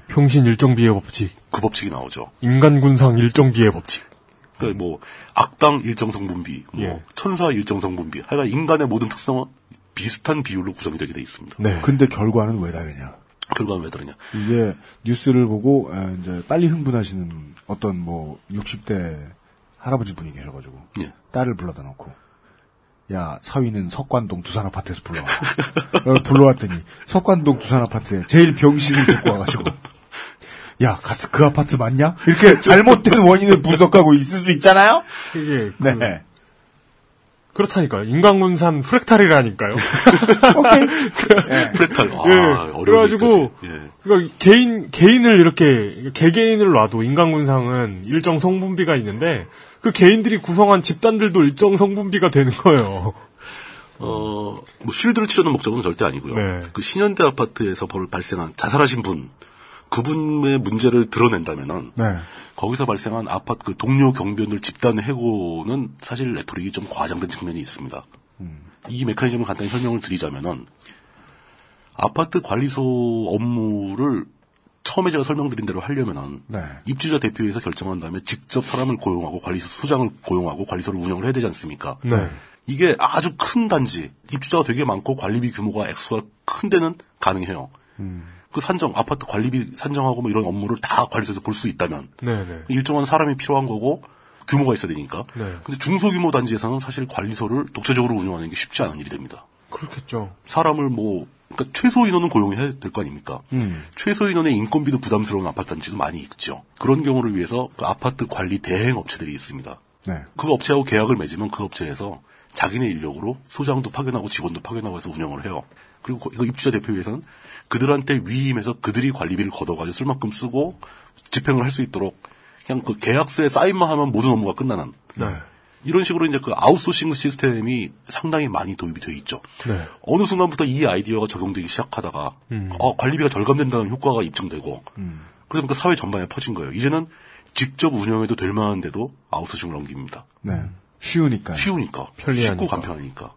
평신 일정 비의 법칙. 그 법칙이 나오죠. 인간군상 일정 비의 법칙. 그뭐 악당 일정 성 분비, 뭐 예. 천사 일정 성 분비, 하여간 인간의 모든 특성은 비슷한 비율로 구성이 되게 돼 있습니다. 네. 근데 결과는 왜 다르냐? 결과는 왜 다르냐? 이게 뉴스를 보고 아, 이제 빨리 흥분하시는 어떤 뭐 60대 할아버지 분이 계셔가지고 예. 딸을 불러다 놓고 야 사위는 석관동 두산 아파트에서 불러와 [laughs] 어, 불러왔더니 석관동 두산 아파트에 제일 병신을 데리고 와가지고 야, 같은 그 아파트 맞냐? 이렇게 잘못된 원인을 분석하고 있을 수 있잖아요? 이게 그, 네. 그렇다니까요. 인간군산 프랙탈이라니까요. [laughs] 오케이. 프랙탈. 아, 예. 어려운 그래가지고 얘기까지. 예. 그러니까 개인 개인을 이렇게 개개인을 놔도 인간군상은 일정 성분비가 있는데 그 개인들이 구성한 집단들도 일정 성분비가 되는 거예요. 어, 뭐 쉴드를 치려는 목적은 절대 아니고요. 네. 그 신현대 아파트에서 벌 발생한 자살하신 분 그분의 문제를 드러낸다면은 네. 거기서 발생한 아파트 그 동료 경비원들 집단 해고는 사실 레토릭이 좀 과장된 측면이 있습니다. 이 메커니즘을 간단히 설명을 드리자면은 아파트 관리소 업무를 처음에 제가 설명드린 대로 하려면은 네. 입주자 대표회에서 결정한 다음에 직접 사람을 고용하고 관리소 소장을 고용하고 관리소를 운영을 해야 되지 않습니까? 네. 이게 아주 큰 단지, 입주자가 되게 많고 관리비 규모가 액수가 큰 데는 가능해요. 그 산정, 아파트 관리비 산정하고 뭐 이런 업무를 다 관리소에서 볼 수 있다면 네네. 일정한 사람이 필요한 거고 규모가 있어야 되니까. 네. 근데 중소규모 단지에서는 사실 관리소를 독자적으로 운영하는 게 쉽지 않은 일이 됩니다. 그렇겠죠. 사람을 뭐 그러니까 최소 인원은 고용해야 될 거 아닙니까? 음. 최소 인원의 인건비도 부담스러운 아파트 단지도 많이 있죠. 그런 경우를 위해서 그 아파트 관리 대행 업체들이 있습니다. 네. 그 업체하고 계약을 맺으면 그 업체에서 자기네 인력으로 소장도 파견하고 직원도 파견하고 해서 운영을 해요. 그리고 거- 이거 입주자 대표회에서는 그들한테 위임해서 그들이 관리비를 걷어가지고 쓸 만큼 쓰고 집행을 할 수 있도록 그냥 그 계약서에 사인만 하면 모든 업무가 끝나는 네. 이런 식으로 이제 그 아웃소싱 시스템이 상당히 많이 도입이 돼 있죠. 네. 어느 순간부터 이 아이디어가 적용되기 시작하다가 음. 어, 관리비가 절감된다는 효과가 입증되고 그러다 보니까 사회 전반에 퍼진 거예요. 이제는 직접 운영해도 될 만한데도 아웃소싱을 넘깁니다. 네. 쉬우니까. 쉬우니까. 편리하니까. 쉽고 간편하니까.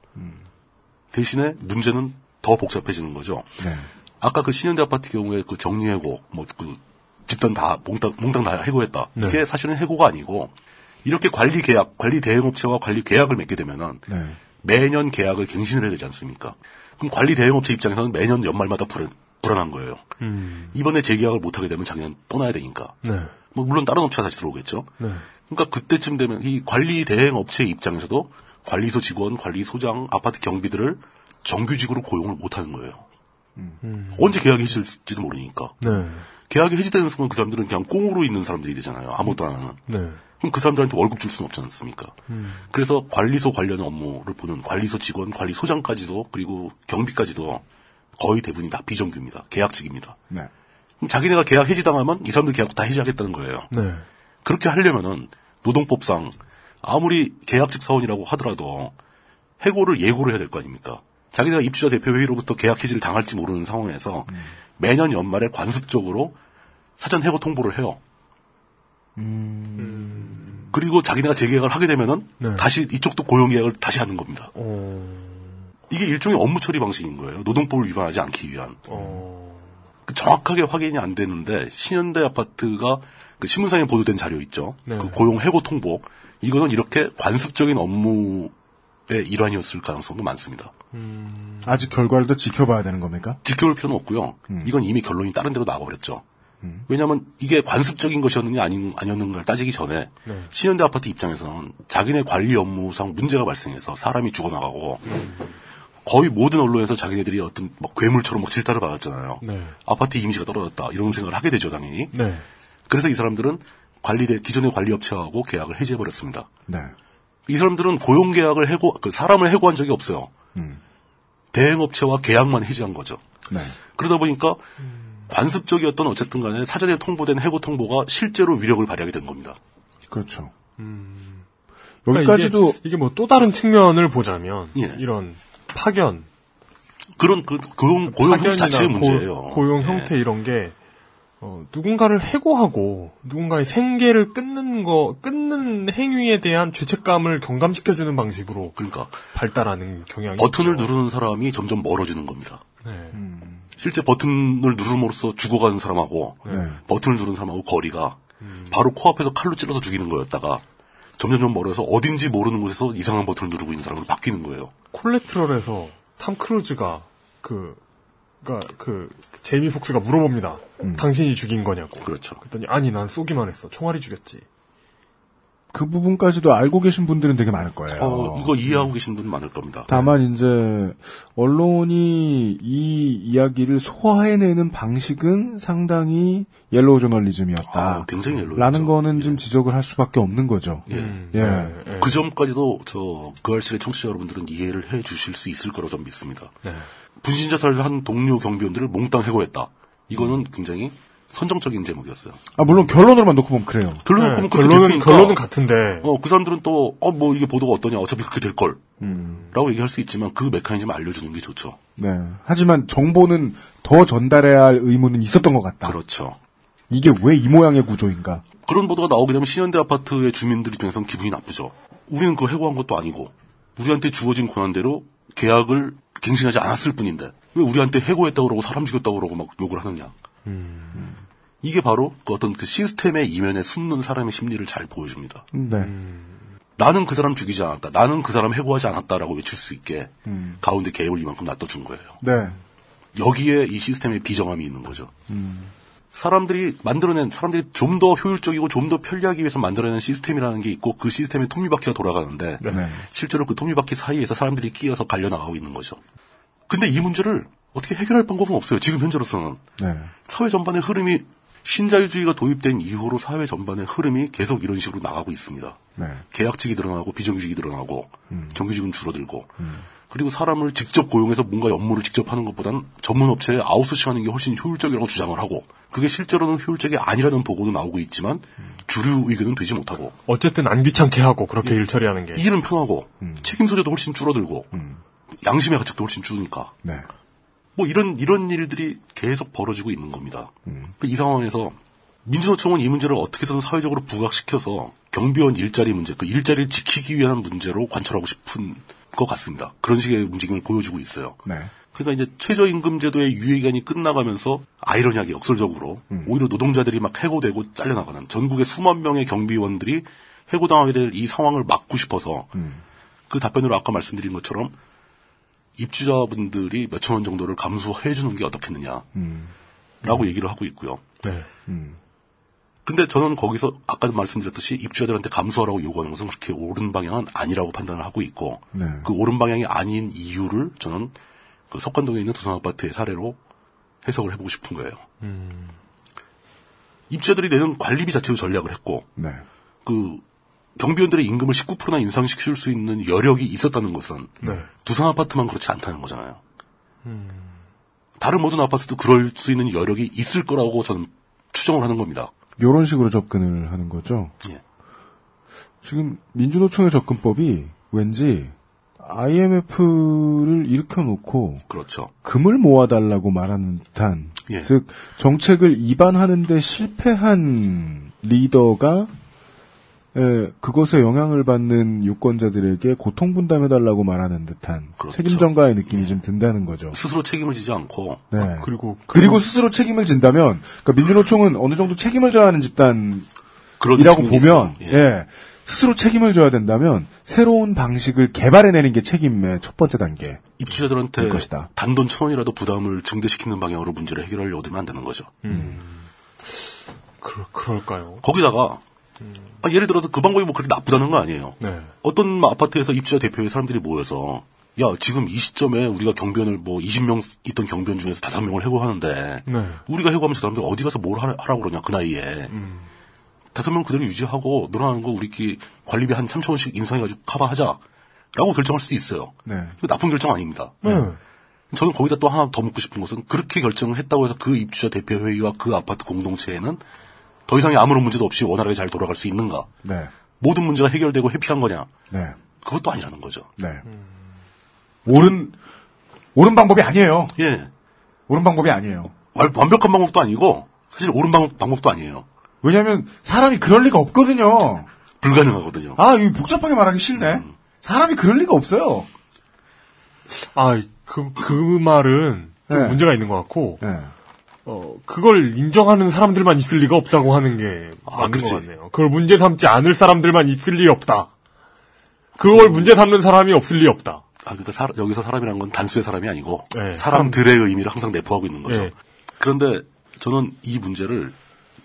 대신에 문제는 더 복잡해지는 거죠. 네. 아까 그 신현대 아파트 경우에 그 정리해고, 뭐, 그, 집단 다, 몽땅, 몽땅 다 해고했다. 네. 이게 사실은 해고가 아니고, 이렇게 관리 계약, 관리 대행업체와 관리 계약을 맺게 되면은, 네. 매년 계약을 갱신을 해야 되지 않습니까? 그럼 관리 대행업체 입장에서는 매년 연말마다 불안, 불안한 거예요. 음. 이번에 재계약을 못 하게 되면 작년 떠나야 되니까. 네. 뭐, 물론 다른 업체가 다시 들어오겠죠. 네. 그러니까 그때쯤 되면 이 관리 대행 업체 입장에서도 관리소 직원, 관리소장, 아파트 경비들을 정규직으로 고용을 못 하는 거예요. 언제 계약이 해지될지도 모르니까. 네. 계약이 해지되는 순간 그 사람들은 그냥 꽁으로 있는 사람들이 되잖아요. 아무것도 안 하는. 네. 그럼 그 사람들한테 월급 줄 수는 없지 않습니까? 그래서 관리소 관련 업무를 보는 관리소 직원, 관리소장까지도 그리고 경비까지도 거의 대부분이 다 비정규입니다. 계약직입니다. 네. 그럼 자기네가 계약 해지당하면 이 사람들 계약도 다 해지하겠다는 거예요. 네. 그렇게 하려면은 노동법상 아무리 계약직 사원이라고 하더라도 해고를 예고를 해야 될 거 아닙니까? 자기네가 입주자 대표회의로부터 계약 해지를 당할지 모르는 상황에서 매년 연말에 관습적으로 사전 해고 통보를 해요. 그리고 자기네가 재계약을 하게 되면은 네. 다시 이쪽도 고용 계약을 다시 하는 겁니다. 어, 이게 일종의 업무 처리 방식인 거예요. 노동법을 위반하지 않기 위한. 어, 그 정확하게 확인이 안 되는데 신현대 아파트가 그 신문상에 보도된 자료 있죠. 네. 그 고용 해고 통보 이거는 이렇게 관습적인 업무 의 일환이었을 가능성도 많습니다. 아직 결과를 더 지켜봐야 되는 겁니까? 지켜볼 필요는 없고요. 이건 이미 결론이 다른 데로 나와버렸죠. 왜냐하면 이게 관습적인 것이었느냐 아닌, 아니었는가를 따지기 전에 네. 신현대 아파트 입장에서는 자기네 관리 업무상 문제가 발생해서 사람이 죽어나가고 거의 모든 언론에서 자기네들이 어떤 막 괴물처럼 막 질타를 받았잖아요. 네. 아파트 이미지가 떨어졌다 이런 생각을 하게 되죠 당연히. 네. 그래서 이 사람들은 관리대 기존의 관리 업체하고 계약을 해지해 버렸습니다. 네. 이 사람들은 고용 계약을 해고 그 사람을 해고한 적이 없어요. 대행업체와 계약만 해지한 거죠. 네. 그러다 보니까 관습적이었던 어쨌든 간에 사전에 통보된 해고 통보가 실제로 위력을 발휘하게 된 겁니다. 그렇죠. 그러니까 여기까지도 이게, 뭐 또 다른 측면을 보자면 예. 이런 파견 그런 그 고용 고용 형태 자체의 고- 문제예요. 고용 예. 형태 이런 게 어, 누군가를 해고하고 누군가의 생계를 끊는 거 끊는 행위에 대한 죄책감을 경감시켜주는 방식으로 그러니까 발달하는 경향이 버튼을 있죠. 누르는 사람이 점점 멀어지는 겁니다. 네. 실제 버튼을 누름으로써 죽어가는 사람하고 네. 버튼을 누른 사람하고 거리가 바로 코앞에서 칼로 찔러서 죽이는 거였다가 점점점 멀어서 어딘지 모르는 곳에서 이상한 버튼을 누르고 있는 사람으로 바뀌는 거예요. 콜레트럴에서 탐 크루즈가 그, 그니까 그, 제이미 폭스가 물어봅니다. 당신이 죽인 거냐고. 그렇죠. 그랬더니, 아니, 난 쏘기만 했어. 총알이 죽였지. 그 부분까지도 알고 계신 분들은 되게 많을 거예요. 어, 이거 이해하고 계신 분 많을 겁니다. 다만 이제 언론이 이 이야기를 소화해내는 방식은 상당히 옐로우 저널리즘이었다. 아, 굉장히 yellow 라는 거는 좀 지적을 할 수밖에 없는 거죠. 예. 예. 그 점까지도 저 그알실의 청취자 여러분들은 이해를 해 주실 수 있을 거라고 저는 믿습니다. 분신자살을 한 동료 경비원들을 몽땅 해고했다. 이거는 굉장히 선정적인 제목이었어요. 아 물론 결론으로만 놓고 보면 그래요. 결론 네, 놓고 보면 그렇게 결론은-. 결론은 같은데. 어, 그 사람들은 또, 어, 뭐 이게 보도가 어떠냐. 어차피 그렇게 될 걸. 음. 라고 얘기할 수 있지만 그 메커니즘을 알려주는 게 좋죠. 네. 하지만 정보는 더 전달해야 할 의무는 있었던 것 같다. 그렇죠. 이게 왜 이 모양의 구조인가? 그런 보도가 나오게 되면 신현대 아파트의 주민들 입장에서는 기분이 나쁘죠. 우리는 그거 해고한 것도 아니고 우리한테 주어진 권한대로 계약을 갱신하지 않았을 뿐인데 왜 우리한테 해고했다고 그러고 사람 죽였다고 그러고 막 욕을 하느냐. 이게 바로 그 어떤 그 시스템의 이면에 숨는 사람의 심리를 잘 보여줍니다. 네. 나는 그 사람 죽이지 않았다. 나는 그 사람 해고하지 않았다라고 외칠 수 있게 음. 가운데 개입을 이만큼 놔둬준 거예요. 네. 여기에 이 시스템의 비정함이 있는 거죠. 음. 사람들이 만들어낸 사람들이 좀 더 효율적이고 좀 더 편리하기 위해서 만들어낸 시스템이라는 게 있고 그 시스템의 톱니바퀴가 돌아가는데 네. 실제로 그 톱니바퀴 사이에서 사람들이 끼어서 갈려 나가고 있는 거죠. 근데 이 문제를 어떻게 해결할 방법은 없어요. 지금 현재로서는 네. 사회 전반의 흐름이 신자유주의가 도입된 이후로 사회 전반의 흐름이 계속 이런 식으로 나가고 있습니다. 네. 계약직이 늘어나고 비정규직이 늘어나고 정규직은 줄어들고 그리고 사람을 직접 고용해서 뭔가 업무를 직접 하는 것보다는 전문 업체에 아웃소싱하는 게 훨씬 효율적이라고 주장을 하고 그게 실제로는 효율적이 아니라는 보고도 나오고 있지만 주류 의견은 되지 못하고 어쨌든 안 귀찮게 하고 그렇게 일 처리하는 게. 일은 편하고 책임 소재도 훨씬 줄어들고 양심의 가책도 훨씬 줄으니까 네. 뭐 이런 이런 일들이 계속 벌어지고 있는 겁니다. 이 상황에서 민주노총은 이 문제를 어떻게 해서든 사회적으로 부각시켜서 경비원 일자리 문제, 그 일자리를 지키기 위한 문제로 관철하고 싶은 것 같습니다. 그런 식의 움직임을 보여주고 있어요. 네. 그러니까 이제 최저임금제도의 유예기간이 끝나가면서 아이러니하게 역설적으로 오히려 노동자들이 막 해고되고 잘려나가는 전국의 수만 명의 경비원들이 해고당하게 될 이 상황을 막고 싶어서 그 답변으로 아까 말씀드린 것처럼 입주자분들이 몇천 원 정도를 감수해 주는 게 어떻겠느냐. 라고 얘기를 하고 있고요. 네. 근데 저는 거기서 아까도 말씀드렸듯이 입주자들한테 감수하라고 요구하는 것은 그렇게 옳은 방향은 아니라고 판단을 하고 있고 네. 그 옳은 방향이 아닌 이유를 저는 그 석관동에 있는 두산 아파트의 사례로 해석을 해보고 싶은 거예요. 입주자들이 내는 관리비 자체로 전략을 했고 네. 그 경비원들의 임금을 19%나 인상시킬 수 있는 여력이 있었다는 것은 네. 두산 아파트만 그렇지 않다는 거잖아요. 다른 모든 아파트도 그럴 수 있는 여력이 있을 거라고 저는 추정을 하는 겁니다. 요런 식으로 접근을 하는 거죠. 예. 지금 민주노총의 접근법이 왠지 IMF를 일으켜 놓고 그렇죠. 금을 모아달라고 말하는 듯한 예. 즉 정책을 입안하는데 실패한 리더가 에, 그것에 영향을 받는 유권자들에게 고통 분담해달라고 말하는 듯한 그렇죠. 책임 전가의 느낌이 좀 든다는 거죠. 스스로 책임을 지지 않고 네. 그리고 그리고 스스로 책임을 진다면, 그러니까 민주노총은 어느 정도 책임을 져야 하는 집단이라고 보면, 있어요. 예. 스스로 책임을 져야 된다면 새로운 방식을 개발해내는 게 책임의 첫 번째 단계. 입주자들한테 될 것이다. 단돈 천 원이라도 부담을 증대시키는 방향으로 문제를 해결하려고 들면 안 되는 거죠. 그, 그럴까요? 거기다가 아, 예를 들어서 그 방법이 뭐 그렇게 나쁘다는 거 아니에요. 네. 어떤 아파트에서 입주자 대표의 사람들이 모여서 야 지금 이 시점에 우리가 경비원을 뭐 20명 있던 경비원 중에서 5명을 해고하는데 네. 우리가 해고하면 저 사람들 어디 가서 뭘 하, 라 고 그러냐 그 나이에 다섯 명 그대로 유지하고 늘어나는 거 우리끼리 관리비 한 3천 원씩 인상해가지고 커버하자라고 결정할 수도 있어요. 네. 이거 나쁜 결정 아닙니다. 네. 저는 거기다 또 하나 더 묻고 싶은 것은 그렇게 결정을 했다고 해서 그 입주자 대표 회의와 그 아파트 공동체에는 더 이상의 아무런 문제도 없이 원활하게 잘 돌아갈 수 있는가? 네. 모든 문제가 해결되고 회피한 거냐? 네. 그것도 아니라는 거죠. 네. 옳은, 옳은 방법이 아니에요. 예. 옳은 방법이 아니에요. 완- 완벽한 방법도 아니고 사실 옳은 방, 방법도 아니에요. 왜냐면 사람이 그럴 리가 없거든요. 불가능하거든요. 아, 이거 복잡하게 말하기 싫네. 사람이 그럴 리가 없어요. 아, 그, 그 말은 좀 네. 문제가 있는 것 같고, 네. 어, 그걸 인정하는 사람들만 있을 리가 없다고 하는 게 맞는 그렇지. 것 같네요. 그걸 문제 삼지 않을 사람들만 있을 리 없다. 그걸 문제 삼는 사람이 없을 리 없다. 아, 그러니까 사- 여기서 사람이란 건 단수의 사람이 아니고 네, 사람들의 의미를 항상 내포하고 있는 거죠. 네. 그런데 저는 이 문제를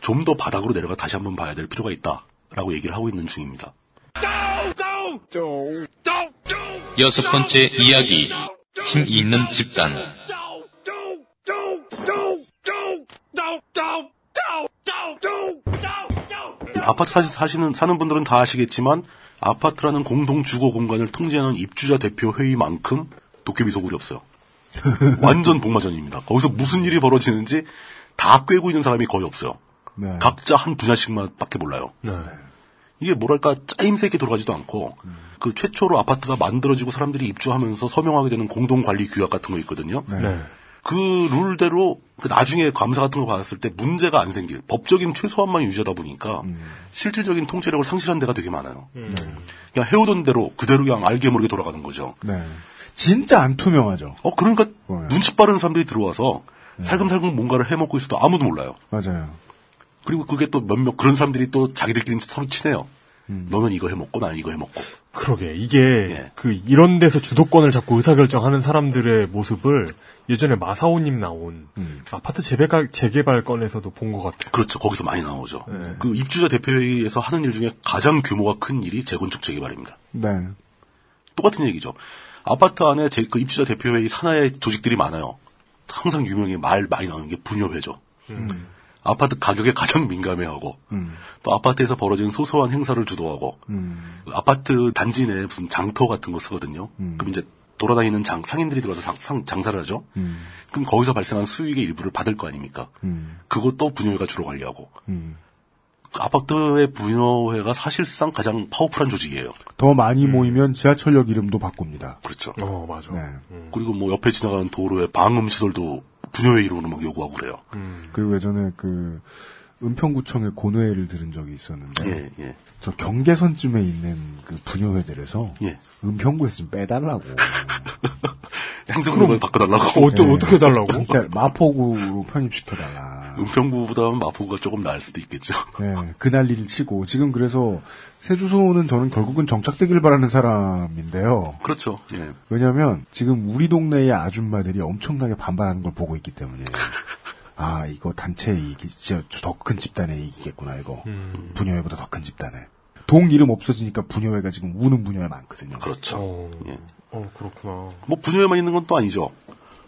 좀 더 바닥으로 내려가 다시 한번 봐야 될 필요가 있다. 라고 얘기를 하고 있는 중입니다. 여섯 번째 이야기. 힘 있는 집단. 아파트 사시, 사시는, 사는 분들은 다 아시겠지만, 아파트라는 공동 주거 공간을 통제하는 입주자 대표 회의만큼 도깨비 소굴이 없어요. [laughs] 완전 복마전입니다. 거기서 무슨 일이 벌어지는지 다 꿰고 있는 사람이 거의 없어요. 네. 각자 한 분야씩만 밖에 몰라요. 이게 뭐랄까 짜임새 있게 돌아가지도 않고 그 최초로 아파트가 만들어지고 사람들이 입주하면서 서명하게 되는 공동관리 규약 같은 거 있거든요. 네. 그 룰대로 그 나중에 감사 같은 거 받았을 때 문제가 안 생길 법적인 최소한만 유지하다 보니까 실질적인 통제력을 상실한 데가 되게 많아요. 그냥 해오던 대로 그대로 그냥 알게 모르게 돌아가는 거죠. 네. 진짜 안 투명하죠. 어 그러니까 눈치 빠른 사람들이 들어와서 살금살금 뭔가를 해먹고 있어도 아무도 몰라요. 맞아요. 그리고 그게 또 몇몇 그런 사람들이 또 자기들끼리 서로 친해요. 너는 이거 해 먹고 나는 이거 해 먹고. 그러게 이게 그 이런 데서 주도권을 잡고 의사결정하는 사람들의 모습을 예전에 마사오님 나온 아파트 재개발 재개발 건에서도 본 것 같아요. 그렇죠. 거기서 많이 나오죠. 그 입주자 대표회의에서 하는 일 중에 가장 규모가 큰 일이 재건축 재개발입니다. 네. 똑같은 얘기죠. 아파트 안에 제, 그 입주자 대표회의 산하의 조직들이 많아요. 항상 유명히 말 많이 나오는 게 분여회죠. 아파트 가격에 가장 민감해하고 또 아파트에서 벌어진 소소한 행사를 주도하고 그 아파트 단지 내에 무슨 장터 같은 거 쓰거든요. 그럼 이제 돌아다니는 장 상인들이 들어와서 상, 상- 장사를 하죠. 그럼 거기서 발생한 수익의 일부를 받을 거 아닙니까? 그것도 분여회가 주로 관리하고 그 아파트의 분여회가 사실상 가장 파워풀한 조직이에요. 더 많이 모이면 지하철역 이름도 바꿉니다. 그렇죠. 어 맞아. 그리고 뭐 옆에 지나가는 도로에 방음 시설도 분여회 이름으로 막 요구하고 그래요. 그리고 예전에 그 은평구청의 고뇌를 들은 적이 있었는데 예, 예. 저 경계선쯤에 있는 그 분여회들에서 예. 은평구에 좀 빼달라고. [laughs] 행정구역을 바꿔달라고. 어떠- 어떻게 해달라고? 진짜 마포구로 편입시켜달라. 은평구보다는 마포구가 조금 나을 수도 있겠죠. [laughs] 네, 그 난리를 치고 지금 그래서 새 주소는 저는 결국은 정착되길 바라는 사람인데요. 그렇죠. 예. 왜냐하면 지금 우리 동네의 아줌마들이 엄청나게 반발하는 걸 보고 있기 때문에 [laughs] 아 이거 단체 이익이 진짜 더 큰 집단의 이익이겠구나 이거 분여회보다 더 큰 집단에 동 이름 없어지니까 분여회가 지금 우는 분여회 많거든요. 그렇죠. 예. 어 그렇구나. 뭐 분여회만 있는 건 또 아니죠.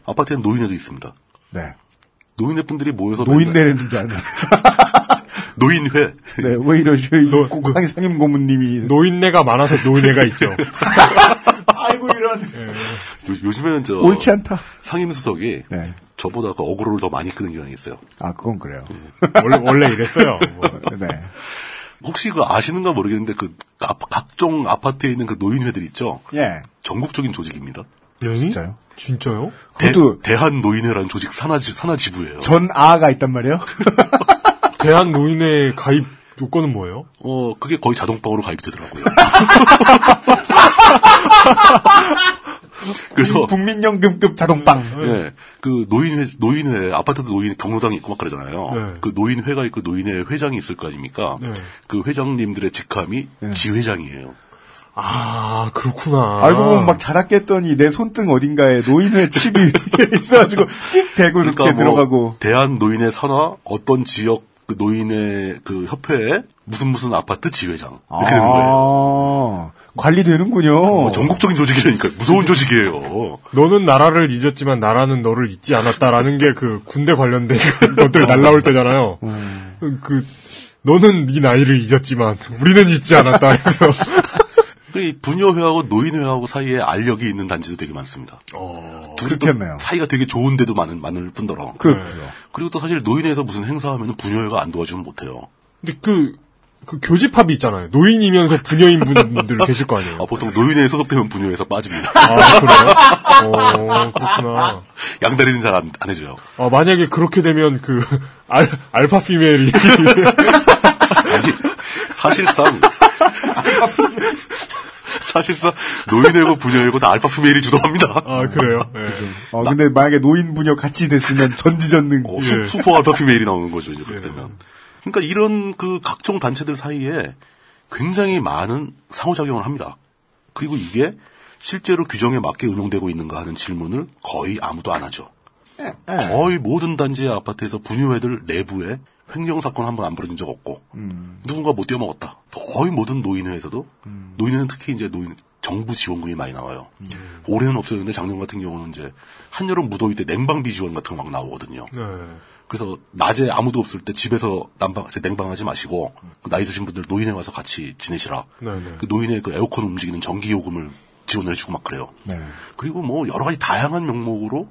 아파트에는 노인회도 있습니다. 네. 노인회 분들이 모여서 노인네는 줄 알면 [laughs] 노인회. 네, 왜 이러죠? 이 국방 상임 고문님이 노인네가 많아서 노인네가 있죠. [laughs] 아이고 이런 요, 즘에는 저 옳지 않다. 상임 수석이 네. 저보다 그 어그로를 더 많이 끄는 경향이 있어요. 아 그건 그래요. [laughs] 원래 원래 이랬어요. 네. 혹시 그 아시는가 모르겠는데 그 아- 각종 아파트에 있는 그 노인회들 있죠. 예. 전국적인 조직입니다. 진짜요? 진짜요? 대, 그것도- 대 한 노인회라는 조직 산하 지- 산하 지부예요. 전 아가 있단 말이에요. [laughs] 대한 노인회 가입 요건은 뭐예요? 어 그게 거의 자동방으로 가입이 되더라고요. [laughs] 그래서 국민연금급 자동빵. 예, 그 노인회 노인회 아파트도 노인 경로당이 있고 막 그러잖아요. 네. 그 노인회가 있고 노인회 회장이 있을 거 아닙니까? 네. 그 회장님들의 직함이 지회장이에요. 아 그렇구나. 알고 보면 막 자다 깼더니 내 손등 어딘가에 노인회 칩이 [laughs] 있어가지고 끽 대고 이렇게 그러니까 뭐 들어가고. 대한 노인회 산하 어떤 지역 그 노인회 그 협회에 무슨 무슨 아파트 지회장 이렇게 되는 거예요. 아, 관리되는군요. 뭐 전국적인 조직이라니까 무서운 조직이에요. 너는 나라를 잊었지만 나라는 너를 잊지 않았다라는 게 그 군대 관련된 [laughs] 것들 날라올 때잖아요. 그 너는 네 나이를 잊었지만 우리는 잊지 않았다. 해서 이 분여회하고 노인회하고 사이에 알력이 있는 단지도 되게 많습니다. 둘이 또 그렇겠네요. 사이가 되게 좋은데도 많은 많을 뿐더러. 그렇죠. 그리고 또 사실 노인회에서 무슨 행사하면 분여회가 안 도와주면 못해요. 근데 그, 그 교집합이 있잖아요. 노인이면서 부녀인 분들 계실 거 아니에요. 아, 보통 노인회에 소속되면 분여회에서 빠집니다. 아, 그래요? 어, 그렇구나. 양다리는 잘안 해줘요. 어, 만약에 그렇게 되면 그, 알, 알파 피멜이. [laughs] 아니, 사실상. 사실상 노인회고 분여회고 다 알파 피메일이 주도합니다. 아, 그래요? 네. 어, 근데 만약에 노인 분녀 같이 됐으면 전지전능. 어, 수, 슈퍼 알파 피메일이 나오는 거죠, 이제 그렇게 되면. 그러니까 이런 그 각종 단체들 사이에 굉장히 많은 상호작용을 합니다. 그리고 이게 실제로 규정에 맞게 운영되고 있는가 하는 질문을 거의 아무도 안 하죠. 거의 모든 단지의 아파트에서 분유회들 내부에 횡령 사건 한 번 안 벌어진 적 없고 누군가 못 뛰어먹었다. 거의 모든 노인회에서도 노인회는 특히 이제 노인 정부 지원금이 많이 나와요. 올해는 없었는데 작년 같은 경우는 이제 한여름 무더위 때 냉방비 지원 같은 거 막 나오거든요. 네. 그래서 낮에 아무도 없을 때 집에서 난방, 냉방하지 마시고 그 나이 드신 분들 노인회 와서 같이 지내시라. 네 네. 그 노인회 그 에어컨 움직이는 전기 요금을 지원해주고 막 그래요. 네. 그리고 뭐 여러 가지 다양한 명목으로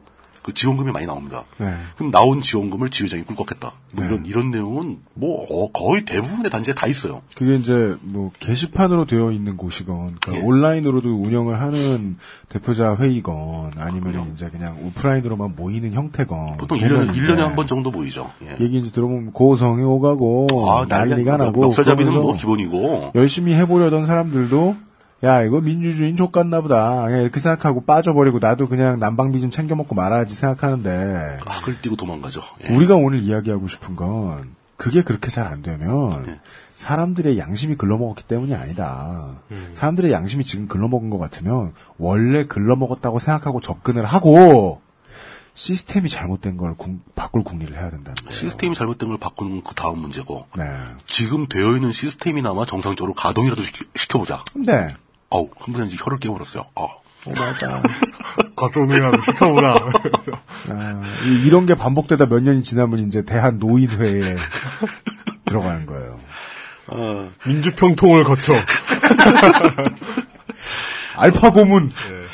그 지원금이 많이 나옵니다. 네. 그럼 나온 지원금을 지회장이 꿀꺽했다. 뭐 네. 이런 이런 내용은 뭐 어, 거의 대부분의 단지에 다 있어요. 그게 이제 뭐 게시판으로 되어 있는 곳이건 그러니까 예. 온라인으로도 운영을 하는 대표자 회의건 아니면 이제 그냥 오프라인으로만 모이는 형태건 보통 되면 1년에, 이제 1년에 한 번 정도 보이죠. 예. 얘기 이제 들어보면 고성이 오가고 아, 난리가 난리- 나고 멱살잡이는 그러면서 뭐 기본이고. 열심히 해보려던 사람들도 야 이거 민주주의는 족같나 보다 그냥 이렇게 생각하고 빠져버리고 나도 그냥 난방비 좀 챙겨 먹고 말아야지 생각하는데 악을 띠고 도망가죠. 예. 우리가 오늘 이야기하고 싶은 건 그게 그렇게 잘 안 되면 네. 사람들의 양심이 글러먹었기 때문이 아니다. 음. 사람들의 양심이 지금 글러먹은 것 같으면 원래 글러먹었다고 생각하고 접근을 하고 시스템이 잘못된 걸 궁- 바꿀 궁리를 해야 된다는 거예요. 시스템이 잘못된 걸 바꾸는 건그 다음 문제고. 네. 지금 되어 있는 시스템이나마 정상적으로 가동이라도 시켜, 보자 네. 분은 이제 혀를 깨물었어요. 아. 맞아. [laughs] 가정이라도 시켜보라. [laughs] 아, 이- 이런 게 반복되다 몇 년이 지나면 이제 대한 노인회에 들어가는 거예요. 민주평통을 거쳐. [laughs] 알파 고문.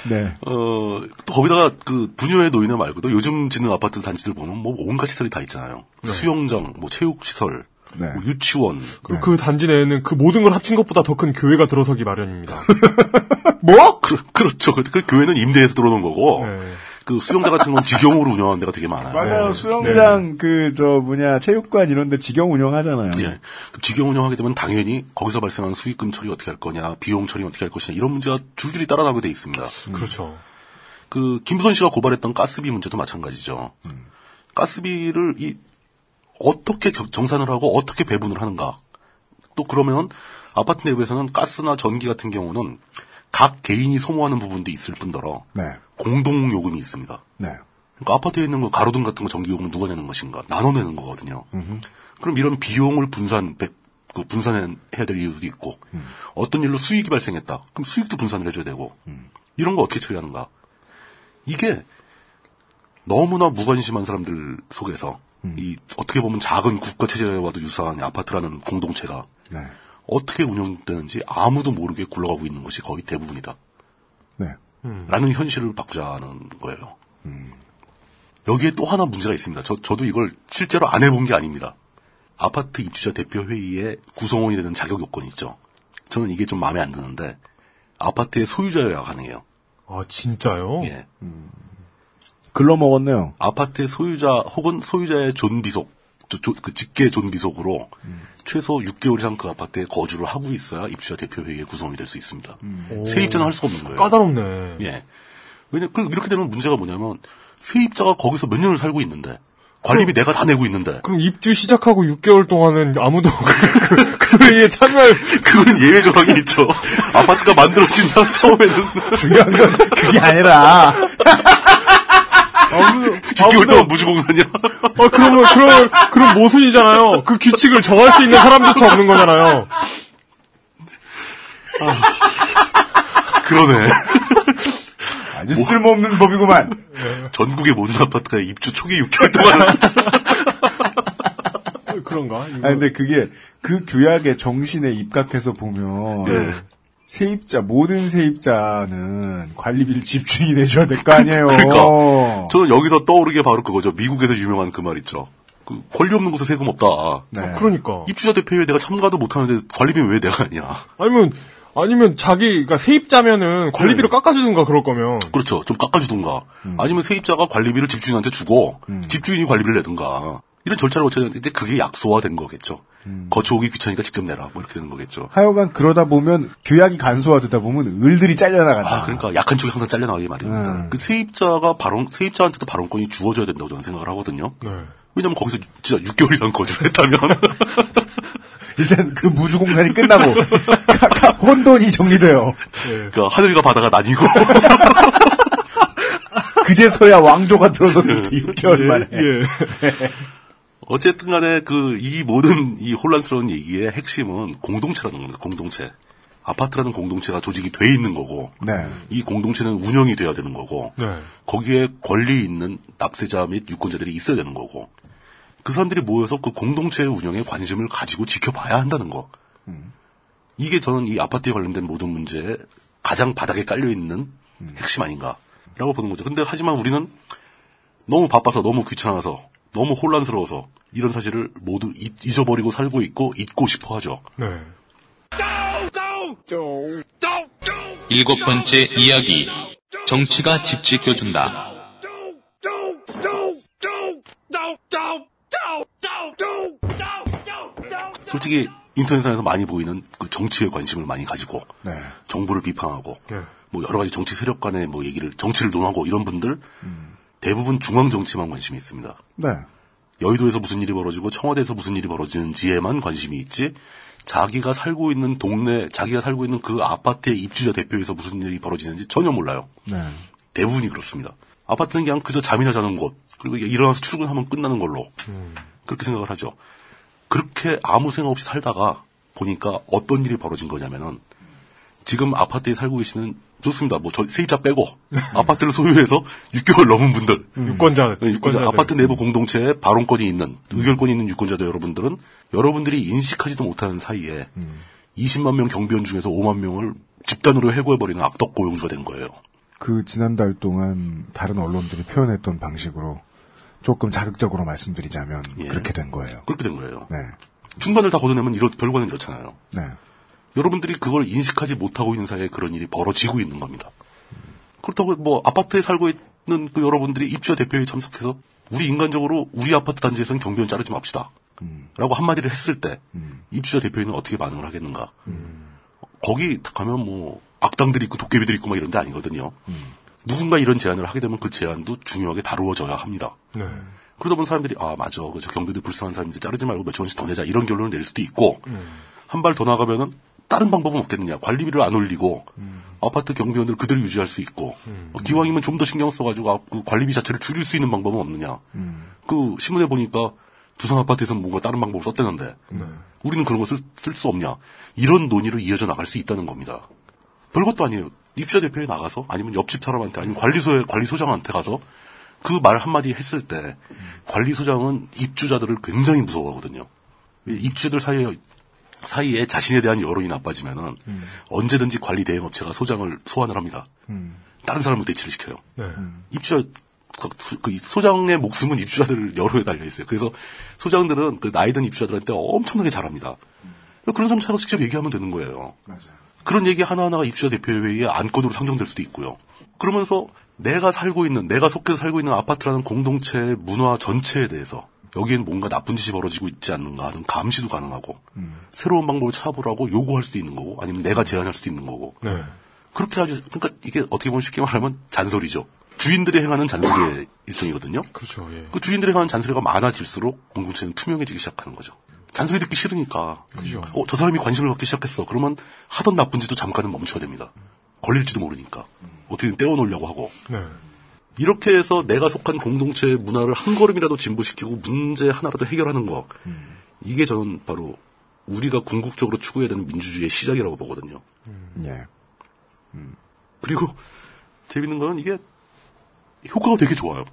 네. 어, 또 거기다가 그 분유의 노인회 말고도 요즘 짓는 아파트 단지들 보면 뭐 온갖 시설이 다 있잖아요. 수영장, 뭐 체육시설, 네. 뭐 유치원. 그리고 그 단지 내에는 그 모든 걸 합친 것보다 더 큰 교회가 들어서기 마련입니다. [laughs] 뭐? 그, 그렇죠. 그, 그 교회는 임대해서 들어오는 거고, 네. 그 수영장 같은 건 직영으로 운영하는 데가 되게 많아요. 맞아요. 네. 수영장 그저 뭐냐 체육관 이런 데 직영 운영하잖아요. 예. 직영 운영하게 되면 당연히 거기서 발생하는 수익금 처리 어떻게 할 거냐, 비용 처리 어떻게 할 것이냐, 이런 문제가 줄줄이 따라나게 돼 있습니다. 그렇죠. 그 김부선 씨가 고발했던 가스비 문제도 마찬가지죠. 가스비를 이 어떻게 겨- 정산을 하고 어떻게 배분을 하는가. 또 그러면 아파트 내부에서는 가스나 전기 같은 경우는 각 개인이 소모하는 부분도 있을 뿐더러 네. 공동 요금이 있습니다. 네. 그러니까 아파트에 있는 거 가로등 같은 거 전기 요금은 누가 내는 것인가 나눠내는 거거든요. 그럼 이런 비용을 분산 배- 그 분산해야 될 이유도 있고 어떤 일로 수익이 발생했다. 그럼 수익도 분산을 해줘야 되고 이런 거 어떻게 처리하는가. 이게 너무나 무관심한 사람들 속에서 이 어떻게 보면 작은 국가 체제와도 유사한 아파트라는 공동체가 네. 어떻게 운영되는지 아무도 모르게 굴러가고 있는 것이 거의 대부분이다. 네. 라는 현실을 바꾸자는 거예요. 여기에 또 하나 문제가 있습니다. 저, 저도 이걸 실제로 안 해본 게 아닙니다. 아파트 입주자 대표회의에 구성원이 되는 자격 요건이 있죠. 저는 이게 좀 마음에 안 드는데, 아파트의 소유자여야 가능해요. 아, 진짜요? 예. 글러 먹었네요. 아파트의 소유자 혹은 소유자의 존비속, 조- 조- 그 직계 존비속으로 최소 6개월 이상 그 아파트에 거주를 하고 있어야 입주자 대표회의에 구성이 될 수 있습니다. 세입자는 할 수가 없는 거예요. 까다롭네. 예. 왜냐, 그, 이렇게 되면 문제가 뭐냐면, 세입자가 거기서 몇 년을 살고 있는데, 관리비 내가 다 내고 있는데, 그럼 입주 시작하고 6개월 동안은 아무도 [laughs] 그, 그, 그 회의에 참여할 [laughs] 그건 예외 조항이 있죠. 아파트가 만들어진 다음 처음에는. [laughs] 중요한 건 그게 아니라 6개월 동안 무주공사냐? 아, 그러면, 그럼, 그럼 모순이잖아요. 그 규칙을 정할 수 있는 사람조차 없는 거잖아요. 그러네. 아주 쓸모없는 법이구만. 전국의 모든 아파트가 입주 초기 6개월 동안. 그런가? 이거- 아니 근데 그게 그 규약의 정신에 입각해서 보면 네. 세입자 모든 세입자는 관리비를 집주인이 내줘야 될 거 아니에요. 그러니까. 저는 여기서 떠오르게 바로 그거죠. 미국에서 유명한 그 말 있죠. 그 권리 없는 곳에 세금 없다. 네. 그러니까. 입주자 대표회에 내가 참가도 못하는데 관리비는 왜 내가 하냐. 아니면, 아니면 자기, 그러니까 세입자면은 관리비를 깎아주든가 그럴 거면. 그렇죠. 좀 깎아주든가. 음. 아니면 세입자가 관리비를 집주인한테 주고 집주인이 관리비를 내든가. 이런 절차를 거쳐야 되는데 그게 약소화된 거겠죠. 음. 거쳐오기 귀찮으니까 직접 내라. 뭐 이렇게 되는 거겠죠. 하여간 그러다 보면 규약이 간소화되다 보면 을들이 잘려나간다. 아, 그러니까 약한 쪽이 항상 잘려나가기 마련입니다. 음. 그 세입자가 발언, 세입자한테도 발언권이 주어져야 된다고 저는 생각을 하거든요. 네. 왜냐면 거기서 진짜 6개월 이상 거주를 했다면. [laughs] 일단 그 무주공산이 끝나고 혼돈이 정리돼요. 그 하늘과 바다가 나뉘고. [laughs] 그제서야 왕조가 들어섰을 때 6개월 만에. 예. 어쨌든 간에 그, 이 모든 이 혼란스러운 얘기의 핵심은 공동체라는 겁니다. 공동체. 아파트라는 공동체가 조직이 돼 있는 거고, 네. 이 공동체는 운영이 돼야 되는 거고, 네. 거기에 권리 있는 납세자 및 유권자들이 있어야 되는 거고, 그 사람들이 모여서 그 공동체의 운영에 관심을 가지고 지켜봐야 한다는 거. 이게 저는 이 아파트에 관련된 모든 문제에 가장 바닥에 깔려 있는 핵심 아닌가라고 보는 거죠. 근데 하지만 우리는 너무 바빠서 너무 귀찮아서 너무 혼란스러워서 이런 사실을 모두 잊- 잊어버리고 살고 있고 잊고 싶어 하죠. 네. 일곱 번째 이야기. 정치가 집 지켜준다. 솔직히 인터넷상에서 많이 보이는 그 정치에 관심을 많이 가지고 네. 정부를 비판하고 네. 뭐 여러 가지 정치 세력 간의 뭐 얘기를 정치를 논하고 이런 분들 대부분 중앙 정치만 관심이 있습니다. 네. 여의도에서 무슨 일이 벌어지고 청와대에서 무슨 일이 벌어지는지에만 관심이 있지 자기가 살고 있는 동네 자기가 살고 있는 그 아파트의 입주자 대표에서 무슨 일이 벌어지는지 전혀 몰라요. 네. 대부분이 그렇습니다. 아파트는 그냥 그저 잠이나 자는 곳 그리고 일어나서 출근하면 끝나는 걸로 그렇게 생각을 하죠. 그렇게 아무 생각 없이 살다가 보니까 어떤 일이 벌어진 거냐면은 지금 아파트에 살고 계시는 좋습니다. 뭐 저 세입자 빼고 아파트를 소유해서 6개월 넘은 분들 유권자, 네, 유권자. 아파트 내부 공동체에 발언권이 있는 의결권이 있는 유권자들 여러분들은 여러분들이 인식하지도 못하는 사이에 20만 명 경비원 중에서 5만 명을 집단으로 해고해버리는 악덕 고용주가 된 거예요. 그 지난달 동안 다른 언론들이 표현했던 방식으로 조금 자극적으로 말씀드리자면 그렇게 된 거예요. 그렇게 된 거예요. 네. 중간을 다 걷어내면 이런 결과는 이렇잖아요. 네. 여러분들이 그걸 인식하지 못하고 있는 사이에 그런 일이 벌어지고 있는 겁니다. 그렇다고 뭐 아파트에 살고 있는 그 여러분들이 입주자 대표회에 참석해서 우리 인간적으로 우리 아파트 단지에서는 경비원 자르지 맙시다. 라고 한마디를 했을 때 입주자 대표회는 어떻게 반응을 하겠는가. 거기 가면 뭐 악당들이 있고 도깨비들이 있고 막 이런 데 아니거든요. 누군가 이런 제안을 하게 되면 그 제안도 중요하게 다루어져야 합니다. 네. 그러다 보면 사람들이 아 맞아 그저 경비들 불쌍한 사람인데 자르지 말고 몇천 원씩 더 내자 이런 결론을 내릴 수도 있고 한 발 더 나가면은 다른 방법은 없겠느냐. 관리비를 안 올리고 아파트 경비원들 그대로 유지할 수 있고 어, 기왕이면 좀 더 신경 써가지고 아, 그 관리비 자체를 줄일 수 있는 방법은 없느냐. 그 신문에 보니까 두산 아파트에서는 뭔가 다른 방법을 썼다는데 우리는 그런 거쓸수 없냐. 이런 논의로 이어져 나갈 수 있다는 겁니다. 별것도 아니에요. 입주자 대표에 나가서 아니면 옆집 사람한테 아니면 관리소에 관리소장한테 가서 그 말 한마디 했을 때 관리소장은 입주자들을 굉장히 무서워하거든요. 입주자들 사이에 사이에 자신에 대한 여론이 나빠지면은 언제든지 관리 대행 업체가 소장을 소환을 합니다. 다른 사람을 대치를 시켜요. 네. 입주자 그, 그 소장의 목숨은 입주자들 여론에 달려 있어요. 그래서 소장들은 그 나이든 입주자들한테 엄청나게 잘합니다. 그런 사람 찾아서 직접 얘기하면 되는 거예요. 그런 얘기 하나하나가 입주자 대표회의에 안건으로 상정될 수도 있고요. 그러면서 내가 살고 있는, 내가 속해서 살고 있는 아파트라는 공동체의 문화 전체에 대해서 여기에는 뭔가 나쁜 짓이 벌어지고 있지 않는가 하는 감시도 가능하고 새로운 방법을 찾아보라고 요구할 수도 있는 거고 아니면 내가 제안할 수도 있는 거고 네. 그렇게 하죠. 그러니까 이게 어떻게 보면 쉽게 말하면 잔소리죠. 주인들이 행하는 잔소리의 [laughs] 일종이거든요. 그렇죠. 예. 그 주인들이 행하는 잔소리가 많아질수록 공동체는 투명해지기 시작하는 거죠. 잔소리 듣기 싫으니까. 그죠. 어, 저 사람이 관심을 갖기 시작했어. 그러면 하던 나쁜 짓도 잠깐은 멈춰야 됩니다. 걸릴지도 모르니까. 어떻게든 떼어놓으려고 하고. 네. 이렇게 해서 내가 속한 공동체의 문화를 한 걸음이라도 진보시키고 문제 하나라도 해결하는 거. 이게 저는 바로 우리가 궁극적으로 추구해야 되는 민주주의의 시작이라고 보거든요. 예. 그리고 재밌는 거는 이게 효과가 되게 좋아요.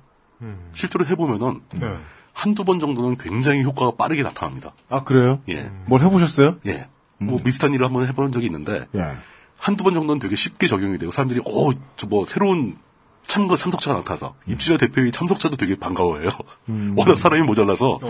실제로 해보면은 네. 한두 번 정도는 굉장히 효과가 빠르게 나타납니다. 아, 그래요? 예. 뭘 해보셨어요? 예. 뭐 비슷한 일을 한번 해본 적이 있는데 예. 한두 번 정도는 되게 쉽게 적용이 되고 사람들이 어, 저 뭐 새로운 참가 참석자가 나타나서 입주자 대표의 참석자도 되게 반가워해요. [laughs] 워낙 사람이 모자라서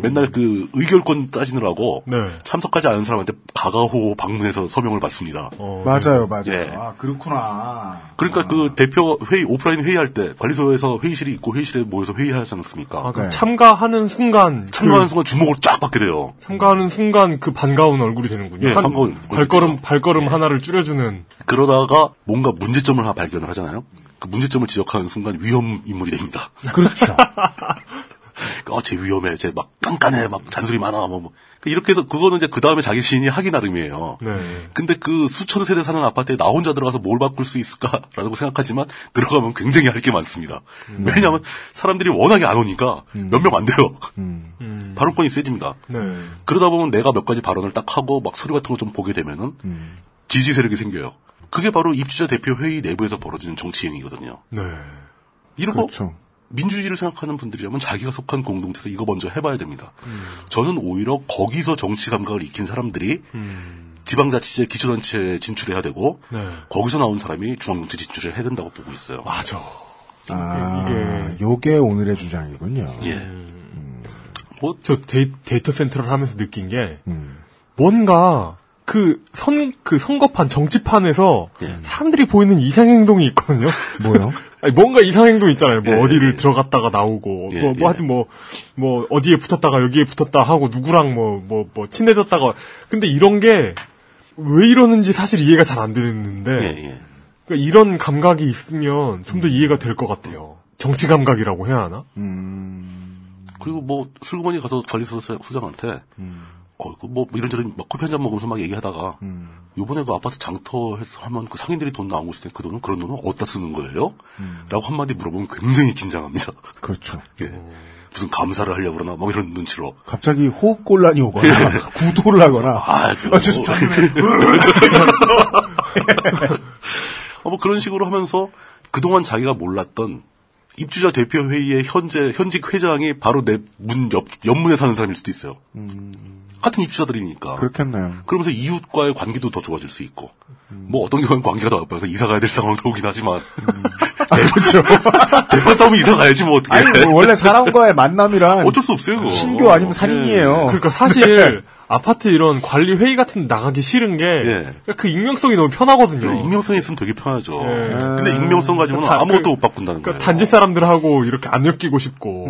맨날 그 의결권 따지느라고 네. 참석하지 않은 사람한테 가가호 방문해서 서명을 받습니다. 맞아요, 맞아요. 예. 아, 그렇구나. 그러니까 그 대표 회의 오프라인 회의할 때 관리소에서 회의실이 있고 회의실에 모여서 회의하지 않습니까? 아, 그럼 참가하는 순간 참가하는 그 순간 주목을 쫙 받게 돼요. 참가하는 순간 그 반가운 얼굴이 되는군요. 예, 한- 반가운 발걸음 발걸음 하나를 줄여주는 그러다가 뭔가 문제점을 하나 발견을 하잖아요. 그 문제점을 지적하는 순간 위험 인물이 됩니다. 그렇죠. [laughs] 어, 쟤 위험해. 쟤 막 깐깐해. 막 잔소리 많아. 뭐, 뭐. 이렇게 해서 그거는 이제 그 다음에 자기 시인이 하기 나름이에요. 네. 근데 그 수천 세대 사는 아파트에 나 혼자 들어가서 뭘 바꿀 수 있을까라고 생각하지만 들어가면 굉장히 할 게 많습니다. 네. 왜냐하면 사람들이 워낙에 안 오니까 몇명 안 돼요. 음. [laughs] 발언권이 세집니다. 네. 그러다 보면 내가 몇 가지 발언을 딱 하고 막 서류 같은 거 좀 보게 되면은 지지 세력이 생겨요. 그게 바로 입주자 대표 회의 내부에서 벌어지는 정치 행위거든요. 네. 이런 거 그렇죠. 민주주의를 생각하는 분들이라면 자기가 속한 공동체에서 이거 먼저 해봐야 됩니다. 저는 오히려 거기서 정치 감각을 익힌 사람들이 지방자치제 기초단체에 진출해야 되고 네. 거기서 나온 사람이 중앙정치 진출을 해야 된다고 보고 있어요. 맞아. 아, 이게- 요게 오늘의 주장이군요. 예. 뭐, 저 데이, 데이터 센터를 하면서 느낀 게, 음. 뭔가, 그, 선, 그 선거판, 정치판에서, 예. 사람들이 보이는 이상행동이 있거든요? [laughs] 뭐요? 아니, 뭔가 이상행동 있잖아요. 뭐, 예, 어디를 예. 들어갔다가 나오고, 예, 뭐, 예. 뭐, 하여튼 뭐, 뭐, 어디에 붙었다가 여기에 붙었다 하고, 누구랑 뭐, 뭐, 뭐, 친해졌다가, 근데 이런 게, 왜 이러는지 사실 이해가 잘 안 되는데, 예, 예. 그러니까 이런 감각이 있으면 좀 더 이해가 될 것 같아요. 정치 감각이라고 해야 하나? 그리고 뭐 슬그머니 가서 관리소 소장한테 어, 그뭐 이런저런 막 커피 한 잔 먹으면서 막 얘기하다가 요번에 그 아파트 장터 해서 하면 그 상인들이 돈 나온 거 있을 때그 돈은 그런 돈은 어디다 쓰는 거예요? 라고 한마디 물어보면 굉장히 긴장합니다. 그렇죠. [laughs] 예. 무슨 감사를 하려고 그러나 막 이런 눈치로. 갑자기 호흡 곤란이 오거나 구토를 하거나 아, 아, 죄송- 죄송해요. 어, 뭐 그런 식으로 하면서 그동안 자기가 몰랐던 입주자 대표 회의의 현재 현직 회장이 바로 내 문 옆 옆문에 사는 사람일 수도 있어요. 같은 입주자들이니까. 그렇겠네요. 그러면서 이웃과의 관계도 더 좋아질 수 있고. 뭐 어떤 경우는 관계가 더 나빠서 이사 가야 될 상황도 오긴 하지만. [laughs] 그렇죠. 대판 싸우면 이사 가야지 뭐 어떻게. 아니 뭐 원래 사람과의 만남이란 어쩔 수 없어요. 그거. 신교 아니면 살인이에요. 그러니까 사실 아파트 이런 관리 회의 같은 데 나가기 싫은 게그 예. 익명성이 너무 편하거든요. 그래, 익명성이 있으면 되게 편하죠. 예. 근데 익명성 가지고는 다- 아무것도 그- 못 바꾼다는 그러니까 거예요. 단지 사람들하고 이렇게 안 엮이고 싶고.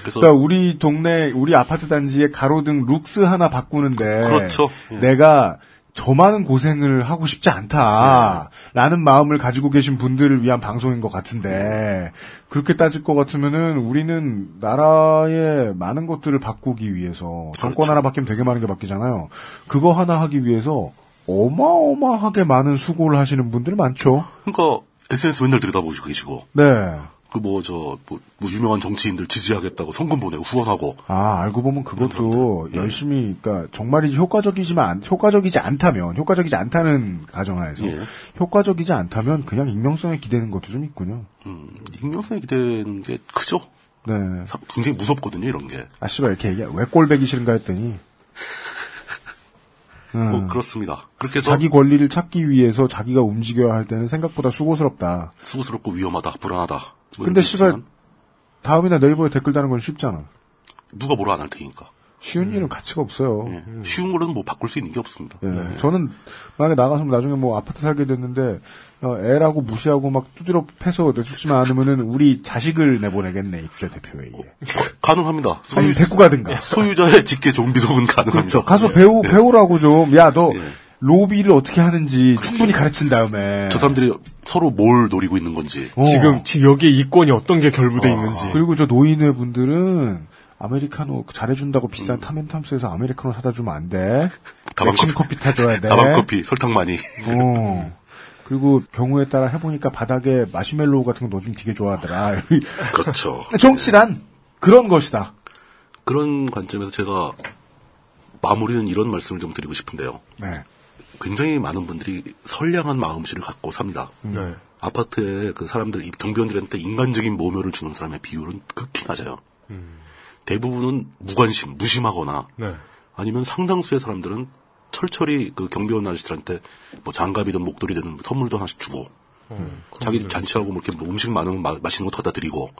그래서 그러니까 우리 동네 우리 아파트 단지의 가로등 룩스 하나 바꾸는데 그렇죠. 예. 내가 저 많은 고생을 하고 싶지 않다라는 마음을 가지고 계신 분들을 위한 방송인 것 같은데 그렇게 따질 것 같으면은 우리는 나라의 많은 것들을 바꾸기 위해서 정권 하나 바뀌면 되게 많은 게 바뀌잖아요. 그거 하나 하기 위해서 어마어마하게 많은 수고를 하시는 분들 많죠. 그러니까 SNS 맨날 들여다보시고 계시고. 네. 그 뭐저뭐 유명한 정치인들 지지하겠다고 성금 보내고 후원하고 아, 알고 보면 그것도 열심히, 그러니까 정말이지 효과적이지만, 안- 효과적이지 않다면, 효과적이지 않다는 가정하에서, 예. 효과적이지 않다면 그냥 익명성에 기대는 것도 좀 있군요. 음, 익명성이 기대는 게 크죠. 네. 사- 굉장히 무섭거든요 이런 게. 아, 씨발, 이렇게 얘기해. 왜 꼴배기 싫은가 했더니, [laughs] 음, 뭐 그렇습니다. 그렇게 자기 권리를 찾기 위해서 자기가 움직여야 할 때는 생각보다 수고스럽다. 수고스럽고 위험하다, 불안하다. 뭐 근데 씨발, 다음이나 네이버에 댓글 다는 건 쉽잖아. 누가 뭐라 안 할 테니까. 쉬운 일은 가치가 없어요. 예. 쉬운 거는 뭐 바꿀 수 있는 게 없습니다. 예. 저는 만약에 나가서 나중에 뭐 아파트 살게 됐는데 어, 애라고 무시하고 막 두드려 패서 내쫓지만 않으면은 우리 자식을 내보내겠네 입주자 대표회의에. 가능합니다. 아니 데리고 가든가. 소유자의 직계 종비속은 가능합니다. 그렇죠. 가서 예. 배우 예. 배우라고 좀. 야 너 로비를 어떻게 하는지 충분히 가르친 다음에. 저 사람들이 서로 뭘 노리고 있는 건지. 어. 지금 지금 여기에 이권이 어떤 게 결부돼 있는지. 그리고 저 노인회 분들은 아메리카노 잘해준다고 비싼 탐앤탐스에서 아메리카노 사다 주면 안 돼. 다방 맥심 커피. 커피 타줘야 돼. 다방 커피, 설탕 많이. 어. 그리고 경우에 따라 해보니까 바닥에 마시멜로우 같은 거 넣어주면 되게 좋아하더라. [laughs] 그렇죠. 정치란 그런 것이다. 그런 관점에서 제가 마무리는 이런 말씀을 좀 드리고 싶은데요. 네. 굉장히 많은 분들이 선량한 마음씨를 갖고 삽니다. 네. 아파트에 그 사람들, 이 경비원들한테 인간적인 모멸을 주는 사람의 비율은 극히 낮아요. 대부분은 무관심, 무심하거나 네. 아니면 상당수의 사람들은 철철이 그 경비원 아저씨들한테 뭐 장갑이든 목도리든 선물도 하나씩 주고 자기 잔치하고 뭐 이렇게 뭐 음식 많으면 마, 맛있는 거 갖다 드리고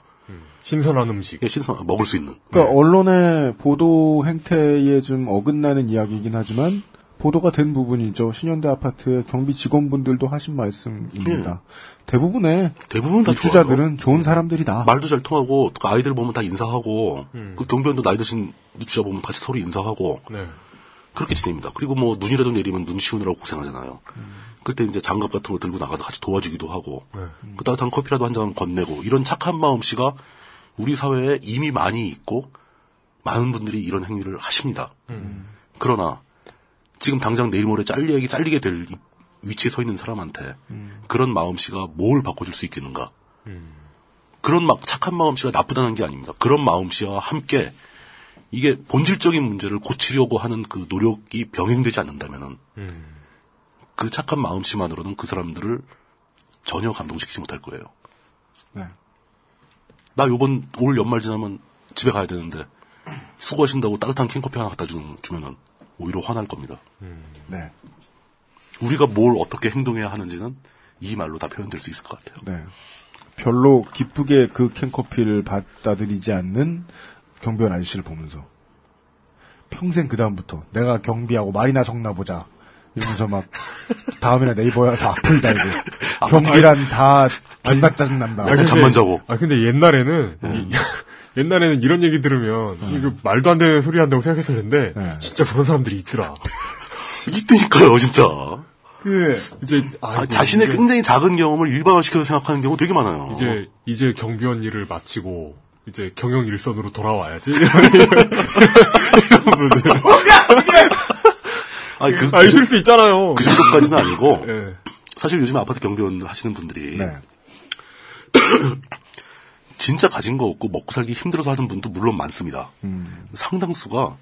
신선한 음식. 예, 신선 먹을 수 있는 그러니까 언론의 보도 행태에 좀 어긋나는 이야기이긴 하지만 보도가 된 부분이죠. 신현대 아파트의 경비 직원분들도 하신 말씀입니다. 대부분의 대부분 다 입주자들은 좋은 사람들이다. 말도 잘 통하고 또 아이들 보면 다 인사하고 그 경비원도 나이 드신 입주자 보면 같이 서로 인사하고 네. 그렇게 지냅니다. 그리고 뭐 눈이라도 내리면 눈 치우느라고 고생하잖아요. 그때 이제 장갑 같은 거 들고 나가서 같이 도와주기도 하고 그 따뜻한 커피라도 한 잔 건네고 이런 착한 마음씨가 우리 사회에 이미 많이 있고 많은 분들이 이런 행위를 하십니다. 그러나 지금 당장 내일 모레 잘리게 잘리게 될 이- 위치에 서 있는 사람한테 그런 마음씨가 뭘 바꿔줄 수 있겠는가? 그런 막 착한 마음씨가 나쁘다는 게 아닙니다. 그런 마음씨와 함께 이게 본질적인 문제를 고치려고 하는 그 노력이 병행되지 않는다면은 그 착한 마음씨만으로는 그 사람들을 전혀 감동시키지 못할 거예요. 네. 나 요번 올 연말 지나면 집에 가야 되는데 수고하신다고 따뜻한 캔커피 하나 갖다 주면은 오히려 화날 겁니다. 네. 우리가 뭘 어떻게 행동해야 하는지는 이 말로 다 표현될 수 있을 것 같아요. 네. 별로 기쁘게 그 캔커피를 받아들이지 않는 경비원 아저씨를 보면서 평생 그 다음부터 내가 경비하고 말이나 적나 보자 이러면서 막 [laughs] 다음이나 네이버에서 악플 달고 [laughs] 경비란 다 존나 짜증난다. 아, 근데- 아 근데 옛날에는 이- 옛날에는 이런 얘기 들으면 이거 말도 안 되는 소리 한다고 생각했었는데 진짜 그런 사람들이 있더라. [laughs] 있다니까요, 진짜. 그 이제 아, 아이고, 자신의 이제- 굉장히 작은 경험을 일반화시켜서 생각하는 경우 되게 많아요. 이제 이제 경비원 일을 마치고 이제 경영 일선으로 돌아와야지. 이런 [laughs] 분들. [laughs] 아니, 그, 아, 있을 수 있잖아요. 그 정도까지는 아니고, 예. 사실 요즘 아파트 경비원 하시는 분들이, 네. [clears throat] 진짜 가진 거 없고 먹고 살기 힘들어서 하는 분도 물론 많습니다. 음. 상당수가,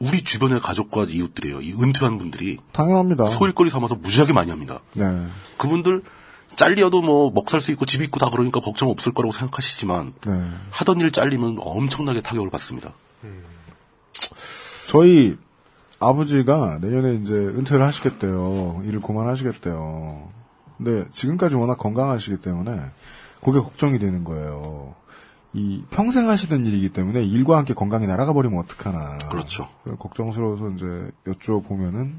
우리 주변의 가족과 이웃들이에요. 이 은퇴한 분들이 당연합니다. 소일거리 삼아서 무지하게 많이 합니다. 네. 그분들 잘려도 뭐 먹살 수 있고 집 있고 다 그러니까 걱정 없을 거라고 생각하시지만 네. 하던 일 잘리면 엄청나게 타격을 받습니다. 저희 아버지가 내년에 이제 은퇴를 하시겠대요. 일을 그만하시겠대요. 근데 지금까지 워낙 건강하시기 때문에 그게 걱정이 되는 거예요. 이 평생 하시던 일이기 때문에 일과 함께 건강이 날아가 버리면 어떡하나. 그렇죠. 걱정스러워서 이제 여쭤보면은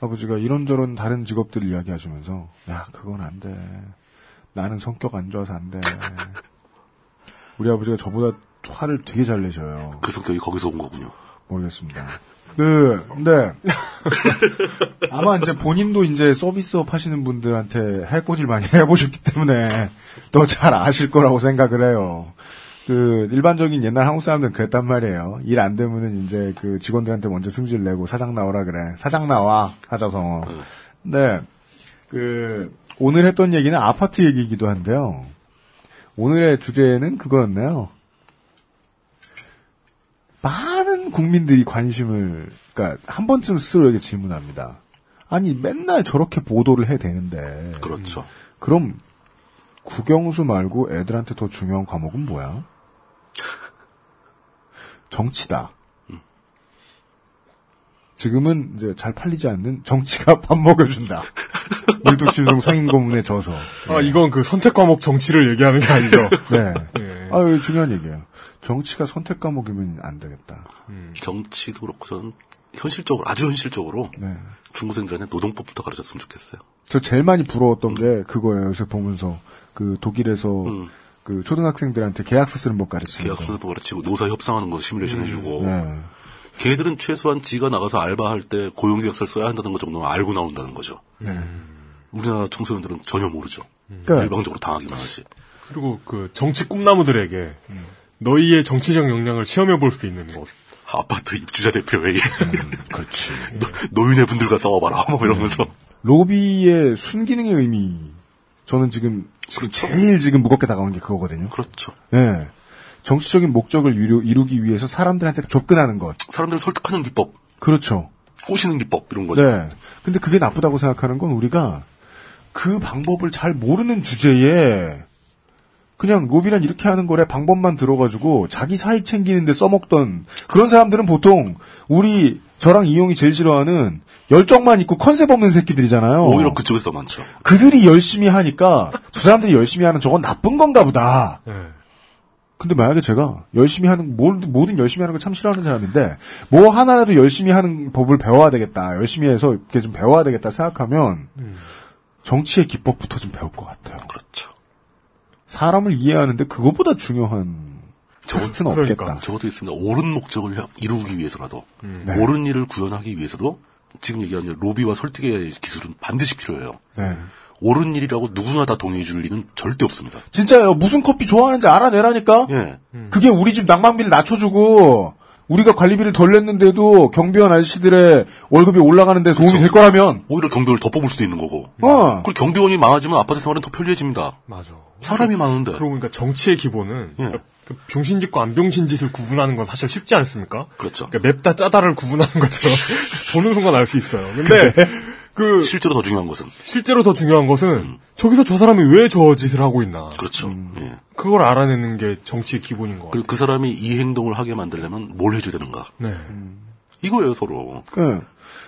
아버지가 이런저런 다른 직업들 이야기하시면서 야 그건 안 돼. 나는 성격 안 좋아서 안 돼. 우리 아버지가 저보다 화를 되게 잘 내셔요. 그 성격이 거기서 온 거군요. 모르겠습니다. 그, 근데, [laughs] 아마 이제 본인도 이제 서비스업 하시는 분들한테 해코지를 많이 [laughs] 해보셨기 때문에 더 잘 아실 거라고 생각을 해요. 그, 일반적인 옛날 한국 사람들은 그랬단 말이에요. 일 안 되면은 이제 그 직원들한테 먼저 승질 내고 사장 나오라 그래. 사장 나와. 하자서. 근데, 그, 오늘 했던 얘기는 아파트 얘기이기도 한데요. 오늘의 주제는 그거였네요. 국민들이 관심을, 그니까, 한 번쯤 스스로에게 질문합니다. 아니, 맨날 저렇게 보도를 해야 되는데. 그렇죠. 그럼, 국영수 말고 애들한테 더 중요한 과목은 뭐야? 정치다. 지금은 이제 잘 팔리지 않는 정치가 [laughs] 밥 먹여준다. 물뚝심송 상인고문에 져서. 아 이건 그 선택 과목 정치를 얘기하는 게 아니죠. 네. 예. 아, 이거 중요한 얘기예요. 정치가 선택 과목이면 안 되겠다. 정치도 그렇고 저는 현실적으로 아주 현실적으로 네. 중고생들한테 노동법부터 가르쳤으면 좋겠어요. 저 제일 많이 부러웠던 게 그거예요. 요새 보면서 그 독일에서 음. 그 초등학생들한테 계약서 쓰는 법 가르치는 거. 계약서도 가르치고 노사 협상하는 거 시뮬레이션 해주고 네. 걔네들은 최소한 지가 나가서 알바할 때 고용계약서를 써야 한다는 것 정도는 알고 나온다는 거죠. 네. 우리나라 청소년들은 전혀 모르죠. 그러니까- 일방적으로 당하기만 하지. 그리고 그 정치 꿈나무들에게 너희의 정치적 역량을 시험해 볼 수 있는 곳. 아파트 입주자 대표회의. 음, 그렇지. [laughs] 노인의 분들과 싸워봐라. 뭐 이러면서. 로비의 순기능의 의미. 저는 지금, 지금 제일 지금 무겁게 다가오는 게 그거거든요. 그렇죠. 네. 정치적인 목적을 이루, 이루기 위해서 사람들한테 접근하는 것. 사람들을 설득하는 기법, 그렇죠. 꼬시는 기법 이런 거죠. 네. 근데 그게 나쁘다고 생각하는 건 우리가 그 방법을 잘 모르는 주제에 그냥 로비란 이렇게 하는 거래 방법만 들어가지고 자기 사익 챙기는데 써먹던 그런 사람들은 보통 우리 저랑 이용이 제일 싫어하는 열정만 있고 컨셉 없는 새끼들이잖아요. 오히려 그쪽에서 더 많죠. 그들이 열심히 하니까 저 사람들이 열심히 하는 저건 나쁜 건가 보다. 근데 만약에 제가 열심히 하는 뭘 뭐든 열심히 하는 걸 참 싫어하는 사람인데 뭐 하나라도 열심히 하는 법을 배워야 되겠다. 열심히 해서 이렇게 좀 배워야 되겠다 생각하면 정치의 기법부터 좀 배울 것 같아요. 그렇죠. 사람을 이해하는데 그것보다 중요한 없겠다. 그러니까 적어도 있습니다. 옳은 목적을 향- 이루기 위해서라도 네. 옳은 일을 구현하기 위해서도 지금 얘기한 로비와 설득의 기술은 반드시 필요해요. 네. 옳은 일이라고 누구나 다 동의해 줄 리는 절대 없습니다. 진짜요. 무슨 커피 좋아하는지 알아내라니까. 예. 그게 우리 집 난방비를 낮춰주고 우리가 관리비를 덜 냈는데도 경비원 아저씨들의 월급이 올라가는 데 도움이 될 거라면 오히려 경비원을 더 뽑을 수도 있는 거고. 어. 그리고 경비원이 많아지면 아파트 생활은 더 편리해집니다. 맞아. 사람이 많은데. 그러고 보니까 정치의 기본은 예. 그러니까 그 병신짓과 안 병신짓을 구분하는 건 사실 쉽지 않습니까? 그렇죠. 그러니까 맵다 짜다를 구분하는 것처럼 [laughs] 보는 순간 알 수 있어요. 근데 그 실제로 더 중요한 것은 실제로 더 중요한 것은 저기서 저 사람이 왜 저 짓을 하고 있나. 그렇죠. 예. 그걸 알아내는 게 정치의 기본인 것 같아요. 그리고 그 사람이 이 행동을 하게 만들려면 뭘 해줘야 되는가. 네. 이거예요 서로. 그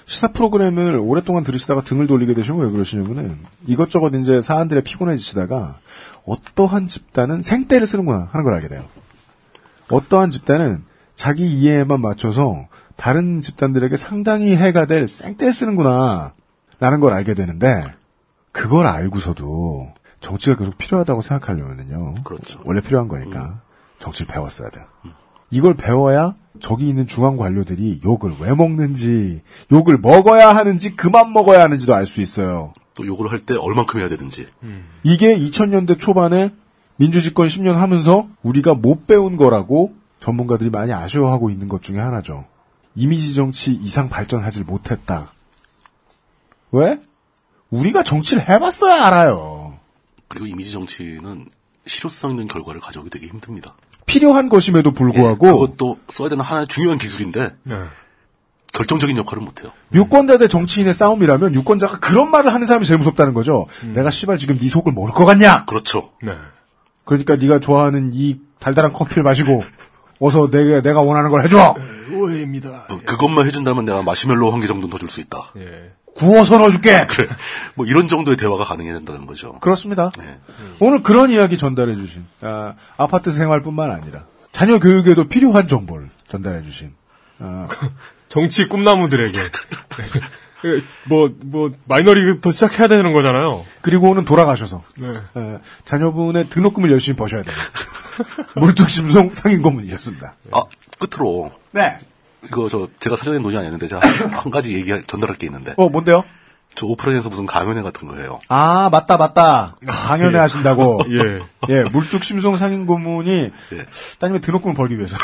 시사 프로그램을 오랫동안 들으시다가 등을 돌리게 되시면 왜 그러시냐면은 이것저것 이제 사안들에 피곤해지시다가 어떠한 집단은 생떼를 쓰는구나 하는 걸 알게 돼요. 어떠한 집단은 자기 이해에만 맞춰서 다른 집단들에게 상당히 해가 될 생떼 쓰는구나 라는 걸 알게 되는데 그걸 알고서도 정치가 계속 필요하다고 생각하려면요. 그렇죠. 원래 필요한 거니까 정치를 배웠어야 돼요. 이걸 배워야 저기 있는 중앙 관료들이 욕을 왜 먹는지, 욕을 먹어야 하는지, 그만 먹어야 하는지도 알 수 있어요. 또 요걸 할때 얼만큼 해야 되는지. 이게 2000년대 초반에 민주집권 10년 하면서 우리가 못 배운 거라고 전문가들이 많이 아쉬워하고 있는 것 중에 하나죠. 이미지 정치 이상 발전하지 못했다. 왜? 우리가 정치를 해봤어야 알아요. 그리고 이미지 정치는 실효성 있는 결과를 가져오기 되게 힘듭니다. 필요한 것임에도 불구하고 예, 그것도 써야 되는 하나의 중요한 기술인데 네. 결정적인 역할을 못해요. 유권자 대 정치인의 싸움이라면 유권자가 그런 말을 하는 사람이 제일 무섭다는 거죠. 내가 씨발 지금 네 속을 모를 것 같냐? 그렇죠. 네. 그러니까 네가 좋아하는 이 달달한 커피를 마시고 어서 내가 내가 원하는 걸 해줘. 오해입니다. 어, 그것만 해준다면 내가 마시멜로 한 개 정도는 더 줄 수 있다. 예. 구워서 넣어줄게. [laughs] 그래. 뭐 이런 정도의 대화가 가능해야 된다는 거죠. 그렇습니다. 네. 오늘 그런 이야기 전달해 주신 아, 아파트 생활뿐만 아니라 자녀 교육에도 필요한 정보를 전달해 주신 아, [laughs] 정치 꿈나무들에게 그, [laughs] 뭐, 뭐, 마이너리그부터 시작해야 되는 거잖아요. 그리고는 돌아가셔서 네. 에, 자녀분의 등록금을 열심히 버셔야 됩니다. 물뚝심송 상인 고문이셨습니다. 아 끝으로 네. 이거 저 제가 사전에 논의 안 했는데 제가 한, 한 가지 얘기 전달할 게 있는데 어 뭔데요? 저 오프라인에서 무슨 강연회 같은 거예요. 아 맞다 맞다 강연회 예. 하신다고 [laughs] 예. 예 물뚝심송 상인 고문이 예. 따님의 등록금을 벌기 위해서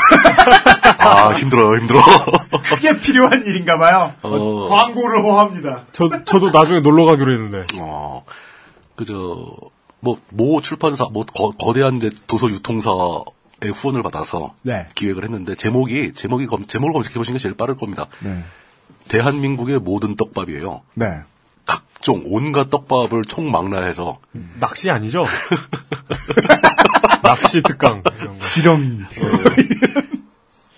[laughs] 아 힘들어요 힘들어. [laughs] 그게 필요한 일인가 봐요. 어. 광고를 호합니다. 저, 저도 나중에 놀러 가기로 했는데. 어, 그저, 뭐, 모 출판사, 뭐, 거, 대한 도서 유통사의 후원을 받아서 네. 기획을 했는데, 제목이, 제목이, 검, 제목을 검색해 보시는 게 제일 빠를 겁니다. 네. 대한민국의 모든 떡밥이에요. 네. 각종, 온갖 떡밥을 총망라해서, 낚시 아니죠? [laughs] 낚시 특강. 이런 거. 지렁이.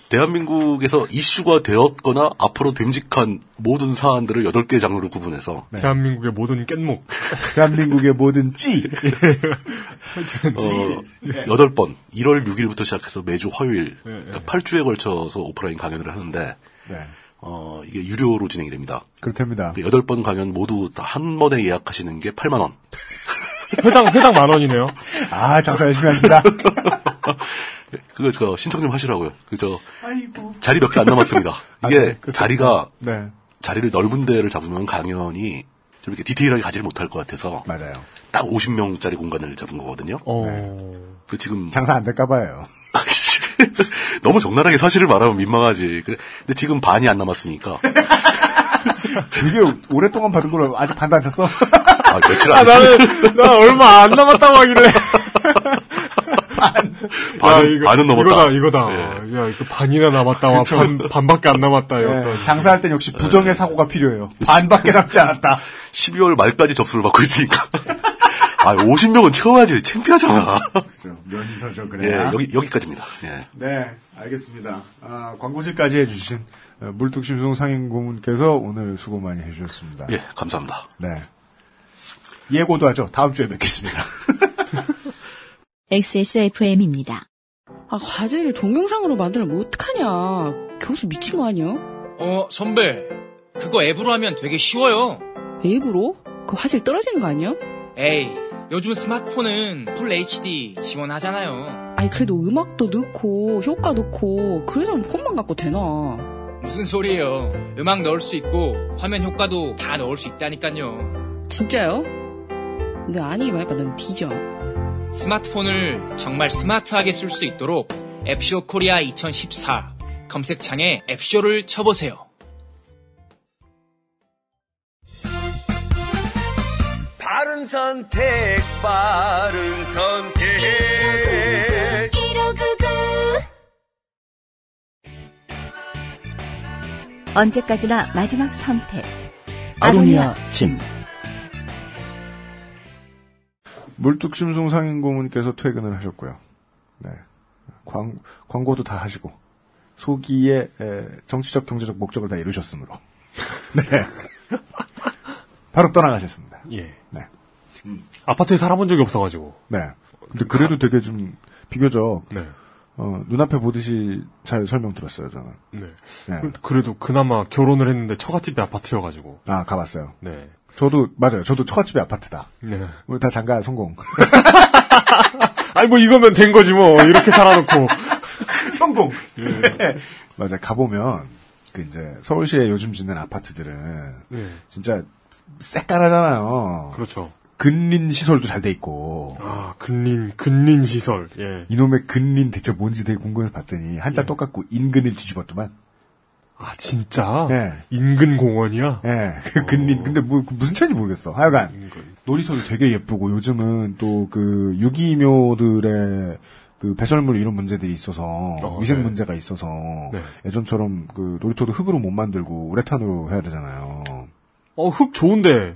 대한민국에서 이슈가 되었거나 앞으로 됨직한 모든 사안들을 8개 장르로 구분해서, 대한민국의 모든 깻목. [laughs] 대한민국의 모든 찌. 어, 8번, 1월 6일부터 시작해서 매주 화요일, 예, 예. 그러니까 8주에 걸쳐서 오프라인 강연을 하는데, 네. 어, 이게 유료로 진행이 됩니다. 그렇답니다. 그 8번 강연 모두 다 한 번에 예약하시는 게 8만 원. [laughs] 회당, 회당 만 원이네요. 아 장사 열심히 하신다. [laughs] 그거 저 신청 좀 하시라고요. 그저 아이고. 자리 몇 개 안 남았습니다. [laughs] 이게 아, 네, 그렇군요. 자리가 네. 자리를 넓은 데를 잡으면 강연이 좀 이렇게 디테일하게 가지를 못할 것 같아서 맞아요. 딱 50명짜리 공간을 잡은 거거든요. 어. 그 지금 장사 안 될까 봐요. [laughs] 너무 적나라하게 사실을 말하면 민망하지. 그- 근데 지금 반이 안 남았으니까 [laughs] 되게 오랫동안 받은 걸 아직 반도 안 찼어. 아, 며칠 아, 안 나는, 나 얼마 안 남았다고 하길래. 반은- 반은 넘었다. 이거다, 이거다. 야, 이거 반이나 남았다. 와, 반, 반밖에 안 남았다. 네, 이었던. 장사할 땐 역시 부정의 사고가 필요해요. 반밖에 남지 않았다. 12월 말까지 접수를 받고 있으니까. 아, 50명은 채워야지. 창피하잖아. 면서죠, 예, 그래야. 여기, 여기까지입니다. 예. 네, 알겠습니다. 아, 광고질까지 해주신 어, 물뚝심송 상인고문께서 오늘 수고 많이 해주셨습니다. 예, 감사합니다. 네. 예고도 하죠. 다음 주에 뵙겠습니다. [laughs] XSFM입니다. 아, 과제를 동영상으로 만들면 어떡하냐. 교수 미친 거 아니야? 어, 선배. 그거 앱으로 하면 되게 쉬워요. 앱으로? 그 화질 떨어지는 거 아니야? 에이, 요즘 스마트폰은 풀 HD 지원하잖아요. 아니, 그래도 음악도 넣고, 효과 넣고, 그래서 폰만 갖고 되나. 무슨 소리예요. 음악 넣을 수 있고 화면 효과도 다 넣을 수 있다니까요. 진짜요? 너 아니 말봐 넌 뒤져. 스마트폰을 정말 스마트하게 쓸 수 있도록 앱쇼 코리아 2014 검색창에 앱쇼를 쳐보세요. 바른 선택, 바른 선택. 언제까지나 마지막 선택. 아로니아 침. 물뚝심송 상인 고문께서 퇴근을 하셨고요. 네. 광, 광고도 다 하시고, 소기의 에, 정치적 경제적 목적을 다 이루셨으므로. [laughs] 네. 바로 떠나가셨습니다. 예. 네. 아파트에 살아본 적이 없어가지고. 네. 근데 그래도 되게 좀, 비교적, 네. 어, 눈앞에 보듯이 잘 설명 들었어요, 저는. 네. 네. 그- 그래도 그나마 결혼을 했는데 처갓집이 아파트여가지고. 아, 가봤어요. 네. 저도, 맞아요. 저도 처갓집이 아파트다. 네. 우리 다 장가 성공. [laughs] 아니 뭐 이거면 된 거지 뭐 이렇게 살아놓고 [laughs] 성공. 맞아. 가 보면 그 이제 서울시에 요즘 짓는 아파트들은 네. 진짜 새까라잖아요. 그렇죠. 근린 시설도 잘 돼 있고. 아 근린 근린 시설. 예. 이놈의 근린 대체 뭔지 되게 궁금해서 봤더니 한자 똑같고 인근을 뒤집었더만. 아 진짜. 예. 인근 공원이야. 예. 그 근린 근데 뭐 무슨 차인지 모르겠어. 하여간 놀이터도 되게 예쁘고 요즘은 또 그 유기묘들의 그 배설물 이런 문제들이 있어서 위생 네. 문제가 있어서 네. 예전처럼 그 놀이터도 흙으로 못 만들고 우레탄으로 해야 되잖아요. 어 흙 좋은데.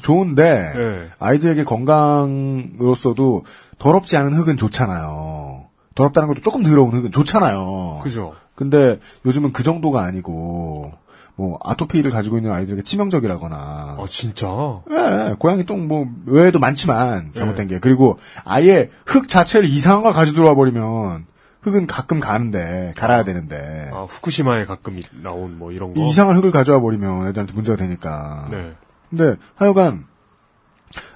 좋은데 네. 아이들에게 건강으로서도 더럽지 않은 흙은 좋잖아요. 더럽다는 것도 조금 더러운 흙은 좋잖아요. 그죠. 근데 요즘은 그 정도가 아니고 뭐 아토피를 가지고 있는 아이들에게 치명적이라거나 아 진짜. 예, 고양이 똥 뭐 외에도 많지만 잘못된 네. 게 그리고 아예 흙 자체를 이상한 거 가지고 들어와 버리면 흙은 가끔 가는데 갈아야 되는데 아 후쿠시마에 가끔 이- 나온 뭐 이런 거. 이상한 흙을 가져와 버리면 애들한테 문제가 되니까. 네. 근데 하여간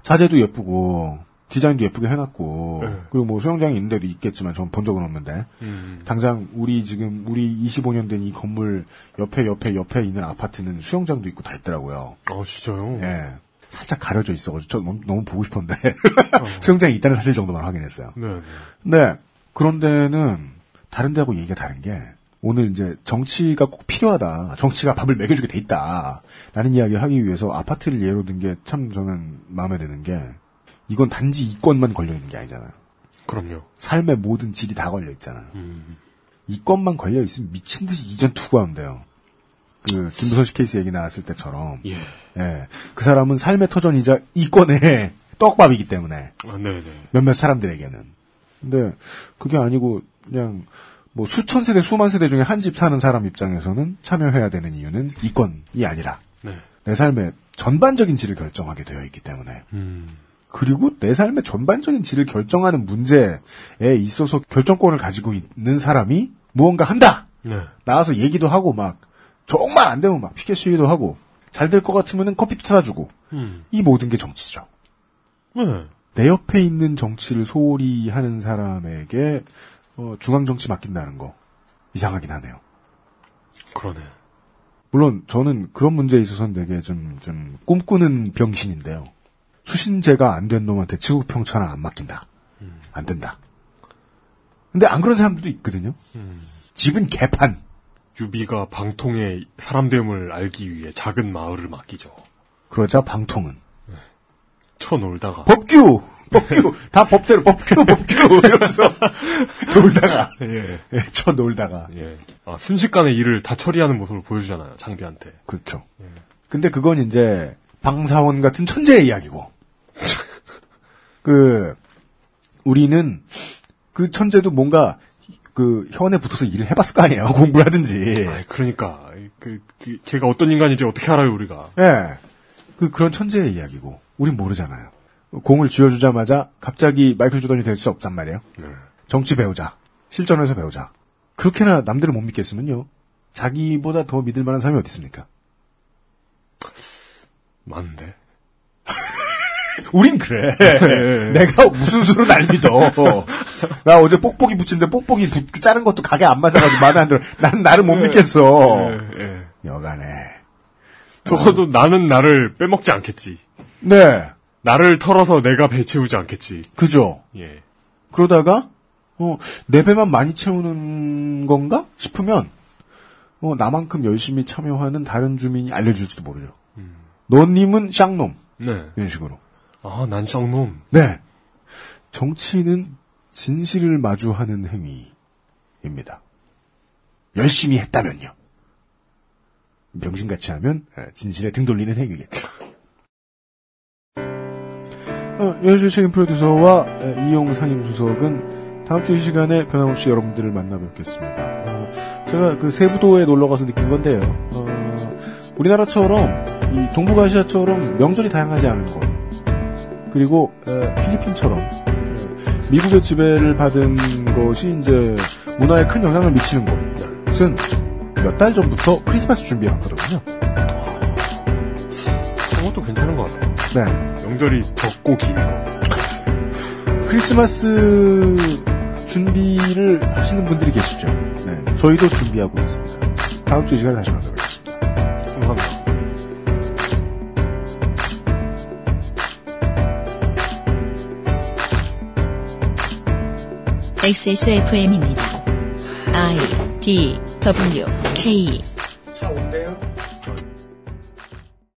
자재도 예쁘고 디자인도 예쁘게 해놨고 네. 그리고 뭐 수영장이 있는 데도 있겠지만 전 본 적은 없는데 음. 당장 우리 지금 우리 25년 된 이 건물 옆에 옆에 옆에 있는 아파트는 수영장도 있고 다 있더라고요. 아 진짜요. 예. 살짝 가려져 있어가지고 저 너무, 너무 보고 싶었는데 [laughs] [laughs] 수영장이 있다는 사실 정도만 확인했어요. 네. 네. 근데 그런 데는 다른 데하고 얘기가 다른 게 오늘 이제 정치가 꼭 필요하다. 정치가 밥을 먹여주게 돼 있다. 라는 이야기를 하기 위해서 아파트를 예로 든 게 참 저는 마음에 드는 게 이건 단지 이권만 걸려 있는 게 아니잖아요. 그럼요. 삶의 모든 질이 다 걸려 있잖아요. 음. 이권만 걸려 있으면 미친 듯이 이전 투구하면 돼요. 그 김부선 씨 케이스 얘기 나왔을 때처럼 예. 예. 그 사람은 삶의 터전이자 이권의 [laughs] 떡밥이기 때문에 아 네네. 몇몇 사람들에게는. 근데 그게 아니고 그냥 뭐 수천 세대 수만 세대 중에 한 집 사는 사람 입장에서는 참여해야 되는 이유는 이권이 아니라 네. 내 삶의 전반적인 질을 결정하게 되어 있기 때문에 음. 그리고 내 삶의 전반적인 질을 결정하는 문제에 있어서 결정권을 가지고 있는 사람이 무언가 한다. 네. 나와서 얘기도 하고 막 정말 안 되면 막 피켓 시위도 하고 잘 될 것 같으면은 커피도 타다 주고 음. 이 모든 게 정치죠. 네. 내 옆에 있는 정치를 소홀히 하는 사람에게 어, 중앙 정치 맡긴다는 거 이상하긴 하네요. 그러네. 물론 저는 그런 문제에 있어서는 되게 좀, 좀 꿈꾸는 병신인데요. 수신제가 안 된 놈한테 치우평천하 안 맡긴다. 안 된다. 근데 안 그런 사람들도 있거든요. 집은 개판. 유비가 방통의 사람됨을 알기 위해 작은 마을을 맡기죠. 그러자 방통은 쳐놀다가. 법규! 법규! 다 법대로 법규, 법규! 이러면서 [laughs] 놀다가. 예. 예, 쳐 놀다가. 예. 아, 순식간에 일을 다 처리하는 모습을 보여주잖아요, 장비한테. 그렇죠. 근데 그건 이제 방사원 같은 천재의 이야기고. 그 우리는 그 천재도 뭔가 그 현에 붙어서 일을 해봤을 거 아니에요. [laughs] 공부를 하든지. 아, 그러니까 그, 그 걔가 어떤 인간인지 어떻게 알아요, 우리가? 예. 그 그런 천재의 이야기고. 우린 모르잖아요. 공을 쥐어주자마자 갑자기 마이클 조던이 될 수 없단 말이에요. 네. 정치 배우자. 실전에서 배우자. 그렇게나 남들을 못 믿겠으면요. 자기보다 더 믿을 만한 사람이 어디 있습니까? 많은데. [laughs] 우린 그래. 네. [laughs] 내가 무슨 수로 날 믿어. 나 어제 뽁뽁이 붙인데 뽁뽁이 붙, 자른 것도 가게 안 맞아가지고 마음에 안 들어. 난 나를 못 믿겠어. 예, 예. 여간에. 적어도 나는 나를 빼먹지 않겠지. 네. 나를 털어서 내가 배 채우지 않겠지. 그죠? 예. 그러다가 어, 내 배만 많이 채우는 건가 싶으면 어, 나만큼 열심히 참여하는 다른 주민이 알려줄지도 모르죠. 너님은 쌍놈 네. 이런 식으로. 아, 난 쌍놈. 네. 정치는 진실을 마주하는 행위입니다. 열심히 했다면요. 명신같이 하면 에, 진실에 등 돌리는 행위겠죠. 어, 연수 책임 프로듀서와 에, 이용 상임 수석은 다음 주 이 시간에 변함없이 여러분들을 만나 뵙겠습니다. 어, 제가 그 세부도에 놀러 가서 느낀 건데요. 어, 우리나라처럼 이 동북아시아처럼 명절이 다양하지 않은 것 그리고 에, 필리핀처럼 에, 미국의 지배를 받은 것이 이제 문화에 큰 영향을 미치는 곳은 몇 달 전부터 크리스마스 준비해왔거든요. 그것도 괜찮은 것 같아요. 네. 명절이 적고 긴 거. [laughs] 크리스마스 준비를 하시는 분들이 계시죠. 네. 저희도 준비하고 있습니다. 다음 주 이 시간에 다시 만나뵙겠습니다. XSFM입니다. I D W K